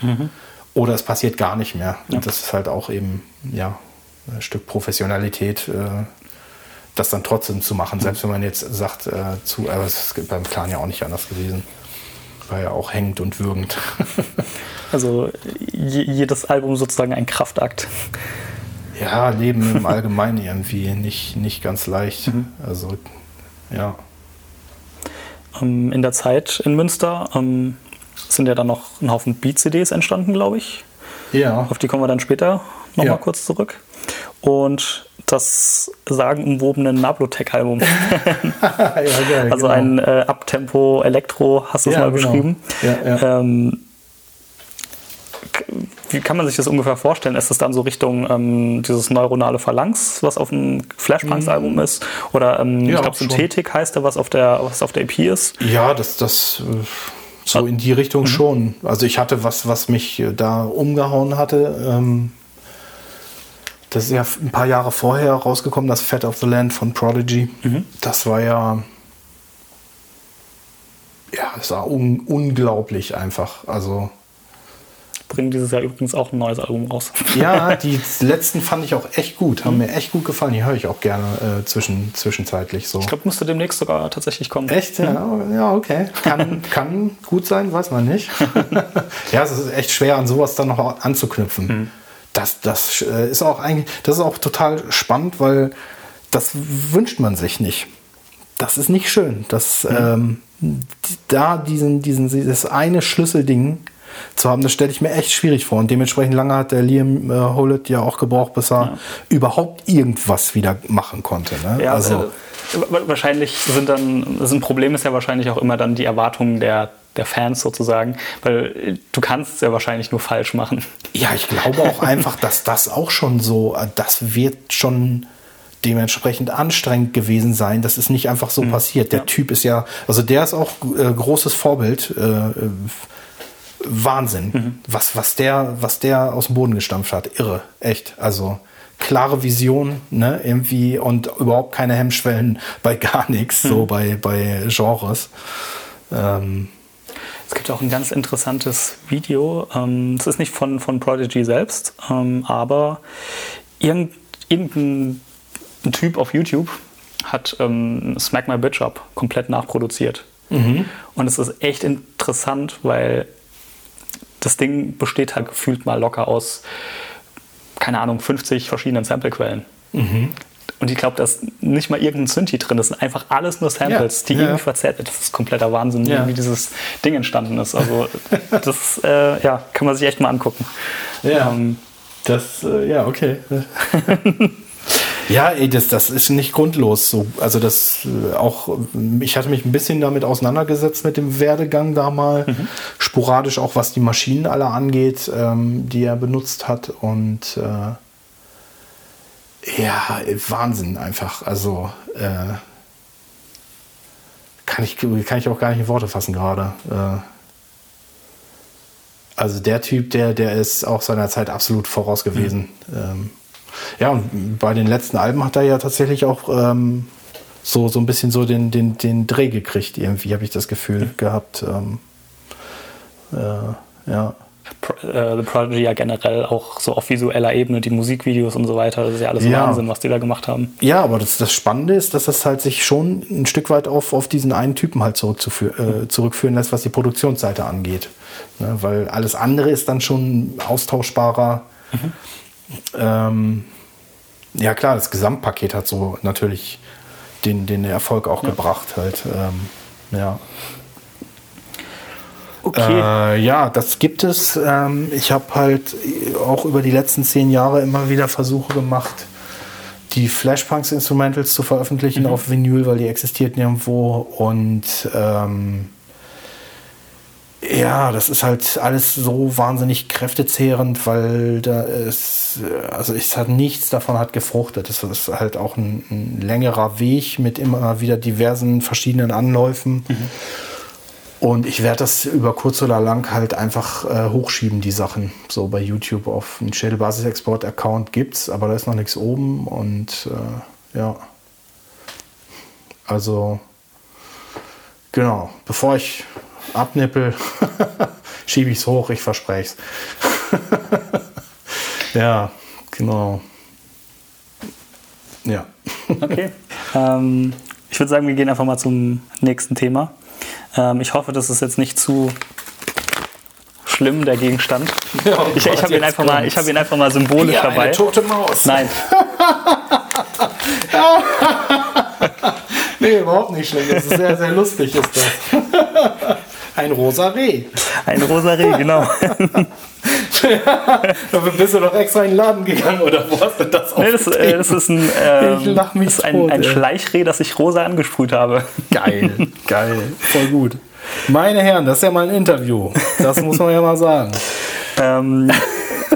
oder es passiert gar nicht mehr. Und das ist halt auch eben, ja, ein Stück Professionalität, äh, das dann trotzdem zu machen, selbst wenn man jetzt sagt, äh, zu, aber es ist beim Plan ja auch nicht anders gewesen. War ja auch hängend und würgend.
Also je, jedes Album sozusagen ein Kraftakt.
ja, Leben im Allgemeinen irgendwie nicht, nicht ganz leicht. Also, ja.
Ähm, in der Zeit in Münster ähm, sind ja dann noch ein Haufen Beat-CDs entstanden, glaube ich.
Ja.
Auf die kommen wir dann später nochmal
Ja.
kurz zurück. Und das sagenumwobene Nablotech-Album.
ja geil,
Also
genau.
ein äh, Abtempo Elektro, hast du es
Ja,
mal
genau.
beschrieben.
Ja, ja.
Ähm, wie kann man sich das ungefähr vorstellen? Ist das dann so Richtung ähm, dieses neuronale Phalanx, was auf dem Flashpunks-Album ist? Oder ähm,
Mhm. Ja,
ich glaube. Synthetik heißt der, was auf der, was auf der EP ist?
Ja, das, das äh, so in die Richtung schon. Also ich hatte was, was mich äh, da umgehauen hatte. Ähm, das ist ja ein paar Jahre vorher rausgekommen, das Fat of the Land von Prodigy. Das war ja. Ja, es war un unglaublich einfach. Also.
Bringen dieses Jahr übrigens auch ein neues Album raus.
Ja, die letzten fand ich auch echt gut, haben mir echt gut gefallen. Die höre ich auch gerne äh, zwischen, zwischenzeitlich so.
Ich glaube, müsste demnächst sogar tatsächlich kommen.
Echt? Ja, ja okay. Kann, kann gut sein, weiß man nicht. ja, es ist echt schwer, an sowas dann noch anzuknüpfen. Das, das äh, ist auch eigentlich, das ist auch total spannend, weil das wünscht man sich nicht. Das ist nicht schön. Das, ähm, die- da diesen, diesen, dieses eine Schlüsselding zu haben, das stelle ich mir echt schwierig vor. Und dementsprechend lange hat der Liam äh, Howlett ja auch gebraucht, bis er überhaupt irgendwas wieder machen konnte. Ne?
Ja,
also,
äh, wa- wahrscheinlich sind dann, das ein Problem ist ja wahrscheinlich auch immer dann die Erwartungen der, der Fans sozusagen, weil äh, du kannst es ja wahrscheinlich nur falsch machen.
Ja, ich glaube auch einfach, dass das auch schon so, äh, das wird schon dementsprechend anstrengend gewesen sein. Das ist nicht einfach so passiert. Der
Ja.
Typ ist ja, also der ist auch äh, großes Vorbild. Äh, Wahnsinn, was, was, der, was der aus dem Boden gestampft hat. Irre, echt. Also klare Vision, ne, irgendwie und überhaupt keine Hemmschwellen bei gar nichts, so bei, bei Genres. Ähm,
Es gibt auch ein ganz interessantes Video. Ähm, Es ist nicht von, von Prodigy selbst, ähm, aber irgend, irgendein ein Typ auf YouTube hat ähm, Smack My Bitch Up komplett nachproduziert. Und es ist echt interessant, weil das Ding besteht halt gefühlt mal locker aus, keine Ahnung, 50 verschiedenen Samplequellen. Und ich glaube, da ist nicht mal irgendein Synthi drin. Das sind einfach alles nur Samples,
Ja,
die
ja.
irgendwie verzerrt sind. Das ist kompletter Wahnsinn,
Ja.
wie dieses Ding entstanden ist. Also das äh, ja, kann man sich echt mal angucken.
Ja.
Ähm,
Das, äh, ja, okay. ja, ey, das, das ist nicht grundlos so. Also das äh, auch, ich hatte mich ein bisschen damit auseinandergesetzt mit dem Werdegang da mal. Sporadisch auch, was die Maschinen alle angeht, ähm, die er benutzt hat. Und äh, ja, Wahnsinn einfach. Also äh, kann, ich, kann ich auch gar nicht in Worte fassen gerade. Äh, also der Typ, der, der ist auch seiner Zeit absolut voraus gewesen. Ähm, ja, und bei den letzten Alben hat er ja tatsächlich auch ähm, so, so ein bisschen so den, den, den Dreh gekriegt, irgendwie, habe ich das Gefühl gehabt. Ähm, äh, ja.
Äh, The Prodigy ja generell auch so auf visueller Ebene, die Musikvideos und so weiter. Das ist ja alles
Ja.
Wahnsinn, was die da gemacht haben.
Ja, aber das, das Spannende ist, dass das halt sich schon ein Stück weit auf, auf diesen einen Typen halt äh, zurückführen lässt, was die Produktionsseite angeht. Ne, weil alles andere ist dann schon austauschbarer. Ähm, ja klar, das Gesamtpaket hat so natürlich den, den Erfolg auch gebracht halt. Ähm, ja.
Okay.
Äh, ja, das gibt es. Ähm, ich habe halt auch über die letzten zehn Jahre immer wieder Versuche gemacht, die Flashpunks Instrumentals zu veröffentlichen auf Vinyl, weil die existierten irgendwo. Und ähm, ja, das ist halt alles so wahnsinnig kräftezehrend, weil da ist, also es hat nichts davon hat gefruchtet. Das ist halt auch ein, ein längerer Weg mit immer wieder diversen verschiedenen Anläufen. Und ich werde das über kurz oder lang halt einfach äh, hochschieben, die Sachen. So bei YouTube auf einen Schädelbasis-Export-Account gibt's, aber da ist noch nichts oben und äh, ja. Also, genau. Bevor ich abnippel, schiebe ich es hoch, ich verspreche es. ja, genau. Ja.
Okay. ähm, ich würde sagen, wir gehen einfach mal zum nächsten Thema. Ähm, ich hoffe, das ist jetzt nicht zu schlimm, der Gegenstand.
Ja, oh
ich ich habe ihn, einfach mal- ich hab ihn einfach mal symbolisch
Ja,
dabei.
eine tote Maus.
Nein,
Nee, überhaupt nicht schlimm. Das ist sehr, sehr lustig, ist das. Ein rosa Reh.
ein rosa Reh, genau.
Dafür bist du doch extra in den Laden gegangen, oder wo hast du das
Nee, das, äh, das ist ein, ähm,
Ich lach mich
das ist ein,
tot,
ein. Schleichreh, das ich rosa angesprüht habe.
Geil, geil. Voll gut. Meine Herren, das ist ja mal ein Interview. Das muss man ja mal sagen.
Ähm,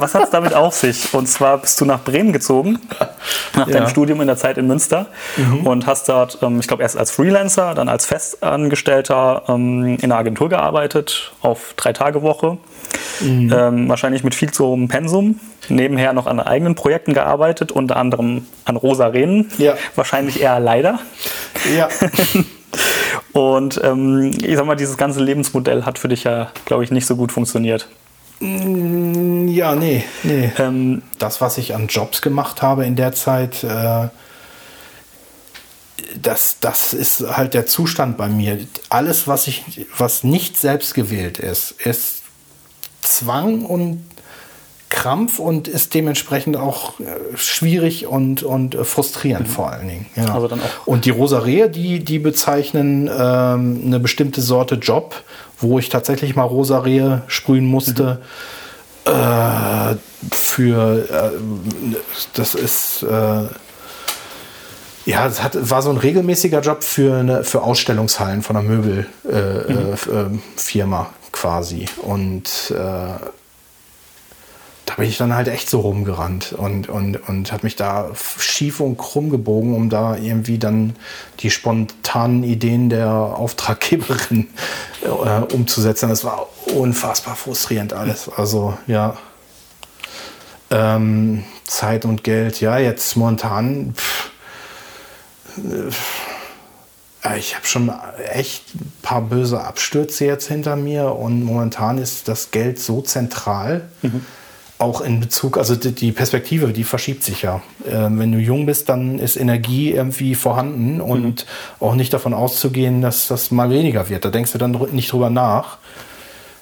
was hat es damit auf sich? Und zwar bist du nach Bremen gezogen, nach
Ja.
deinem Studium in der Zeit in Münster und hast dort, ähm, ich glaube, erst als Freelancer, dann als Festangestellter ähm, in einer Agentur gearbeitet, auf Drei-Tage-Woche. Ähm, wahrscheinlich mit viel zu hohem Pensum. Nebenher noch an eigenen Projekten gearbeitet, unter anderem an Rosa Rehen.
Ja.
Wahrscheinlich eher leider.
Ja.
Und ähm, ich sag mal, dieses ganze Lebensmodell hat für dich ja, glaube ich, nicht so gut funktioniert.
Ja, nee, nee.
Ähm,
Das, was ich an Jobs gemacht habe in der Zeit, äh, das, das ist halt der Zustand bei mir. Alles, was ich, was nicht selbst gewählt ist, ist Zwang und Krampf und ist dementsprechend auch äh, schwierig und, und äh, frustrierend vor allen Dingen. Ja.
Also dann auch-
Und die Rosa Rehe, die, die bezeichnen ähm, eine bestimmte Sorte Job, wo ich tatsächlich mal Rosa Rehe sprühen musste. Äh, für äh, das ist äh, ja, es hat, war so ein regelmäßiger Job für, eine, für Ausstellungshallen von einer Möbelfirma äh, äh, ähm, Firma quasi. Und äh, da bin ich dann halt echt so rumgerannt und, und, und habe mich da schief und krumm gebogen, um da irgendwie dann die spontanen Ideen der Auftraggeberin äh, umzusetzen. Das war unfassbar frustrierend alles. Also ja. Ähm, Zeit und Geld, ja, jetzt momentan. Pff, äh, ich habe schon echt ein paar böse Abstürze jetzt hinter mir und momentan ist das Geld so zentral, auch in Bezug, also die Perspektive, die verschiebt sich ja. Ähm, wenn du jung bist, dann ist Energie irgendwie vorhanden und mhm. auch nicht davon auszugehen, dass das mal weniger wird. Da denkst du dann nicht drüber nach.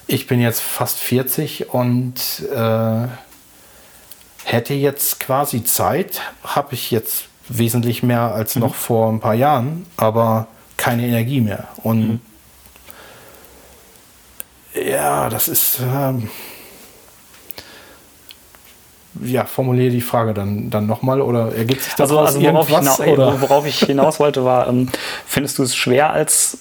Ich bin jetzt fast 40 und äh, hätte jetzt quasi Zeit, habe ich jetzt wesentlich mehr als mhm. noch vor ein paar Jahren, aber keine Energie mehr. Und mhm. ja, das ist. Ähm, ja, formuliere die Frage dann, dann nochmal oder ergibt sich
das also, also worauf, ich oder? worauf ich hinaus wollte, war, ähm, findest du es schwer als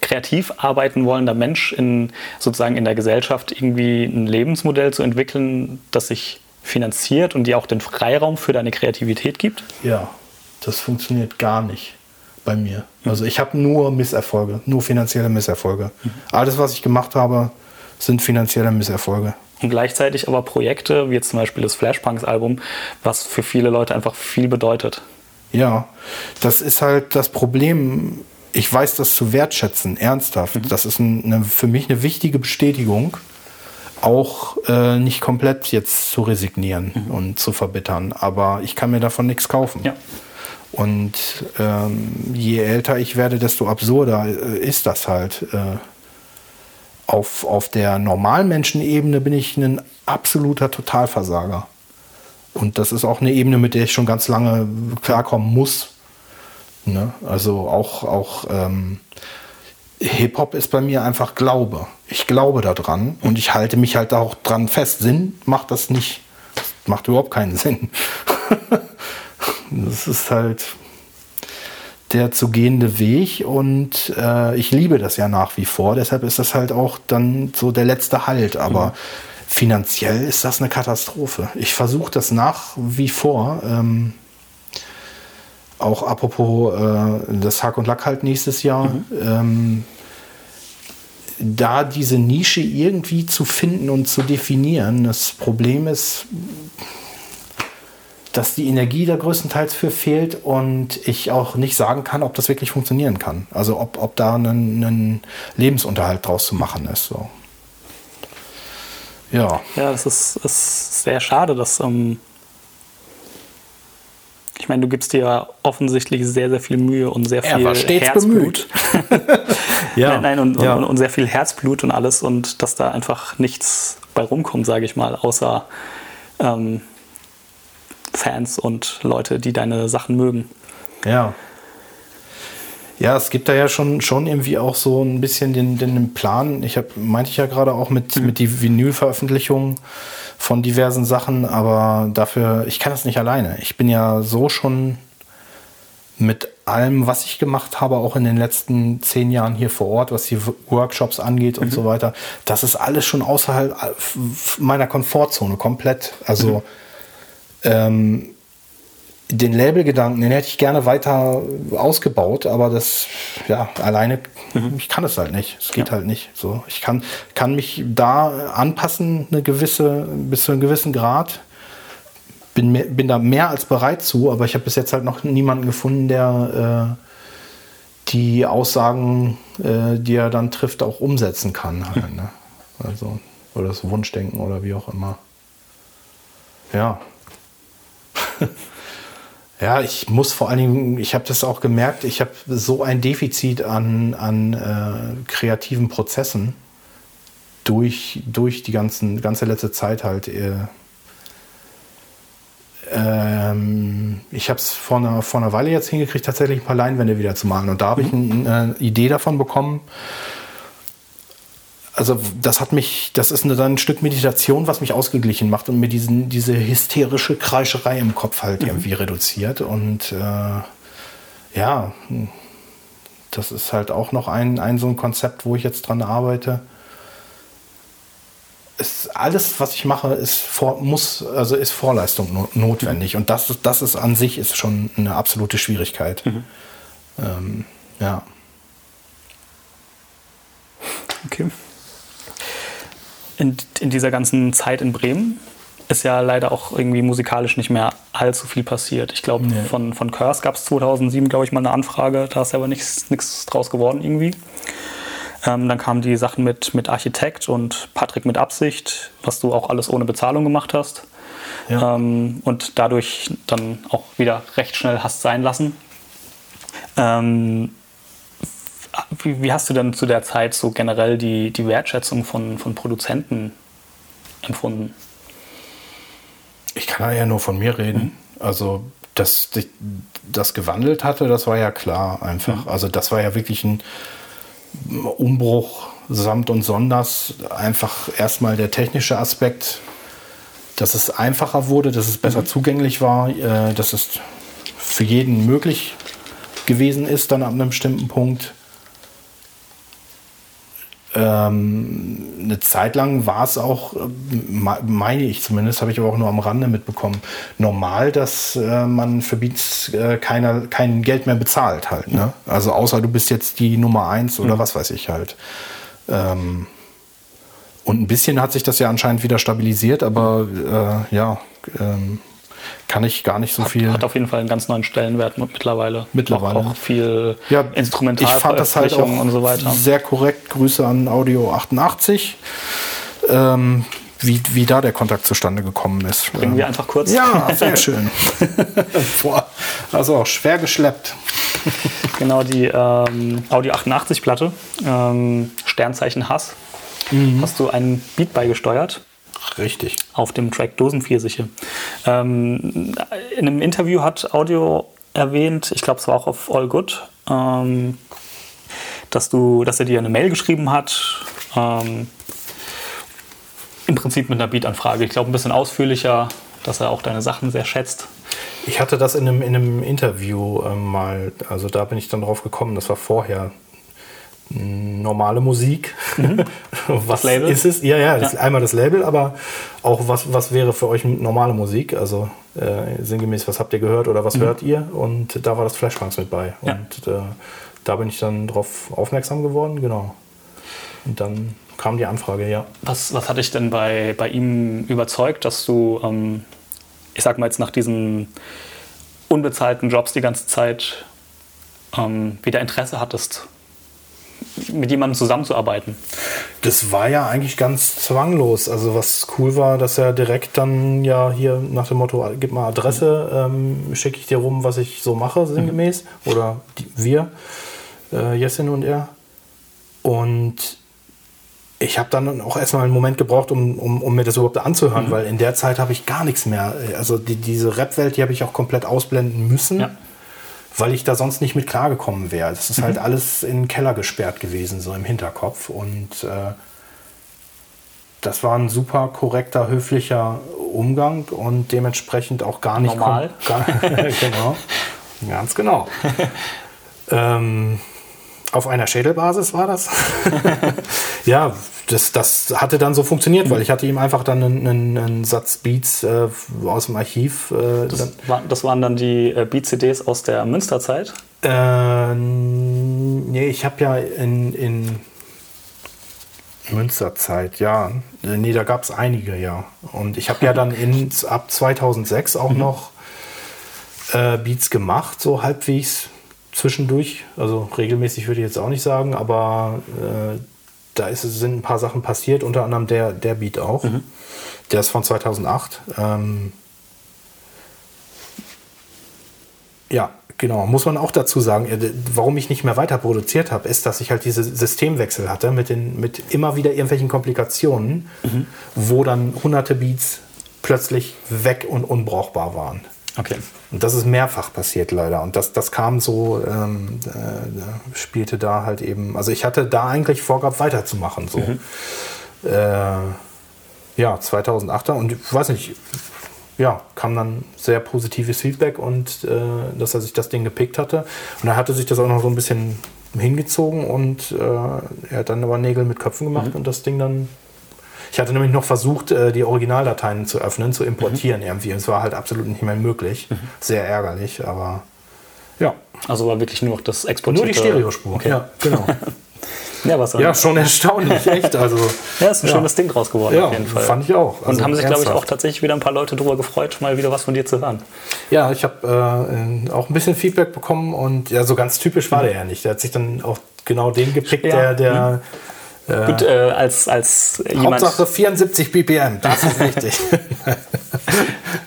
kreativ arbeiten wollender Mensch in sozusagen in der Gesellschaft irgendwie ein Lebensmodell zu entwickeln, das sich finanziert und dir auch den Freiraum für deine Kreativität gibt?
Ja, das funktioniert gar nicht bei mir. Also ich habe nur Misserfolge, nur finanzielle Misserfolge. Mhm. Alles, was ich gemacht habe, sind finanzielle Misserfolge
und gleichzeitig aber Projekte, wie jetzt zum Beispiel das Flashpunks-Album, was für viele Leute einfach viel bedeutet.
Ja, das ist halt das Problem. Ich weiß das zu wertschätzen, ernsthaft. Mhm. Das ist eine, für mich eine wichtige Bestätigung, auch äh, nicht komplett jetzt zu resignieren mhm. und zu verbittern. Aber ich kann mir davon nichts kaufen. Ja. Und ähm, je älter ich werde, desto absurder äh, ist das halt. Äh, auf, auf der Normalmenschenebene bin ich ein absoluter Totalversager. Und das ist auch eine Ebene, mit der ich schon ganz lange klarkommen muss. Ne? Also auch, auch ähm, Hip-Hop ist bei mir einfach Glaube. Ich glaube daran und ich halte mich halt auch dran fest. Sinn macht das nicht. Das macht überhaupt keinen Sinn. das ist halt, der zu gehende Weg und äh, ich liebe das ja nach wie vor. Deshalb ist das halt auch dann so der letzte Halt. Aber mhm. finanziell ist das eine Katastrophe. Ich versuche das nach wie vor. Ähm, auch apropos äh, das Hack und Lack halt nächstes Jahr. Mhm. Ähm, da diese Nische irgendwie zu finden und zu definieren. Das Problem ist, dass die Energie da größtenteils für fehlt und ich auch nicht sagen kann, ob das wirklich funktionieren kann. Also ob, ob da ein, Lebensunterhalt draus zu machen ist. So.
Ja. Ja, das ist, ist sehr schade, dass. Ähm ich meine, du gibst dir ja offensichtlich sehr, sehr viel Mühe und sehr viel Herzblut. ja. Nein, nein und, ja. und, und, sehr viel Herzblut und alles und dass da einfach nichts bei rumkommt, sage ich mal, außer ähm, Fans und Leute, die deine Sachen mögen.
Ja. Ja, es gibt da ja schon, schon irgendwie auch so ein bisschen den, den Plan. Ich habe, meinte ich ja gerade auch mit, mhm. mit die Vinyl-Veröffentlichung von diversen Sachen, aber dafür, ich kann das nicht alleine. Ich bin ja so schon mit allem, was ich gemacht habe, auch in den letzten zehn Jahren hier vor Ort, was die Workshops angeht und mhm. so weiter, das ist alles schon außerhalb meiner Komfortzone komplett. Also mhm ähm, den Labelgedanken, den hätte ich gerne weiter ausgebaut, aber das, ja, alleine, mhm. ich kann es halt nicht. Es geht ja. halt nicht. So, ich kann, kann mich da anpassen, eine gewisse, bis zu einem gewissen Grad. Bin, bin da mehr als bereit zu, aber ich habe bis jetzt halt noch niemanden gefunden, der äh, die Aussagen, äh, die er dann trifft, auch umsetzen kann. Halt, mhm. ne? Also, oder das Wunschdenken oder wie auch immer. Ja, ja, ich muss vor allen Dingen, ich habe das auch gemerkt, ich habe so ein Defizit an, an äh, kreativen Prozessen durch, durch die ganzen, ganze letzte Zeit halt. Äh, ähm, ich habe es vor einer, vor einer Weile jetzt hingekriegt, tatsächlich ein paar Leinwände wieder zu malen. Und da habe ich mhm. eine Idee davon bekommen, also das hat mich, das ist eine, dann ein Stück Meditation, was mich ausgeglichen macht und mir diesen, diese hysterische Kreischerei im Kopf halt mhm. irgendwie reduziert. Und äh, ja, das ist halt auch noch ein, ein so ein Konzept, wo ich jetzt dran arbeite. Es, alles, was ich mache, ist vor, muss, also ist Vorleistung no, notwendig. Mhm. Und das, das ist an sich ist schon eine absolute Schwierigkeit. Mhm. Ähm, ja.
Okay in, in dieser ganzen Zeit in Bremen ist ja leider auch irgendwie musikalisch nicht mehr allzu viel passiert. Ich glaube, nee. von, von Curse gab es 2007, glaube ich, mal eine Anfrage. Da ist aber nichts draus geworden irgendwie. Ähm, dann kamen die Sachen mit, mit Architekt und Patrick mit Absicht, was du auch alles ohne Bezahlung gemacht hast.
Ja.
Ähm, und dadurch dann auch wieder recht schnell hast sein lassen. Ähm, wie, wie, hast du denn zu der Zeit so generell die, die Wertschätzung von, von Produzenten empfunden?
Ich kann ja nur von mir reden. Mhm. Also, dass sich das gewandelt hatte, das war ja klar einfach. Mhm. Also, das war ja wirklich ein Umbruch samt und sonders. Einfach erstmal der technische Aspekt, dass es einfacher wurde, dass es besser mhm. zugänglich war, äh, dass es für jeden möglich gewesen ist, dann ab einem bestimmten Punkt. Ähm, eine Zeit lang war es auch, meine ich zumindest, habe ich aber auch nur am Rande mitbekommen, normal, dass äh, man für Beats äh, keiner, kein Geld mehr bezahlt halt. Ne? Also außer du bist jetzt die Nummer eins oder mhm. was weiß ich halt. Ähm, und ein bisschen hat sich das ja anscheinend wieder stabilisiert, aber äh, ja, ähm, kann ich gar nicht so
hat,
viel.
Hat auf jeden Fall einen ganz neuen Stellenwert mittlerweile.
Mittlerweile.
Auch, auch viel ja,
Instrumental ich fand das halt auch und so weiter. Sehr korrekt. Grüße an Audio 88. Ähm, wie, wie da der Kontakt zustande gekommen ist.
Bringen wir einfach kurz.
Ja, sehr schön. Boah, also auch schwer geschleppt.
genau, die ähm, Audio 88 Platte, ähm, Sternzeichen Hass, mhm. hast du einen Beat beigesteuert.
Richtig.
Auf dem Track Dosenpfirsiche. Ähm, in einem Interview hat Audio erwähnt, ich glaube, es war auch auf All Good, ähm, dass, du, dass er dir eine Mail geschrieben hat. Ähm, Im Prinzip mit einer Beat-Anfrage. Ich glaube, ein bisschen ausführlicher, dass er auch deine Sachen sehr schätzt.
Ich hatte das in einem, in einem Interview ähm, mal, also da bin ich dann drauf gekommen, das war vorher normale Musik. Mhm. was Label? ist es? Ja, ja, ja. einmal das Label, aber auch was, was wäre für euch normale Musik? Also äh, sinngemäß, was habt ihr gehört oder was mhm. hört ihr? Und da war das Flashbanks mit bei. Ja. Und äh, da bin ich dann drauf aufmerksam geworden, genau. Und dann kam die Anfrage, ja.
Was, was hat dich denn bei, bei ihm überzeugt, dass du, ähm, ich sag mal jetzt nach diesen unbezahlten Jobs die ganze Zeit ähm, wieder Interesse hattest mit jemandem zusammenzuarbeiten?
Das war ja eigentlich ganz zwanglos. Also was cool war, dass er direkt dann ja hier nach dem Motto, gib mal Adresse, ähm, schicke ich dir rum, was ich so mache, sinngemäß. Mhm. Oder die, wir, äh, Jessin und er. Und ich habe dann auch erstmal einen Moment gebraucht, um, um, um mir das überhaupt anzuhören, mhm. weil in der Zeit habe ich gar nichts mehr. Also die, diese Rap-Welt, die habe ich auch komplett ausblenden müssen. Ja weil ich da sonst nicht mit klargekommen wäre. Das ist halt mhm. halt alles in den Keller gesperrt gewesen, so im Hinterkopf. Und äh, das war ein super korrekter, höflicher Umgang und dementsprechend auch gar nicht
normal.
Gar, genau, ganz genau. ähm, auf einer Schädelbasis war das. ja, das, das hatte dann so funktioniert, weil ich hatte ihm einfach dann einen, einen Satz Beats äh, aus dem Archiv. Äh,
das, war, das, waren dann die äh, Beat-CDs aus der Münsterzeit?
Äh, nee, ich habe ja in, in Münsterzeit, ja. Nee, da gab es einige, ja. Und ich habe ja dann in, ab 2006 auch mhm. noch äh, Beats gemacht, so halbwegs zwischendurch. Also regelmäßig würde ich jetzt auch nicht sagen, aber äh, da ist, sind ein paar Sachen passiert, unter anderem der, der Beat auch. Mhm. Der ist von 2008. Ähm, ja, genau. Muss man auch dazu sagen, äh, warum ich nicht mehr weiter produziert habe, ist, dass ich halt diese Systemwechsel hatte mit, den, mit immer wieder irgendwelchen Komplikationen, mhm. wo dann hunderte Beats plötzlich weg und unbrauchbar waren.
Okay.
Und das ist mehrfach passiert leider. Und das, das kam so, ähm, äh, spielte da halt eben. Also ich hatte da eigentlich vorgehabt, weiterzumachen. So. Mhm. Äh, ja, 2008er und ich weiß nicht, ja, kam dann sehr positives Feedback und äh, dass er sich das Ding gepickt hatte. Und er hatte sich das auch noch so ein bisschen hingezogen und äh, er hat dann aber Nägel mit Köpfen gemacht mhm. und das Ding dann ich hatte nämlich noch versucht, äh, die Originaldateien zu öffnen, zu importieren mhm. irgendwie. Und es war halt absolut nicht mehr möglich. Mhm. Sehr ärgerlich, aber ja.
Also war wirklich nur noch das exportierte...
Nur die Stereospur,
okay. ja, genau. Ja, was
Ja, schon erstaunlich, echt. Also,
Ja, ist ein
ja.
schönes Ding draus geworden
Ja,
auf jeden Fall.
fand ich auch.
Und
Also
haben sich, glaube ich, auch tatsächlich wieder ein paar Leute darüber gefreut, mal wieder was von dir zu hören.
Ja, ich habe äh, auch ein bisschen Feedback bekommen und ja, so ganz typisch war der ja nicht. Der hat sich dann auch genau den gepickt,
Ja.
der, der
Gut, äh, als, als jemand,
Hauptsache 74 BPM, das ist wichtig.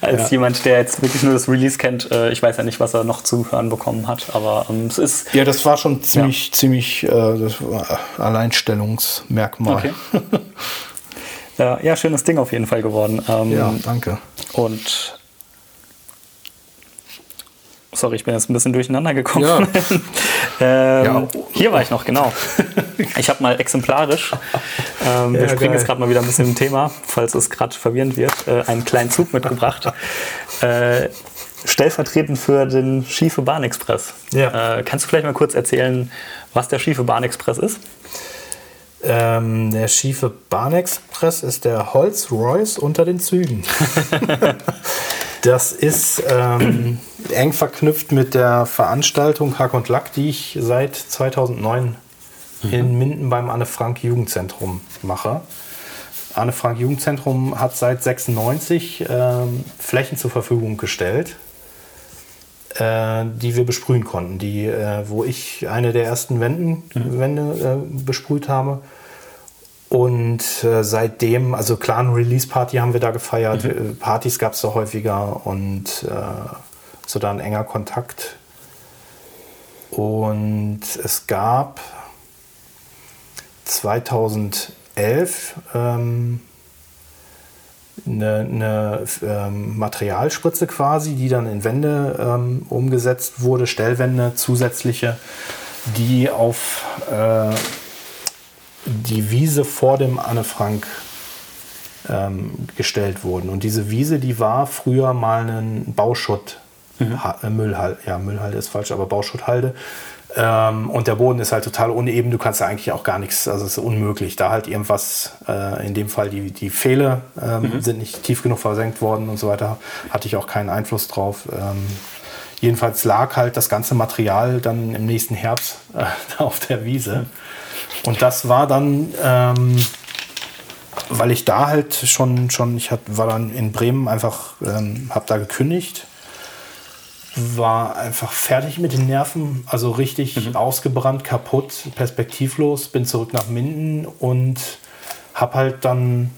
als jemand, der jetzt wirklich nur das Release kennt, äh, ich weiß ja nicht, was er noch zu hören bekommen hat, aber ähm, es ist
ja, das war schon ziemlich, ziemlich äh, das war Alleinstellungsmerkmal.
Okay. ja, ja, schönes Ding auf jeden Fall geworden. Ähm,
Ja, danke.
Und sorry, ich bin jetzt ein bisschen durcheinander gekommen.
Ja.
ähm,
Ja.
Hier war ich noch, genau. Ich habe mal exemplarisch, ähm, wir
Ja,
springen
geil.
jetzt gerade mal wieder ein bisschen im Thema, falls es gerade verwirrend wird, äh, einen kleinen Zug mitgebracht. äh, stellvertretend für den Schiefe Bahnexpress.
Ja.
Äh, kannst du vielleicht mal kurz erzählen, was der Schiefe Bahnexpress ist?
Ähm, der schiefe Bahnexpress ist der Rolls-Royce unter den Zügen. das ist ähm, eng verknüpft mit der Veranstaltung Hack und Lack, die ich seit 2009 in Minden beim Anne Frank Jugendzentrum mache. Anne Frank Jugendzentrum hat seit 96 ähm, Flächen zur Verfügung gestellt, äh, die wir besprühen konnten, die, äh, wo ich eine der ersten Wänden, Wände äh, besprüht habe. Und äh, seitdem, also klar, eine Release-Party haben wir da gefeiert, äh, Partys gab es da häufiger und äh, so da ein enger Kontakt. Und es gab 2011 ähm, eine, eine ähm, Materialspritze quasi, die dann in Wände ähm, umgesetzt wurde, Stellwände zusätzliche, die auf äh, die Wiese vor dem Anne Frank ähm, gestellt wurden. Und diese Wiese, die war früher mal ein Bauschutt, ha äh, Müllhalde, ja, Müllhalde ist falsch, aber Bauschutthalde. Ähm, und der Boden ist halt total uneben, du kannst da eigentlich auch gar nichts, also es ist unmöglich. Da halt irgendwas, äh, in dem Fall die, die Pfähle ähm, sind nicht tief genug versenkt worden und so weiter, hatte ich auch keinen Einfluss drauf. Ähm, jedenfalls lag halt das ganze Material dann im nächsten Herbst äh, auf der Wiese. Und das war dann, ähm, weil ich da halt schon, schon ich hat, war dann in Bremen einfach, ähm, habe da gekündigt, war einfach fertig mit den Nerven, also richtig ausgebrannt, kaputt, perspektivlos, bin zurück nach Minden und habe halt dann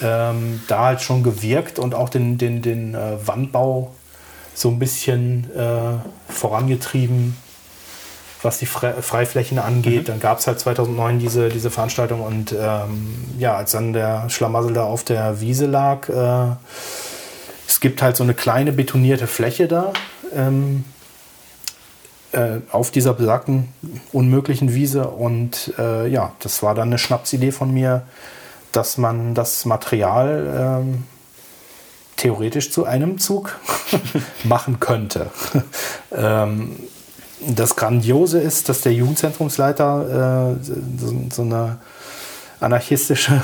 ähm, da halt schon gewirkt und auch den, den, den äh, Wandbau so ein bisschen äh, vorangetrieben, was die Fre Freiflächen angeht. Dann gab es halt 2009 diese, diese Veranstaltung und ähm, ja, als dann der Schlamassel da auf der Wiese lag, äh, es gibt halt so eine kleine betonierte Fläche da ähm, äh, auf dieser besagten unmöglichen Wiese und äh, ja, das war dann eine Schnapsidee von mir, dass man das Material ähm, theoretisch zu einem Zug machen könnte. ähm, das Grandiose ist, dass der Jugendzentrumsleiter äh, so, so eine anarchistische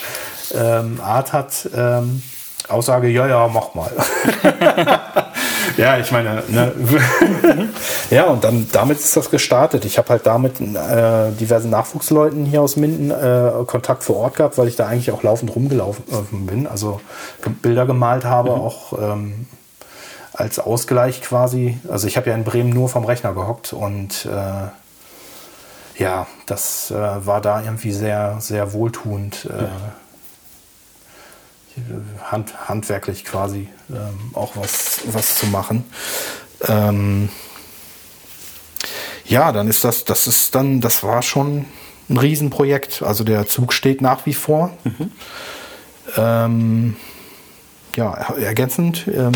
ähm, Art hat. Ähm, Aussage, ja, ja, mach mal. ja, ich meine, ne? ja, und dann damit ist das gestartet. Ich habe halt damit äh, diversen Nachwuchsleuten hier aus Minden äh, Kontakt vor Ort gehabt, weil ich da eigentlich auch laufend rumgelaufen äh, bin, also Bilder gemalt habe, auch ähm, als Ausgleich quasi. Also ich habe ja in Bremen nur vom Rechner gehockt und äh, ja, das äh, war da irgendwie sehr, sehr wohltuend. Äh, hand, handwerklich quasi ähm, auch was, was zu machen. Ähm, ja, dann ist das, das ist dann, das war schon ein Riesenprojekt. Also der Zug steht nach wie vor. Ähm, ja, ergänzend, ähm,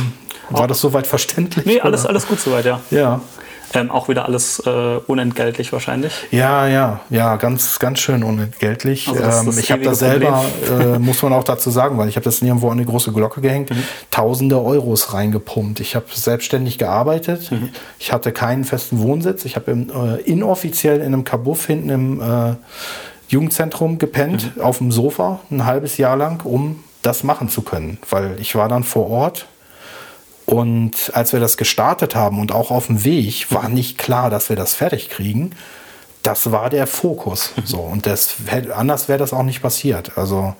war das soweit verständlich?
Nee, alles,
oder?
alles gut soweit, ja.
Ja.
Ähm, auch wieder alles äh, unentgeltlich wahrscheinlich.
Ja, ja, ja, ganz, ganz schön unentgeltlich.
Also das
ähm,
das
ich habe das selber, äh, muss man auch dazu sagen, weil ich habe das nirgendwo an eine große Glocke gehängt,
Mhm.
tausende Euros reingepumpt. Ich habe selbstständig gearbeitet.
Mhm.
Ich hatte keinen festen Wohnsitz. Ich habe äh, inoffiziell in einem Kabuff hinten im äh, Jugendzentrum gepennt,
Mhm.
auf dem Sofa, ein halbes Jahr lang, um das machen zu können. Weil ich war dann vor Ort und als wir das gestartet haben und auch auf dem Weg, war nicht klar, dass wir das fertig kriegen. das war der Fokus. So, und das, anders wäre das auch nicht passiert. Also,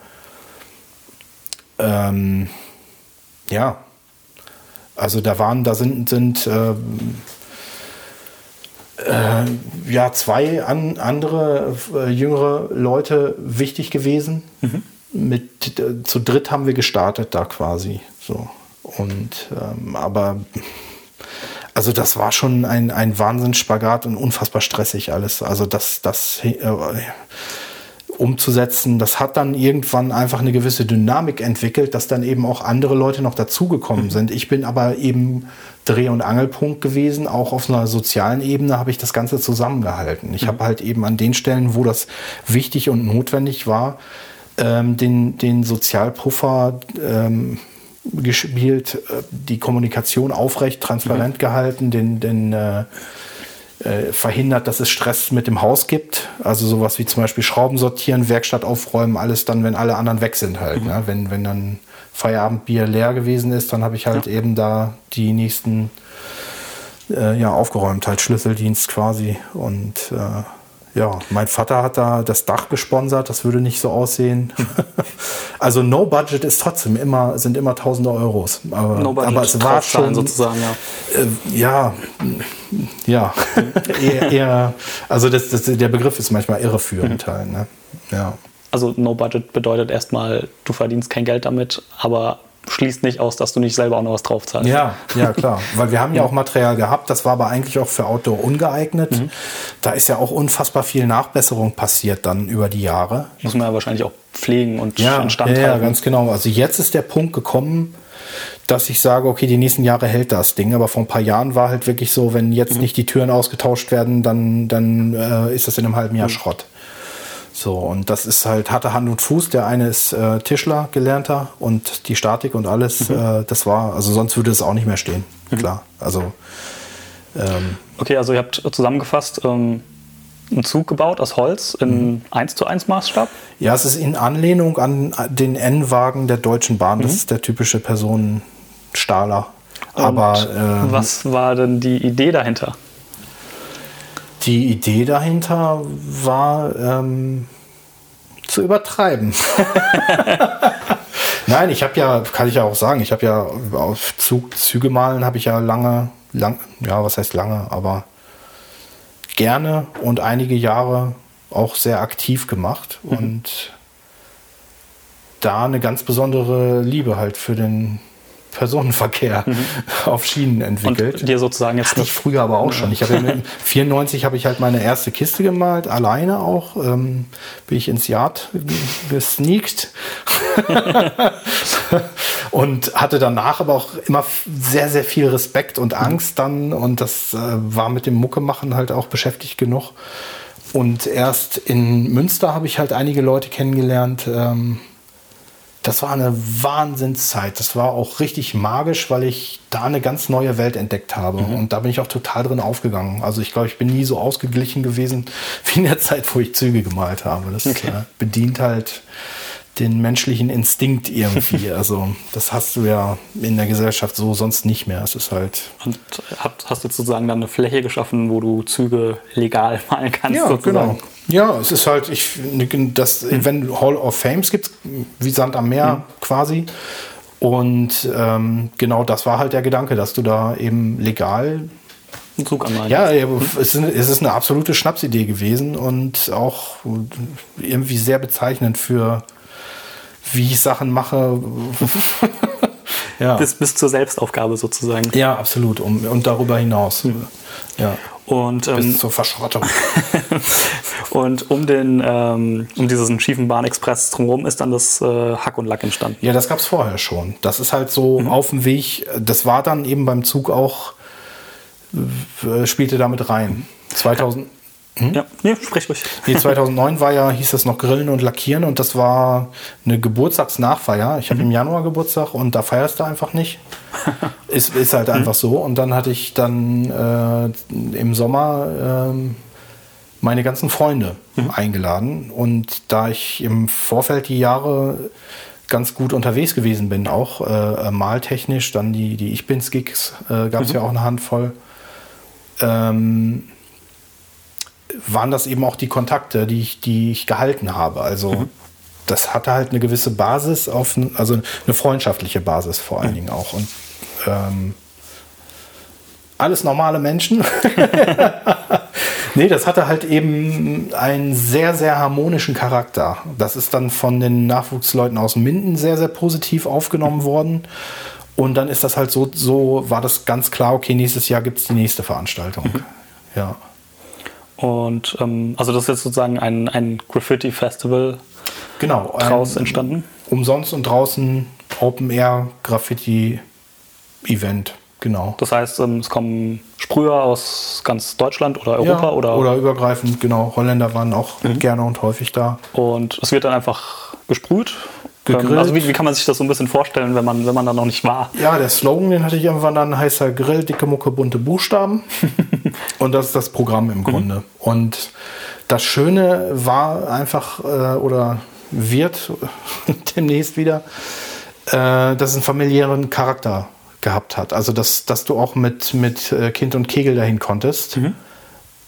ähm, ja. Also da waren, da sind, sind äh, äh, ja zwei an, andere äh, jüngere Leute wichtig gewesen. Mhm. Mit äh, zu dritt haben wir gestartet da quasi. So. Und ähm, aber also das war schon ein, ein Wahnsinnsspagat und unfassbar stressig alles. Also das, das äh, umzusetzen, das hat dann irgendwann einfach eine gewisse Dynamik entwickelt, dass dann eben auch andere Leute noch dazugekommen mhm. sind. Ich bin aber eben Dreh- und Angelpunkt gewesen. Auch auf einer sozialen Ebene habe ich das Ganze zusammengehalten. Ich mhm. habe halt eben an den Stellen, wo das wichtig und notwendig war, ähm, den, den Sozialpuffer ähm, gespielt, äh, die Kommunikation aufrecht, transparent mhm. gehalten, den, den äh, äh, verhindert, dass es Stress mit dem Haus gibt. Also sowas wie zum Beispiel Schrauben sortieren, Werkstatt aufräumen, alles dann, wenn alle anderen weg sind halt. Mhm. Ne? Wenn, wenn dann Feierabendbier leer gewesen ist, dann habe ich halt ja. eben da die nächsten äh, ja, aufgeräumt, halt Schlüsseldienst quasi. Und äh, ja, mein Vater hat da das Dach gesponsert, das würde nicht so aussehen. also No Budget ist trotzdem immer, sind immer tausende Euros. Aber, no budget aber es war schon sozusagen, ja. Äh, ja, ja. eher, eher, also das, das, der Begriff ist manchmal irreführend mhm. halt. Ne? Ja.
Also No Budget bedeutet erstmal, du verdienst kein Geld damit, aber schließt nicht aus, dass du nicht selber auch noch was drauf zahlst.
Ja, ja, klar. Weil wir haben ja auch Material gehabt, das war aber eigentlich auch für Outdoor ungeeignet. Mhm. Da ist ja auch unfassbar viel Nachbesserung passiert dann über die Jahre.
Muss man ja wahrscheinlich auch pflegen und
ja, instand ja, Ja, ganz genau. Also jetzt ist der Punkt gekommen, dass ich sage, okay, die nächsten Jahre hält das Ding. Aber vor ein paar Jahren war halt wirklich so, wenn jetzt mhm. nicht die Türen ausgetauscht werden, dann, dann äh, ist das in einem halben Jahr mhm. Schrott. So, und das ist halt, hatte Hand und Fuß. Der eine ist äh, Tischler, gelernter und die Statik und alles, mhm. äh, das war, also sonst würde es auch nicht mehr stehen. Mhm. Klar. Also.
Ähm, okay, also ihr habt zusammengefasst ähm, einen Zug gebaut aus Holz in mhm. 1 zu 1 Maßstab?
Ja, es ist in Anlehnung an den N-Wagen der Deutschen Bahn. Das mhm. ist der typische Personenstahler. Aber
ähm, was war denn die Idee dahinter?
Die Idee dahinter war ähm, zu übertreiben. Nein, ich habe ja, kann ich ja auch sagen, ich habe ja auf Zug, Züge malen habe ich ja lange, lang, ja, was heißt lange, aber gerne und einige Jahre auch sehr aktiv gemacht mhm. und da eine ganz besondere Liebe halt für den Personenverkehr mhm. auf Schienen entwickelt.
Und dir sozusagen jetzt
Hatte ich früher aber auch schon. Ich habe ja 94 habe ich halt meine erste Kiste gemalt, alleine auch. Ähm, bin ich ins Yard gesneakt und hatte danach aber auch immer sehr sehr viel Respekt und Angst dann und das äh, war mit dem Mucke machen halt auch beschäftigt genug. Und erst in Münster habe ich halt einige Leute kennengelernt. Ähm, das war eine Wahnsinnszeit. Das war auch richtig magisch, weil ich da eine ganz neue Welt entdeckt habe. Mhm. Und da bin ich auch total drin aufgegangen. Also ich glaube, ich bin nie so ausgeglichen gewesen wie in der Zeit, wo ich Züge gemalt habe. Das okay. äh, bedient halt den menschlichen Instinkt irgendwie. Also das hast du ja in der Gesellschaft so sonst nicht mehr. Es ist halt.
Und hast du sozusagen dann eine Fläche geschaffen, wo du Züge legal malen kannst?
Ja, sozusagen. genau. Ja, es ist halt, ich, das Event Hall of Fames gibt es wie Sand am Meer mhm. quasi. Und ähm, genau das war halt der Gedanke, dass du da eben legal
Zug anmalen.
Ja, es ist eine absolute Schnapsidee gewesen und auch irgendwie sehr bezeichnend für wie ich Sachen mache.
ja. bis, bis zur Selbstaufgabe sozusagen.
Ja, absolut. Um, und darüber hinaus. Mhm. Ja.
Und, ähm,
bis zur Verschrottung.
und um den, ähm, um diesen schiefen Bahnexpress drumherum ist dann das äh, Hack und Lack entstanden.
Ja, das gab es vorher schon. Das ist halt so mhm. auf dem Weg. Das war dann eben beim Zug auch, äh, spielte damit rein. 2000,
hm? Ja, nee, sprich ruhig.
Nee, 2009 war ja, hieß das noch Grillen und Lackieren und das war eine Geburtstagsnachfeier. Ich habe mhm. im Januar Geburtstag und da feierst du einfach nicht. ist, ist halt einfach mhm. so. Und dann hatte ich dann äh, im Sommer äh, meine ganzen Freunde mhm. eingeladen. Und da ich im Vorfeld die Jahre ganz gut unterwegs gewesen bin, auch äh, maltechnisch, dann die, die Ich Bin's Gigs äh, gab es mhm. ja auch eine Handvoll. Ähm, waren das eben auch die Kontakte, die ich, die ich gehalten habe. Also mhm. das hatte halt eine gewisse Basis auf, also eine freundschaftliche Basis vor allen mhm. Dingen auch. Und ähm, alles normale Menschen. nee, das hatte halt eben einen sehr, sehr harmonischen Charakter. Das ist dann von den Nachwuchsleuten aus Minden sehr, sehr positiv aufgenommen worden. Und dann ist das halt so, so war das ganz klar, okay, nächstes Jahr gibt es die nächste Veranstaltung. Mhm. Ja.
Und ähm, also das ist jetzt sozusagen ein, ein Graffiti-Festival genau, draußen entstanden?
Umsonst und draußen Open Air Graffiti Event, genau.
Das heißt, ähm, es kommen Sprüher aus ganz Deutschland oder Europa ja, oder?
Oder übergreifend, genau. Holländer waren auch mhm. gerne und häufig da.
Und es wird dann einfach gesprüht Gegrillt. Also wie, wie, kann man sich das so ein bisschen vorstellen, wenn man, wenn man da noch nicht war?
Ja, der Slogan, den hatte ich irgendwann dann, heißt ja Grill, dicke Mucke, bunte Buchstaben. und das ist das Programm im mhm. Grunde. Und das Schöne war einfach, äh, oder wird demnächst wieder, äh, dass es einen familiären Charakter gehabt hat. Also dass, dass du auch mit, mit äh, Kind und Kegel dahin konntest. Mhm.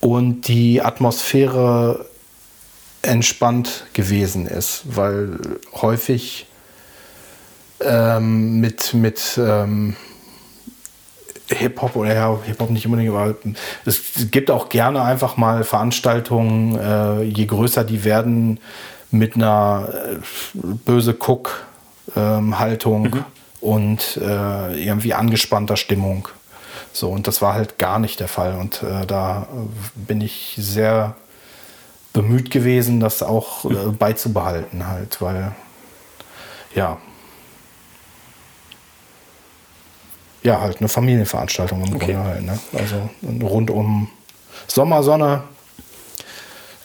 Und die Atmosphäre entspannt gewesen ist, weil häufig ähm, mit, mit ähm, Hip-Hop oder ja, Hip-Hop nicht unbedingt, aber es gibt auch gerne einfach mal Veranstaltungen, äh, je größer die werden, mit einer äh, böse Cook-Haltung ähm, mhm. und äh, irgendwie angespannter Stimmung. So, und das war halt gar nicht der Fall. Und äh, da bin ich sehr bemüht gewesen, das auch äh, beizubehalten halt, weil ja, ja, halt eine Familienveranstaltung im okay. Grunde halt, ne? Also rund um Sommersonne,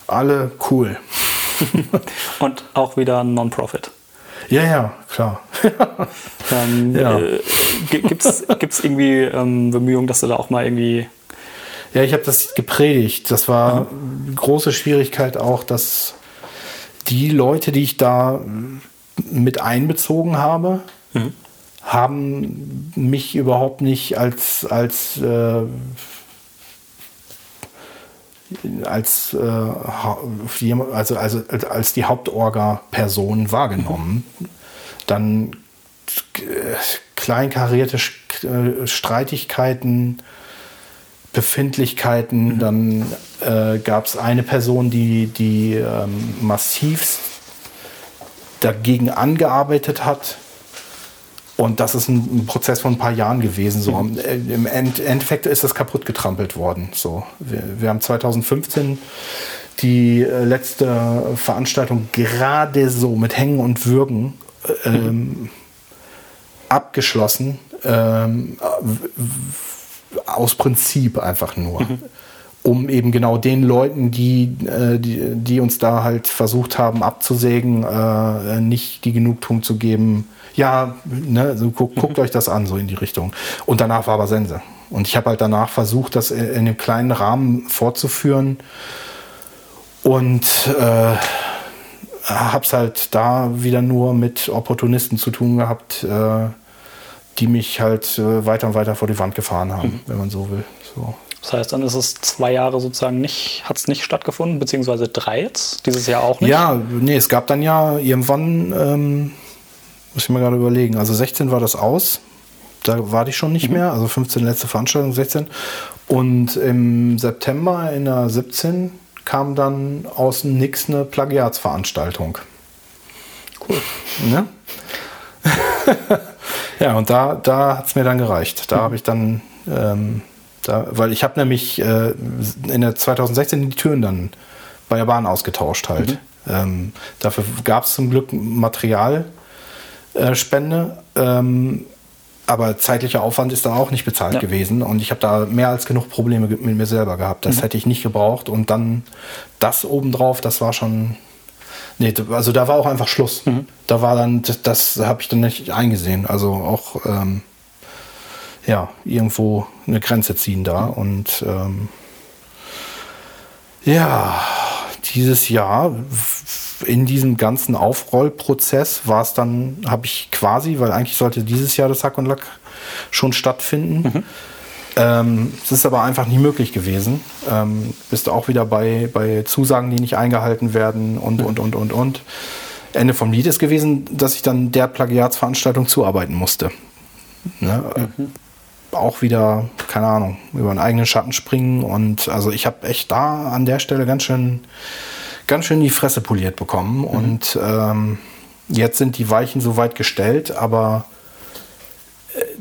alle cool.
Und auch wieder Non-Profit.
Ja, ja, klar.
ähm, ja. Äh, Gibt es irgendwie ähm, Bemühungen, dass du da auch mal irgendwie
ja, ich habe das gepredigt. Das war eine große Schwierigkeit auch, dass die Leute, die ich da mit einbezogen habe, mhm. Haben mich überhaupt nicht als, als, äh, als, äh, also, also, als die Hauptorga-Person wahrgenommen. Dann äh, kleinkarierte äh, Streitigkeiten, Befindlichkeiten. Mhm. Dann äh, gab es eine Person, die, die ähm, massivst dagegen angearbeitet hat. Und das ist ein, Prozess von ein paar Jahren gewesen. So. Mhm. Im End, Endeffekt ist das kaputt getrampelt worden. So. Wir, wir haben 2015 die äh, letzte Veranstaltung gerade so mit Hängen und Würgen ähm, mhm. abgeschlossen. Ähm, aus Prinzip einfach nur. Mhm. Um eben genau den Leuten, die, äh, die, die, uns da halt versucht haben abzusägen, äh, nicht die Genugtuung zu geben, ja, ne, so guckt, guckt euch das an, so in die Richtung. Und danach war aber Sense. Und ich habe halt danach versucht, das in einem kleinen Rahmen fortzuführen. Und äh, habe es halt da wieder nur mit Opportunisten zu tun gehabt, äh, die mich halt äh, weiter und weiter vor die Wand gefahren haben, mhm. wenn man so will. So.
Das heißt, dann ist es zwei Jahre sozusagen nicht, hat es nicht stattgefunden, beziehungsweise drei jetzt, dieses Jahr auch nicht?
Ja, nee, es gab dann ja irgendwann, ähm, muss ich mir gerade überlegen, also 16 war das aus, da war ich schon nicht mhm. mehr, also 15 letzte Veranstaltung, 16. Und im September in der 17 kam dann aus dem Nix eine Plagiatsveranstaltung. Cool. Ne? Ja, und da, da hat es mir dann gereicht. Da habe ich dann, ähm, da, weil ich habe nämlich äh, in der 2016 die Türen dann bei der Bahn ausgetauscht halt. Mhm. Ähm, dafür gab es zum Glück Materialspende, äh, ähm, aber zeitlicher Aufwand ist da auch nicht bezahlt ja. gewesen und ich habe da mehr als genug Probleme mit mir selber gehabt. Das mhm. hätte ich nicht gebraucht und dann das obendrauf, das war schon Nee, also da war auch einfach Schluss. Mhm. Da war dann, das, das habe ich dann nicht eingesehen. Also auch, ähm, ja, irgendwo eine Grenze ziehen da. Mhm. Und ähm, ja, dieses Jahr in diesem ganzen Aufrollprozess war es dann, habe ich quasi, weil eigentlich sollte dieses Jahr das Hack und Lack schon stattfinden, mhm. Ähm, es ist aber einfach nie möglich gewesen. Ähm, bist du auch wieder bei, bei Zusagen, die nicht eingehalten werden und, und, und, und, und. Ende vom Lied ist gewesen, dass ich dann der Plagiatsveranstaltung zuarbeiten musste. Ne? Mhm. Auch wieder, keine Ahnung, über einen eigenen Schatten springen. Und also ich habe echt da an der Stelle ganz schön, ganz schön die Fresse poliert bekommen. Mhm. Und ähm, jetzt sind die Weichen so weit gestellt, aber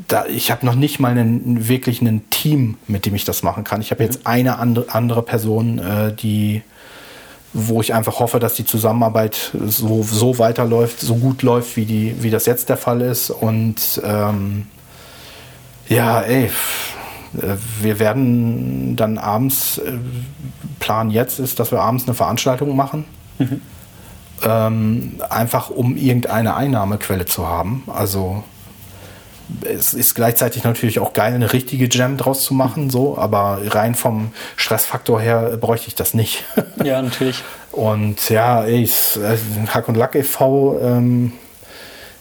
da, ich habe noch nicht mal einen, wirklich ein Team, mit dem ich das machen kann. Ich habe jetzt eine andere, andere Person, äh, die, wo ich einfach hoffe, dass die Zusammenarbeit so, so weiterläuft, so gut läuft, wie, die, wie das jetzt der Fall ist. Und ähm, ja, ey, äh, wir werden dann abends, äh, Plan jetzt ist, dass wir abends eine Veranstaltung machen. Mhm. Ähm, einfach um irgendeine Einnahmequelle zu haben. Also es ist gleichzeitig natürlich auch geil, eine richtige Jam draus zu machen, so, aber rein vom Stressfaktor her bräuchte ich das nicht.
Ja, natürlich.
Und ja, ey, äh, Hack und Lack e.V. Ähm,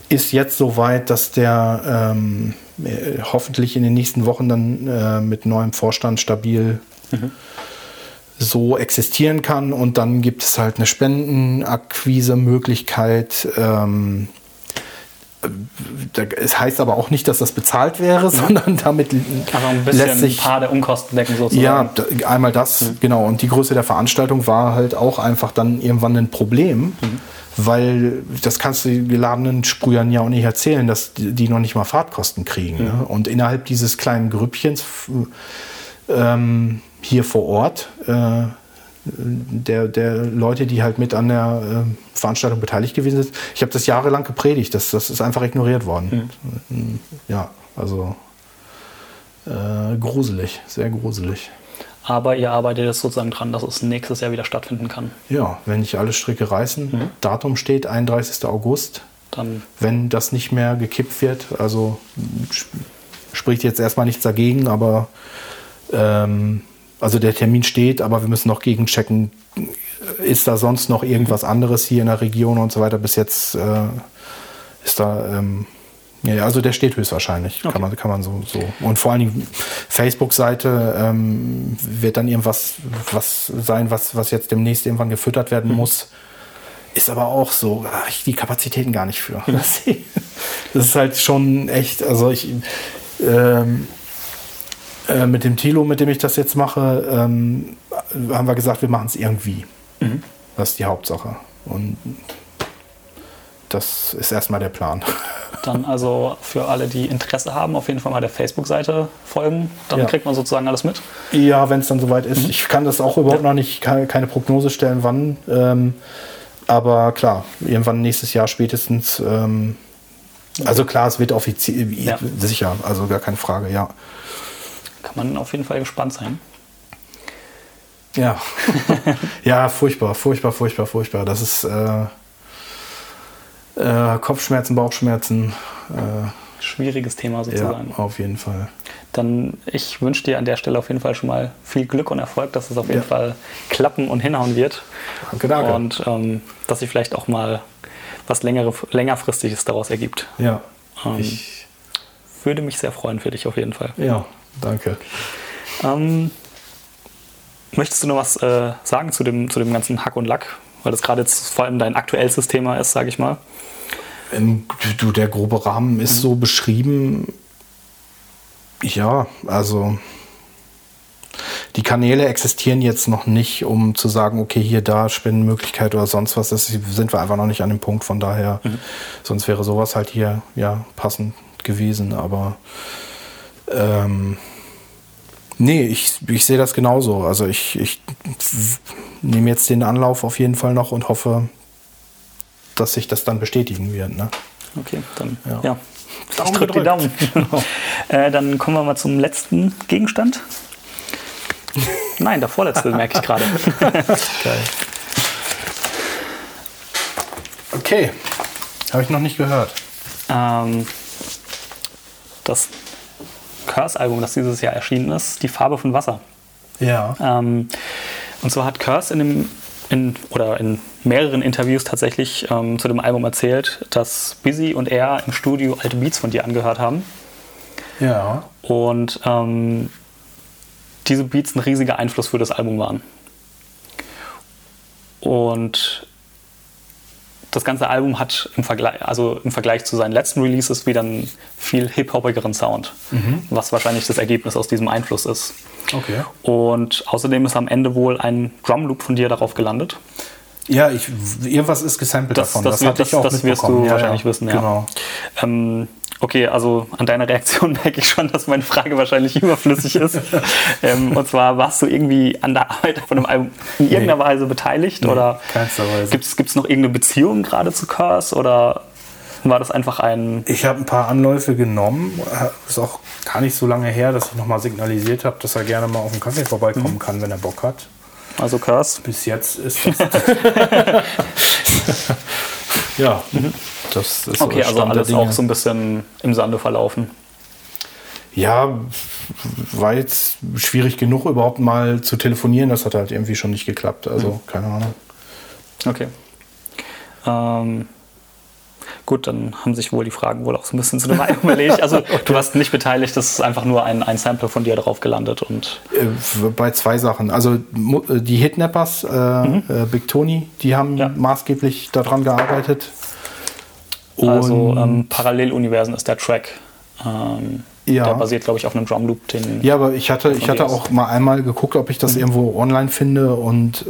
ist jetzt so weit, dass der ähm, äh, hoffentlich in den nächsten Wochen dann äh, mit neuem Vorstand stabil mhm. So existieren kann. Und dann gibt es halt eine Spendenakquise-Möglichkeit. Ähm, es heißt aber auch nicht, dass das bezahlt wäre, sondern damit
also ein bisschen lässt sich ein paar der Unkosten decken sozusagen.
Ja, einmal das, mhm. genau. Und die Größe der Veranstaltung war halt auch einfach dann irgendwann ein Problem, mhm. weil das kannst du den geladenen Sprühern ja auch nicht erzählen, dass die noch nicht mal Fahrtkosten kriegen. Mhm. Ne? Und innerhalb dieses kleinen Grüppchens ähm, hier vor Ort äh, der, der Leute, die halt mit an der äh, Veranstaltung beteiligt gewesen sind. Ich habe das jahrelang gepredigt, das, das ist einfach ignoriert worden. Mhm. Ja, also äh, gruselig, sehr gruselig.
Aber ihr arbeitet jetzt sozusagen dran, dass es nächstes Jahr wieder stattfinden kann.
Ja, wenn nicht alle Stricke reißen. Mhm. Datum steht 31. August. Dann wenn das nicht mehr gekippt wird, also spricht jetzt erstmal nichts dagegen, aber ähm, also der Termin steht, aber wir müssen noch gegenchecken, ist da sonst noch irgendwas anderes hier in der Region und so weiter. Bis jetzt äh, ist da, ähm, ja, also der steht höchstwahrscheinlich, okay. kann, man, kann man so, so. Und vor allen Dingen Facebook-Seite ähm, wird dann irgendwas was sein, was, was jetzt demnächst irgendwann gefüttert werden mhm. muss. Ist aber auch so, ach, ich die Kapazitäten gar nicht für. Mhm. Das ist halt schon echt, also ich, ähm, äh, mit dem Tilo, mit dem ich das jetzt mache, ähm, haben wir gesagt, wir machen es irgendwie. Mhm. Das ist die Hauptsache. Und das ist erstmal der Plan.
Dann also für alle, die Interesse haben, auf jeden Fall mal der Facebook-Seite folgen. Dann ja. kriegt man sozusagen alles mit.
Ja, wenn es dann soweit ist. Mhm. Ich kann das auch überhaupt ja. noch nicht, keine, Prognose stellen, wann. Ähm, aber klar, irgendwann nächstes Jahr spätestens. Ähm, also klar, es wird offiziell, ja. sicher, also gar keine Frage, ja
kann man auf jeden Fall gespannt sein.
Ja, ja, furchtbar, furchtbar, furchtbar, furchtbar. Das ist äh, äh, Kopfschmerzen, Bauchschmerzen. Äh,
Schwieriges Thema sozusagen.
Ja, auf jeden Fall.
Dann ich wünsche dir an der Stelle auf jeden Fall schon mal viel Glück und Erfolg, dass es auf jeden ja. Fall klappen und hinhauen wird.
Danke, danke.
Und ähm, dass sich vielleicht auch mal was längere, längerfristiges daraus ergibt.
Ja.
Ähm, ich würde mich sehr freuen für dich auf jeden Fall.
Ja, Danke.
Ähm, möchtest du noch was äh, sagen zu dem, zu dem ganzen Hack und Lack? Weil das gerade jetzt vor allem dein aktuellstes Thema ist, sage ich mal.
Ähm, du, der grobe Rahmen ist mhm. so beschrieben. Ja, also die Kanäle existieren jetzt noch nicht, um zu sagen, okay, hier, da, Spendenmöglichkeit oder sonst was. Das sind wir einfach noch nicht an dem Punkt. Von daher, mhm. sonst wäre sowas halt hier ja passend gewesen. Aber ähm, nee, ich, ich sehe das genauso. Also ich, ich nehme jetzt den Anlauf auf jeden Fall noch und hoffe, dass sich das dann bestätigen wird. Ne?
Okay, dann ja. ja. Ich drücke die Daumen. Genau. äh, dann kommen wir mal zum letzten Gegenstand. Nein, der vorletzte merke ich gerade. Geil.
Okay, habe ich noch nicht gehört.
Ähm, das Curse-Album, das dieses Jahr erschienen ist, Die Farbe von Wasser.
Ja.
Ähm, und zwar hat Curse in dem in, oder in mehreren Interviews tatsächlich ähm, zu dem Album erzählt, dass Busy und er im Studio alte Beats von dir angehört haben.
Ja.
Und ähm, diese Beats ein riesiger Einfluss für das Album waren. Und das ganze Album hat im Vergleich, also im Vergleich zu seinen letzten Releases wieder einen viel hip-hopigeren Sound, mhm. was wahrscheinlich das Ergebnis aus diesem Einfluss ist.
Okay.
Und außerdem ist am Ende wohl ein Drum Loop von dir darauf gelandet.
Ja, ich, irgendwas ist gesampelt
das,
davon.
Das, das, das, das wirst du
ja,
wahrscheinlich
ja.
wissen, ja.
Genau.
Ähm, okay, also an deiner Reaktion merke ich schon, dass meine Frage wahrscheinlich überflüssig ist. ähm, und zwar, warst du irgendwie an der Arbeit von einem Album in irgendeiner nee. Weise beteiligt?
Nee,
oder. Gibt es noch irgendeine Beziehung gerade zu Curse? Oder war das einfach ein...
Ich habe ein paar Anläufe genommen. Ist auch gar nicht so lange her, dass ich nochmal signalisiert habe, dass er gerne mal auf den Kaffee vorbeikommen mhm. kann, wenn er Bock hat.
Also Curse?
Bis jetzt ist das... ja, mhm. Das ist
Okay, also alles Dinge. auch so ein bisschen im Sande verlaufen.
Ja, war jetzt schwierig genug, überhaupt mal zu telefonieren. Das hat halt irgendwie schon nicht geklappt. Also, mhm. keine Ahnung.
Okay. Ähm, Gut, dann haben sich wohl die Fragen wohl auch so ein bisschen zu dem Album erledigt. Also du warst nicht beteiligt, das ist einfach nur ein, ein Sample von dir drauf gelandet. Und
äh, Bei zwei Sachen. Also äh, die Hitnappers, äh, mhm. äh, Big Tony, die haben ja. maßgeblich daran gearbeitet.
Also ähm, Paralleluniversen ist der Track. Ähm, ja. Der basiert, glaube ich, auf einem Drum Loop. Den
ja, aber ich hatte, ich hatte auch mal einmal geguckt, ob ich das mhm. irgendwo online finde und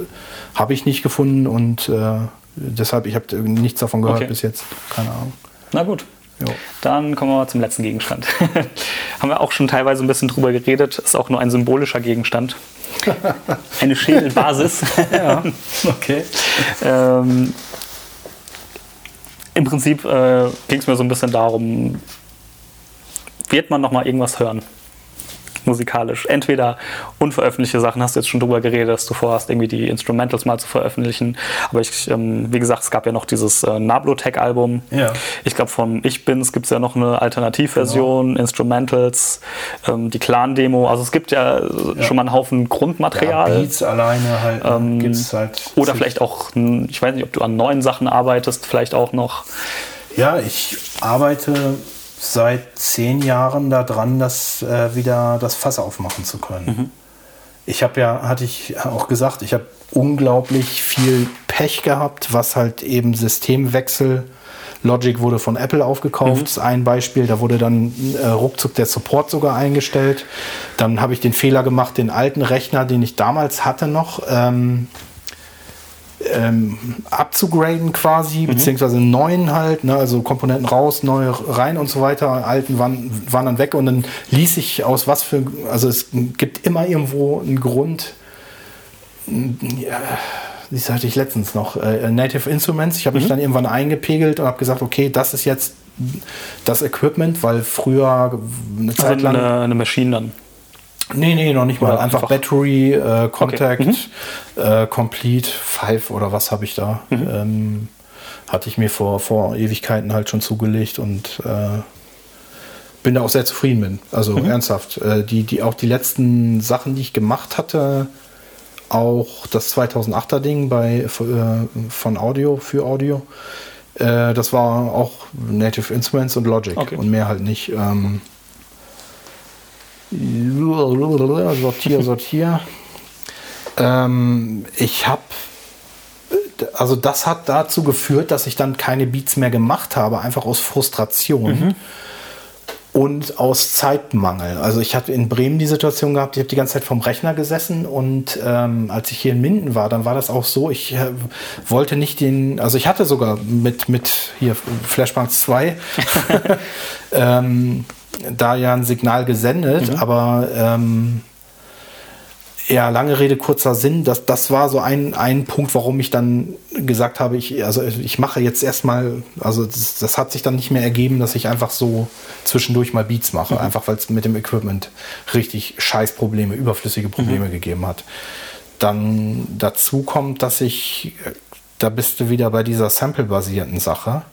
habe ich nicht gefunden und äh, deshalb, ich habe nichts davon gehört okay. bis jetzt. Keine Ahnung.
Na gut. Jo. Dann kommen wir mal zum letzten Gegenstand. Haben wir auch schon teilweise ein bisschen drüber geredet. Ist auch nur ein symbolischer Gegenstand. Eine Schädelbasis.
ja, okay.
ähm, Im Prinzip äh, ging es mir so ein bisschen darum, wird man noch mal irgendwas hören? Musikalisch. Entweder unveröffentlichte Sachen, hast du jetzt schon drüber geredet, dass du vorhast, irgendwie die Instrumentals mal zu veröffentlichen. Aber ich, ähm, wie gesagt, es gab ja noch dieses äh, Nablo-Tech-Album.
Ja.
Ich glaube, von Ich Bin's gibt es ja noch eine Alternativversion, genau. Instrumentals, ähm, die Clan-Demo. Also es gibt ja, ja, schon mal einen Haufen Grundmaterial. Ja,
Beats alleine halt,
ähm, gibt's halt. Oder vielleicht auch, ich weiß nicht, ob du an neuen Sachen arbeitest, vielleicht auch noch.
Ja, ich arbeite seit zehn Jahren daran, das äh, wieder das Fass aufmachen zu können. Mhm. Ich habe ja, hatte ich auch gesagt, ich habe unglaublich viel Pech gehabt, was halt eben Systemwechsel. Logic wurde von Apple aufgekauft, mhm. ist ein Beispiel. Da wurde dann äh, ruckzuck der Support sogar eingestellt. Dann habe ich den Fehler gemacht, den alten Rechner, den ich damals hatte noch, ähm, ähm, abzugraden quasi, mhm. beziehungsweise neuen halt, ne, also Komponenten raus, neue rein und so weiter, alten waren, waren dann weg und dann ließ ich aus was für, also es gibt immer irgendwo einen Grund, ja, das hatte ich letztens noch, äh, Native Instruments, ich habe mhm. mich dann irgendwann eingepegelt und habe gesagt, okay, das ist jetzt das Equipment, weil früher
eine also Zeit lang... Eine, eine Maschine dann.
Nee, nee, noch nicht mal. Einfach, einfach, Battery, äh, Contact, okay. mhm. äh, Complete, Five oder was habe ich da. Mhm. Ähm, hatte ich mir vor, vor Ewigkeiten halt schon zugelegt und äh, bin da auch sehr zufrieden mit. Also mhm. ernsthaft. Äh, die, die, auch die letzten Sachen, die ich gemacht hatte, auch das 2008er Ding bei, äh, von Audio für Audio, äh, das war auch Native Instruments und Logic okay. und mehr halt nicht. Ähm, Sortier, sortier. ähm, ich habe, also das hat dazu geführt, dass ich dann keine Beats mehr gemacht habe, einfach aus Frustration. Mhm. Und aus Zeitmangel. Also ich hatte in Bremen die Situation gehabt, ich habe die ganze Zeit vom Rechner gesessen und ähm, als ich hier in Minden war, dann war das auch so, ich äh, wollte nicht den, also ich hatte sogar mit, mit hier Flashbanks 2 ähm, da ja ein Signal gesendet, mhm. aber ähm, ja, lange Rede, kurzer Sinn. Das, das war so ein, ein Punkt, warum ich dann gesagt habe, ich, also ich mache jetzt erstmal, also das, das hat sich dann nicht mehr ergeben, dass ich einfach so zwischendurch mal Beats mache, mhm. einfach weil es mit dem Equipment richtig scheiß Probleme, überflüssige Probleme mhm. gegeben hat. Dann dazu kommt, dass ich, da bist du wieder bei dieser Sample-basierten Sache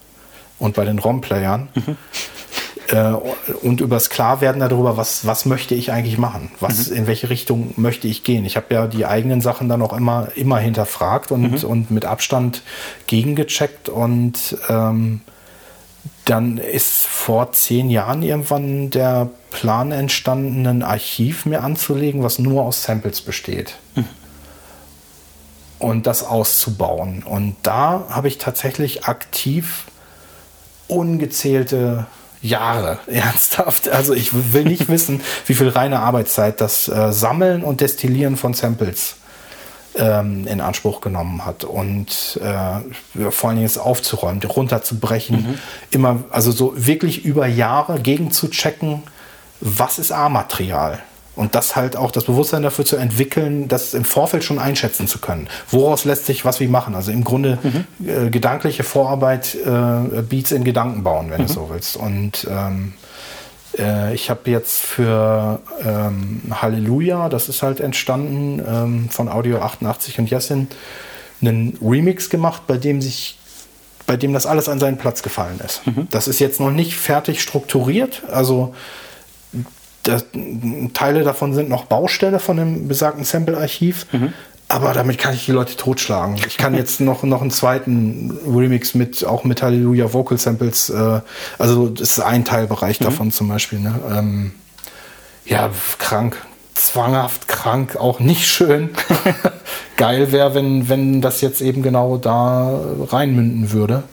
und bei den ROM-Playern. Mhm äh, und übers Klarwerden darüber, was, was möchte ich eigentlich machen? Was, mhm. in welche Richtung möchte ich gehen? Ich habe ja die eigenen Sachen dann auch immer, immer hinterfragt und, mhm. und mit Abstand gegengecheckt und ähm, dann ist vor zehn Jahren irgendwann der Plan entstanden, ein Archiv mir anzulegen, was nur aus Samples besteht. Mhm. Und das auszubauen. Und da habe ich tatsächlich aktiv ungezählte Jahre, ernsthaft. Also ich will nicht wissen, wie viel reine Arbeitszeit das äh, Sammeln und Destillieren von Samples ähm, in Anspruch genommen hat und äh, vor allen Dingen es aufzuräumen, runterzubrechen, mhm. immer, also so wirklich über Jahre gegen zu checken, was ist A-Material. Und das halt auch das Bewusstsein dafür zu entwickeln, das im Vorfeld schon einschätzen zu können. Woraus lässt sich was wie machen? Also im Grunde mhm. äh, gedankliche Vorarbeit, äh, Beats in Gedanken bauen, wenn mhm. du so willst. Und ähm, äh, ich habe jetzt für ähm, Halleluja, das ist halt entstanden ähm, von Audio 88 und Jessin, einen Remix gemacht, bei dem sich bei dem das alles an seinen Platz gefallen ist. Mhm. Das ist jetzt noch nicht fertig strukturiert, also das, Teile davon sind noch Baustelle von dem besagten Sample-Archiv. Mhm. Aber damit kann ich die Leute totschlagen. Ich kann jetzt noch, noch einen zweiten Remix mit, auch mit Hallelujah Vocal Samples, äh, also das ist ein Teilbereich mhm. davon zum Beispiel. Ne? Ähm, ja, krank. Zwanghaft krank, auch nicht schön. Geil wäre, wenn, wenn das jetzt eben genau da reinmünden würde.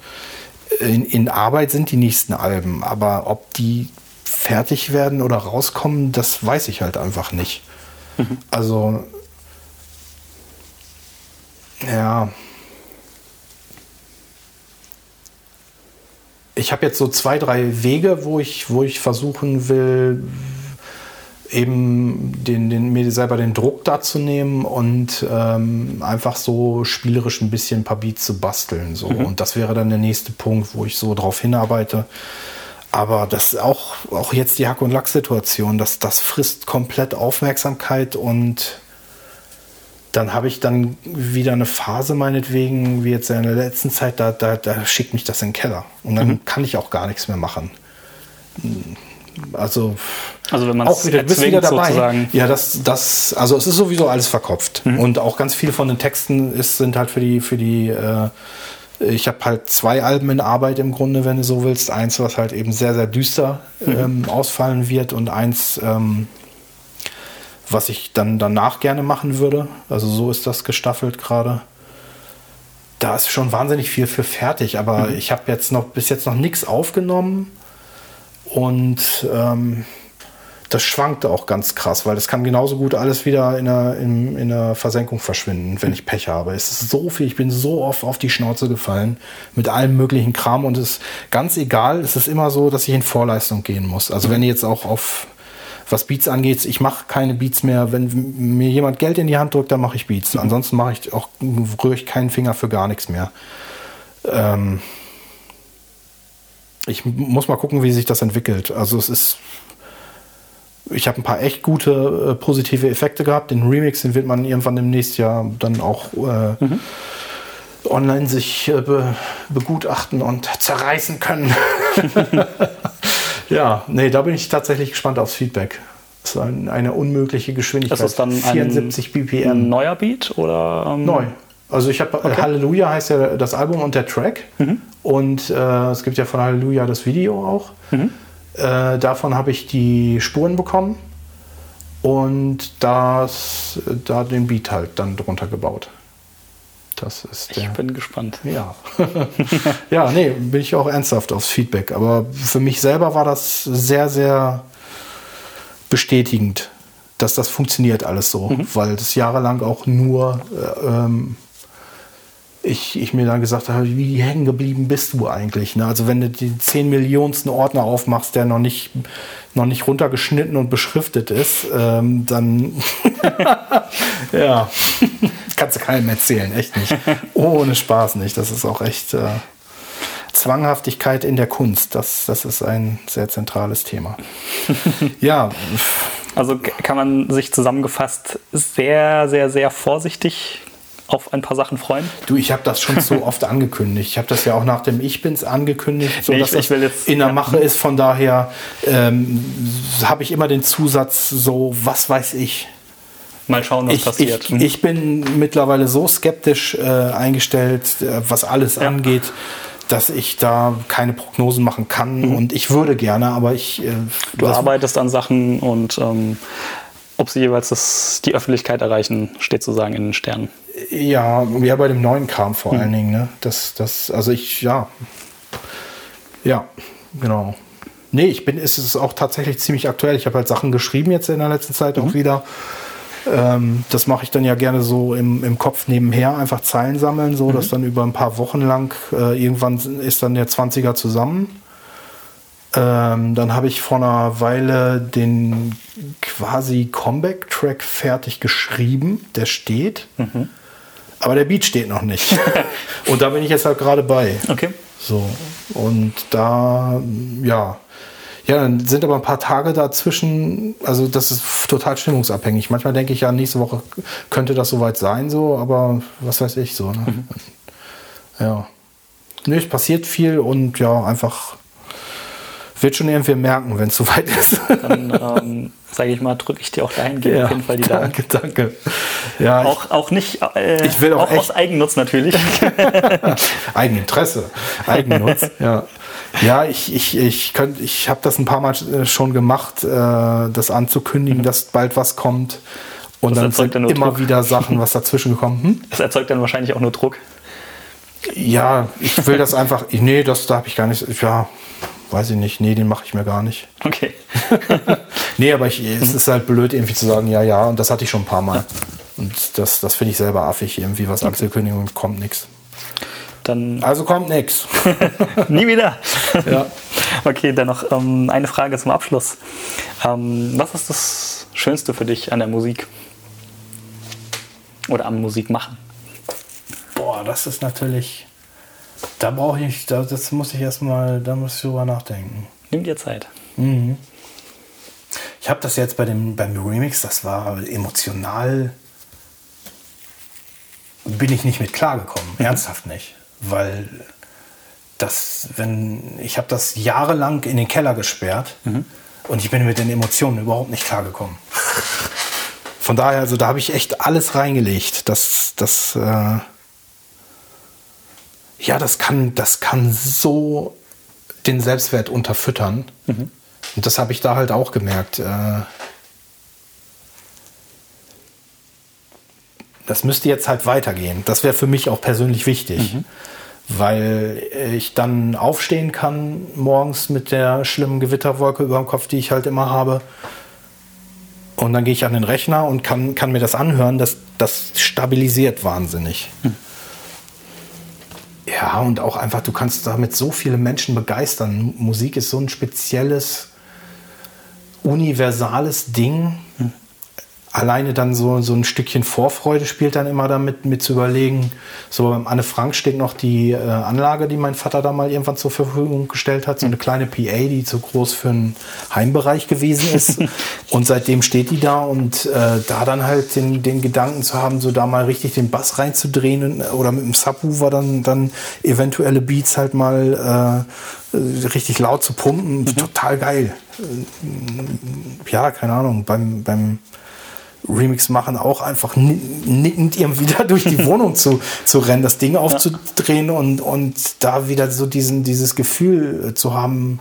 In, in Arbeit sind die nächsten Alben, aber ob die fertig werden oder rauskommen, das weiß ich halt einfach nicht. Mhm. Also ja. Ich habe jetzt so zwei, drei Wege, wo ich, wo ich versuchen will, eben den, den, mir selber den Druck dazu nehmen und ähm, einfach so spielerisch ein bisschen ein paar Beats zu basteln. So. Mhm. Und das wäre dann der nächste Punkt, wo ich so drauf hinarbeite. Aber das auch, auch jetzt die Hack- und Lack-Situation, das, das frisst komplett Aufmerksamkeit und dann habe ich dann wieder eine Phase meinetwegen, wie jetzt in der letzten Zeit, da, da, da schickt mich das in den Keller. Und dann mhm. kann ich auch gar nichts mehr machen. Also,
also wenn man
auch wieder, bist wieder dabei. Sozusagen. Ja, das, das, also es ist sowieso alles verkopft. Mhm. Und auch ganz viel von den Texten ist, sind halt für die, für die, äh, ich habe halt zwei Alben in Arbeit im Grunde, wenn du so willst. Eins, was halt eben sehr, sehr düster mhm. ähm, ausfallen wird und eins, ähm, was ich dann danach gerne machen würde. Also so ist das gestaffelt gerade. Da ist schon wahnsinnig viel für fertig, aber mhm. ich habe jetzt noch bis jetzt noch nichts aufgenommen und ähm, das schwankte auch ganz krass, weil das kann genauso gut alles wieder in der, in, in der Versenkung verschwinden, wenn ich Pech habe. Es ist so viel, ich bin so oft auf die Schnauze gefallen mit allem möglichen Kram und es ist ganz egal, es ist immer so, dass ich in Vorleistung gehen muss. Also wenn ich jetzt auch auf was Beats angeht, ich mache keine Beats mehr. Wenn mir jemand Geld in die Hand drückt, dann mache ich Beats. Ansonsten mache ich auch, rühre ich keinen Finger für gar nichts mehr. Ähm ich muss mal gucken, wie sich das entwickelt. Also es ist, ich habe ein paar echt gute äh, positive Effekte gehabt. Den Remix, den wird man irgendwann im nächsten Jahr dann auch äh, mhm. online sich äh, be begutachten und zerreißen können. Ja, nee, da bin ich tatsächlich gespannt aufs Feedback. Das ist ein, eine unmögliche Geschwindigkeit.
Ist das dann 74 ein BPM? neuer Beat oder?
Ähm Neu. Also ich habe okay. Halleluja heißt ja das Album und der Track. Mhm. Und äh, es gibt ja von Halleluja das Video auch. Mhm. Äh, davon habe ich die Spuren bekommen und das, da den Beat halt dann drunter gebaut. Das ist
ich bin gespannt.
Ja. ja, nee, bin ich auch ernsthaft aufs Feedback. Aber für mich selber war das sehr, sehr bestätigend, dass das funktioniert alles so. Mhm. Weil das jahrelang auch nur äh, ähm, ich, ich mir dann gesagt habe, wie hängen geblieben bist du eigentlich? Ne? Also wenn du den 10 Millionsten Ordner aufmachst, der noch nicht, noch nicht runtergeschnitten und beschriftet ist, ähm, dann ja, kannst du keinem erzählen, echt nicht. Ohne Spaß nicht. Das ist auch echt äh, Zwanghaftigkeit in der Kunst. Das, das ist ein sehr zentrales Thema. ja.
Also kann man sich zusammengefasst sehr, sehr, sehr vorsichtig auf ein paar Sachen freuen?
Du, ich habe das schon so oft angekündigt. Ich habe das ja auch nach dem Ich Bin's angekündigt, so nee, dass ich, ich jetzt, in der Mache ist. Von daher ähm, habe ich immer den Zusatz so, was weiß ich.
Mal schauen, was ich, passiert.
Ich, mhm. ich, bin mittlerweile so skeptisch äh, eingestellt, äh, was alles ja. angeht dass ich da keine Prognosen machen kann
Mhm.
und ich würde gerne, aber ich. Äh,
Du arbeitest an Sachen und ähm, ob sie jeweils das, die Öffentlichkeit erreichen, steht sozusagen in den Sternen.
Ja, ja, bei dem neuen Kram vor allen Dingen, ne? Das, das, also ich, ja. Ja, genau. Nee, ich bin, es ist auch tatsächlich ziemlich aktuell. Ich habe halt Sachen geschrieben jetzt in der letzten Zeit auch wieder. Ähm, das mache ich dann ja gerne so im, im Kopf nebenher, einfach Zeilen sammeln, so dass dann über ein paar Wochen lang äh, irgendwann ist dann der 20er zusammen. Ähm, dann habe ich vor einer Weile den quasi Comeback-Track fertig geschrieben. Der steht. Aber der Beat steht noch nicht. und da bin ich jetzt halt gerade bei.
Okay.
So. Und da, ja. Ja, dann sind aber ein paar Tage dazwischen, also das ist total stimmungsabhängig. Manchmal denke ich ja, nächste Woche könnte das soweit sein, so, aber was weiß ich so. Ne? Ja. Nee, es passiert viel und ja, einfach wird schon irgendwie merken, wenn es soweit ist.
Dann ähm, sage ich mal, drücke ich dir auch dahingehend auf jeden Fall die Daumen.
danke, danke. Ja, ich-
Auch, auch nicht, äh,
Ich will auch
auch aus Eigennutz natürlich.
Eigeninteresse, Eigennutz. ja, ja ich, ich, ich, könnt- ich habe das ein paar Mal äh, schon gemacht, äh, das anzukündigen, dass bald was kommt. Und
Das
dann sind
dann
immer
Druck.
wieder Sachen, was dazwischen gekommen. Hm?
Das erzeugt dann wahrscheinlich auch nur Druck.
Ja, ich will das einfach. ich- Nee, das da habe ich gar nicht. Ja, weiß ich nicht. Nee, den mache ich mir gar nicht.
Okay.
Nee, aber ich, es ist halt blöd, irgendwie zu sagen, ja, ja, und das hatte ich schon ein paar Mal. Und das, das finde ich selber affig, irgendwie was Ankündigung kommt nichts.
Dann
Also kommt nichts.
nie wieder.
Ja.
Okay, dann noch ähm, eine Frage zum Abschluss. Ähm, was ist das Schönste für dich an der Musik? Oder am Musikmachen?
Boah, das ist natürlich. Da brauche ich, da, das muss ich erstmal, da muss ich drüber nachdenken.
Nimm dir Zeit.
Ich habe das jetzt bei dem, beim Remix, das war emotional, bin ich nicht mit klargekommen. Ernsthaft nicht. Weil das, wenn, ich habe das jahrelang in den Keller gesperrt und ich bin mit den Emotionen überhaupt nicht klargekommen. Von daher, also da habe ich echt alles reingelegt. Das, das, äh, ja, das kann, das kann so den Selbstwert unterfüttern. Und das habe ich da halt auch gemerkt. Äh, das müsste jetzt halt weitergehen. Das wäre für mich auch persönlich wichtig. Weil ich dann aufstehen kann morgens mit der schlimmen Gewitterwolke über dem Kopf, die ich halt immer habe. Und dann gehe ich an den Rechner und kann, kann mir das anhören. Das, das stabilisiert wahnsinnig. Ja, und auch einfach, du kannst damit so viele Menschen begeistern. Musik ist so ein spezielles, universales Ding. Alleine dann so, so ein Stückchen Vorfreude spielt dann immer damit mit zu überlegen. So beim Anne Frank steht noch die äh, Anlage, die mein Vater da mal irgendwann zur Verfügung gestellt hat. So eine kleine PA, die zu groß für einen Heimbereich gewesen ist. und seitdem steht die da und äh, da dann halt den, den Gedanken zu haben, so da mal richtig den Bass reinzudrehen und, oder mit dem Subwoofer dann, dann eventuelle Beats halt mal äh, äh, richtig laut zu pumpen. Total geil. Äh, ja, keine Ahnung, beim, beim Remix machen auch einfach ni- nickend irgendwie da durch die Wohnung zu, zu rennen, das Ding aufzudrehen und, und da wieder so diesen, dieses Gefühl äh, zu haben,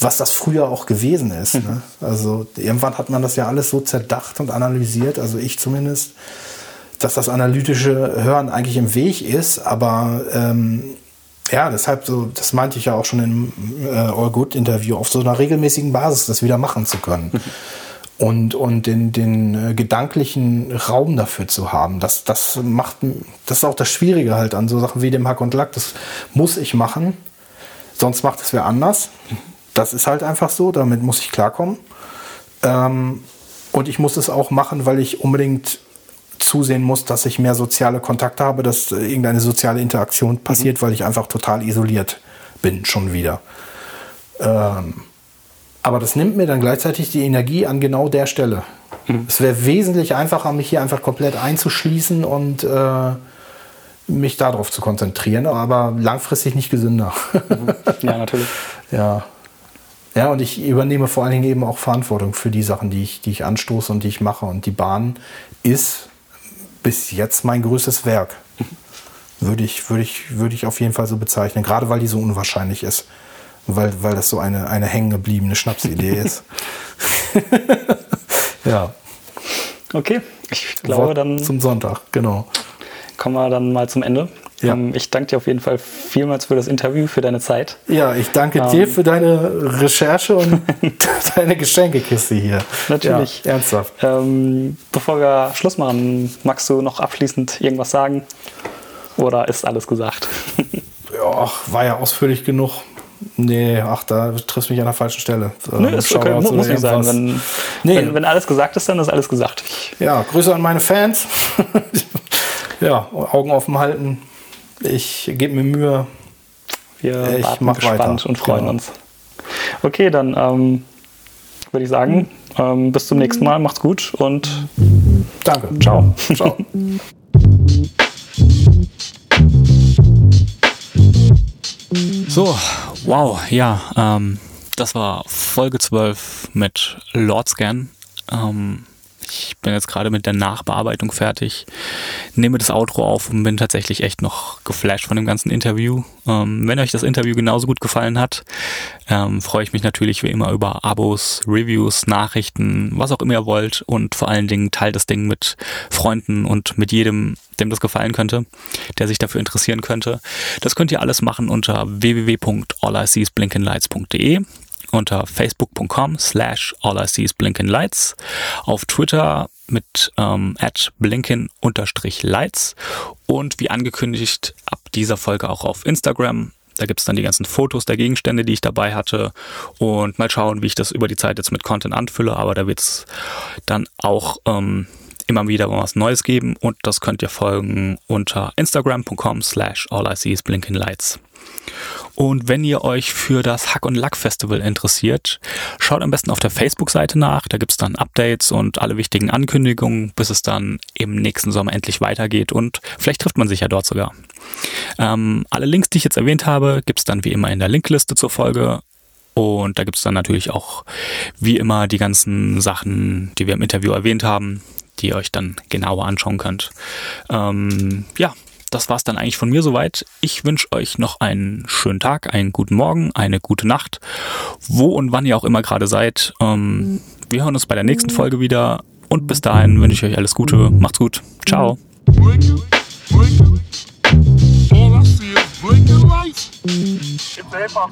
was das früher auch gewesen ist. Ne? Also irgendwann hat man das ja alles so zerdacht und analysiert, also ich zumindest, dass das analytische Hören eigentlich im Weg ist, aber ähm, ja, deshalb so, das meinte ich ja auch schon im äh, All Good Interview, auf so einer regelmäßigen Basis das wieder machen zu können. Und, und den, den äh, gedanklichen Raum dafür zu haben, das, das macht, das ist auch das Schwierige halt an so Sachen wie dem Hack und Lack. Das muss ich machen, sonst macht es wer anders. Das ist halt einfach so, damit muss ich klarkommen. Ähm, und ich muss es auch machen, weil ich unbedingt zusehen muss, dass ich mehr soziale Kontakte habe, dass äh, irgendeine soziale Interaktion passiert, weil ich einfach total isoliert bin, schon wieder. Ähm, aber das nimmt mir dann gleichzeitig die Energie an genau der Stelle. Es wäre wesentlich einfacher, mich hier einfach komplett einzuschließen und äh, mich darauf zu konzentrieren, aber langfristig nicht gesünder.
Ja, natürlich.
Ja. Ja, und ich übernehme vor allen Dingen eben auch Verantwortung für die Sachen, die ich, die ich anstoße und die ich mache. Und die Bahn ist bis jetzt mein größtes Werk. Würde ich, würde ich, würde ich auf jeden Fall so bezeichnen, gerade weil die so unwahrscheinlich ist. Weil, weil das so eine, eine hängengebliebene Schnapsidee ist. ja.
Okay, ich glaube
Wort
dann
Zum Sonntag, genau.
kommen wir dann mal zum Ende.
Ja.
Ähm, ich danke dir auf jeden Fall vielmals für das Interview, für deine Zeit.
Ja, ich danke
Ähm.
dir für deine Recherche und deine Geschenkekiste hier.
Natürlich.
Ja, ernsthaft.
Ähm, bevor wir Schluss machen, magst du noch abschließend irgendwas sagen? Oder ist alles gesagt?
Ja, ach, war ja ausführlich genug. Nee, ach, da triffst du mich an der falschen Stelle.
Nö, ist okay,
Shoutouts
mu-
oder
muss nicht sein. Wenn,
Nee.
wenn, wenn alles gesagt ist, dann ist alles gesagt.
Ja, Grüße an meine Fans. ja, Augen offen halten. Ich gebe mir Mühe.
wir
Ich
warten gespannt
weiter.
und freuen
Genau.
uns. Okay, dann ähm, würde ich sagen, ähm, bis zum nächsten Mal. Macht's gut und
Danke.
ciao.
Ciao.
So, wow, ja, ähm, das war Folge 12 mit Lordscan. Ähm, ich bin jetzt gerade mit der Nachbearbeitung fertig, nehme das Outro auf und bin tatsächlich echt noch geflasht von dem ganzen Interview. Ähm, wenn euch das Interview genauso gut gefallen hat, ähm, freue ich mich natürlich wie immer über Abos, Reviews, Nachrichten, was auch immer ihr wollt und vor allen Dingen teilt das Ding mit Freunden und mit jedem, dem das gefallen könnte, der sich dafür interessieren könnte. Das könnt ihr alles machen unter www.alliseesblinkenlights.de unter facebook.com slash alliseesblinkenlights auf Twitter mit ähm, at blinken unterstrich lights und wie angekündigt ab dieser Folge auch auf Instagram. Da gibt's dann die ganzen Fotos der Gegenstände, die ich dabei hatte und mal schauen, wie ich das über die Zeit jetzt mit Content anfülle, aber da wird's dann auch ähm, immer wieder was Neues geben und das könnt ihr folgen unter instagram.com slash alliseesblinkenlights. Und wenn ihr euch für das Hack und Lack Festival interessiert, schaut am besten auf der Facebook-Seite nach. Da gibt's dann Updates und alle wichtigen Ankündigungen, bis es dann im nächsten Sommer endlich weitergeht. Und vielleicht trifft man sich ja dort sogar. Ähm, alle Links, die ich jetzt erwähnt habe, gibt's dann wie immer in der Linkliste zur Folge. Und da gibt's dann natürlich auch wie immer die ganzen Sachen, die wir im Interview erwähnt haben, die ihr euch dann genauer anschauen könnt. Ähm, ja, das war's dann eigentlich von mir soweit. Ich wünsche euch noch einen schönen Tag, einen guten Morgen, eine gute Nacht, wo und wann ihr auch immer gerade seid. Ähm, wir hören uns bei der nächsten Folge wieder und bis dahin wünsche ich euch alles Gute. Macht's gut. Ciao.
Blinking, blinking. All I see is blinking lights. It's hip hop.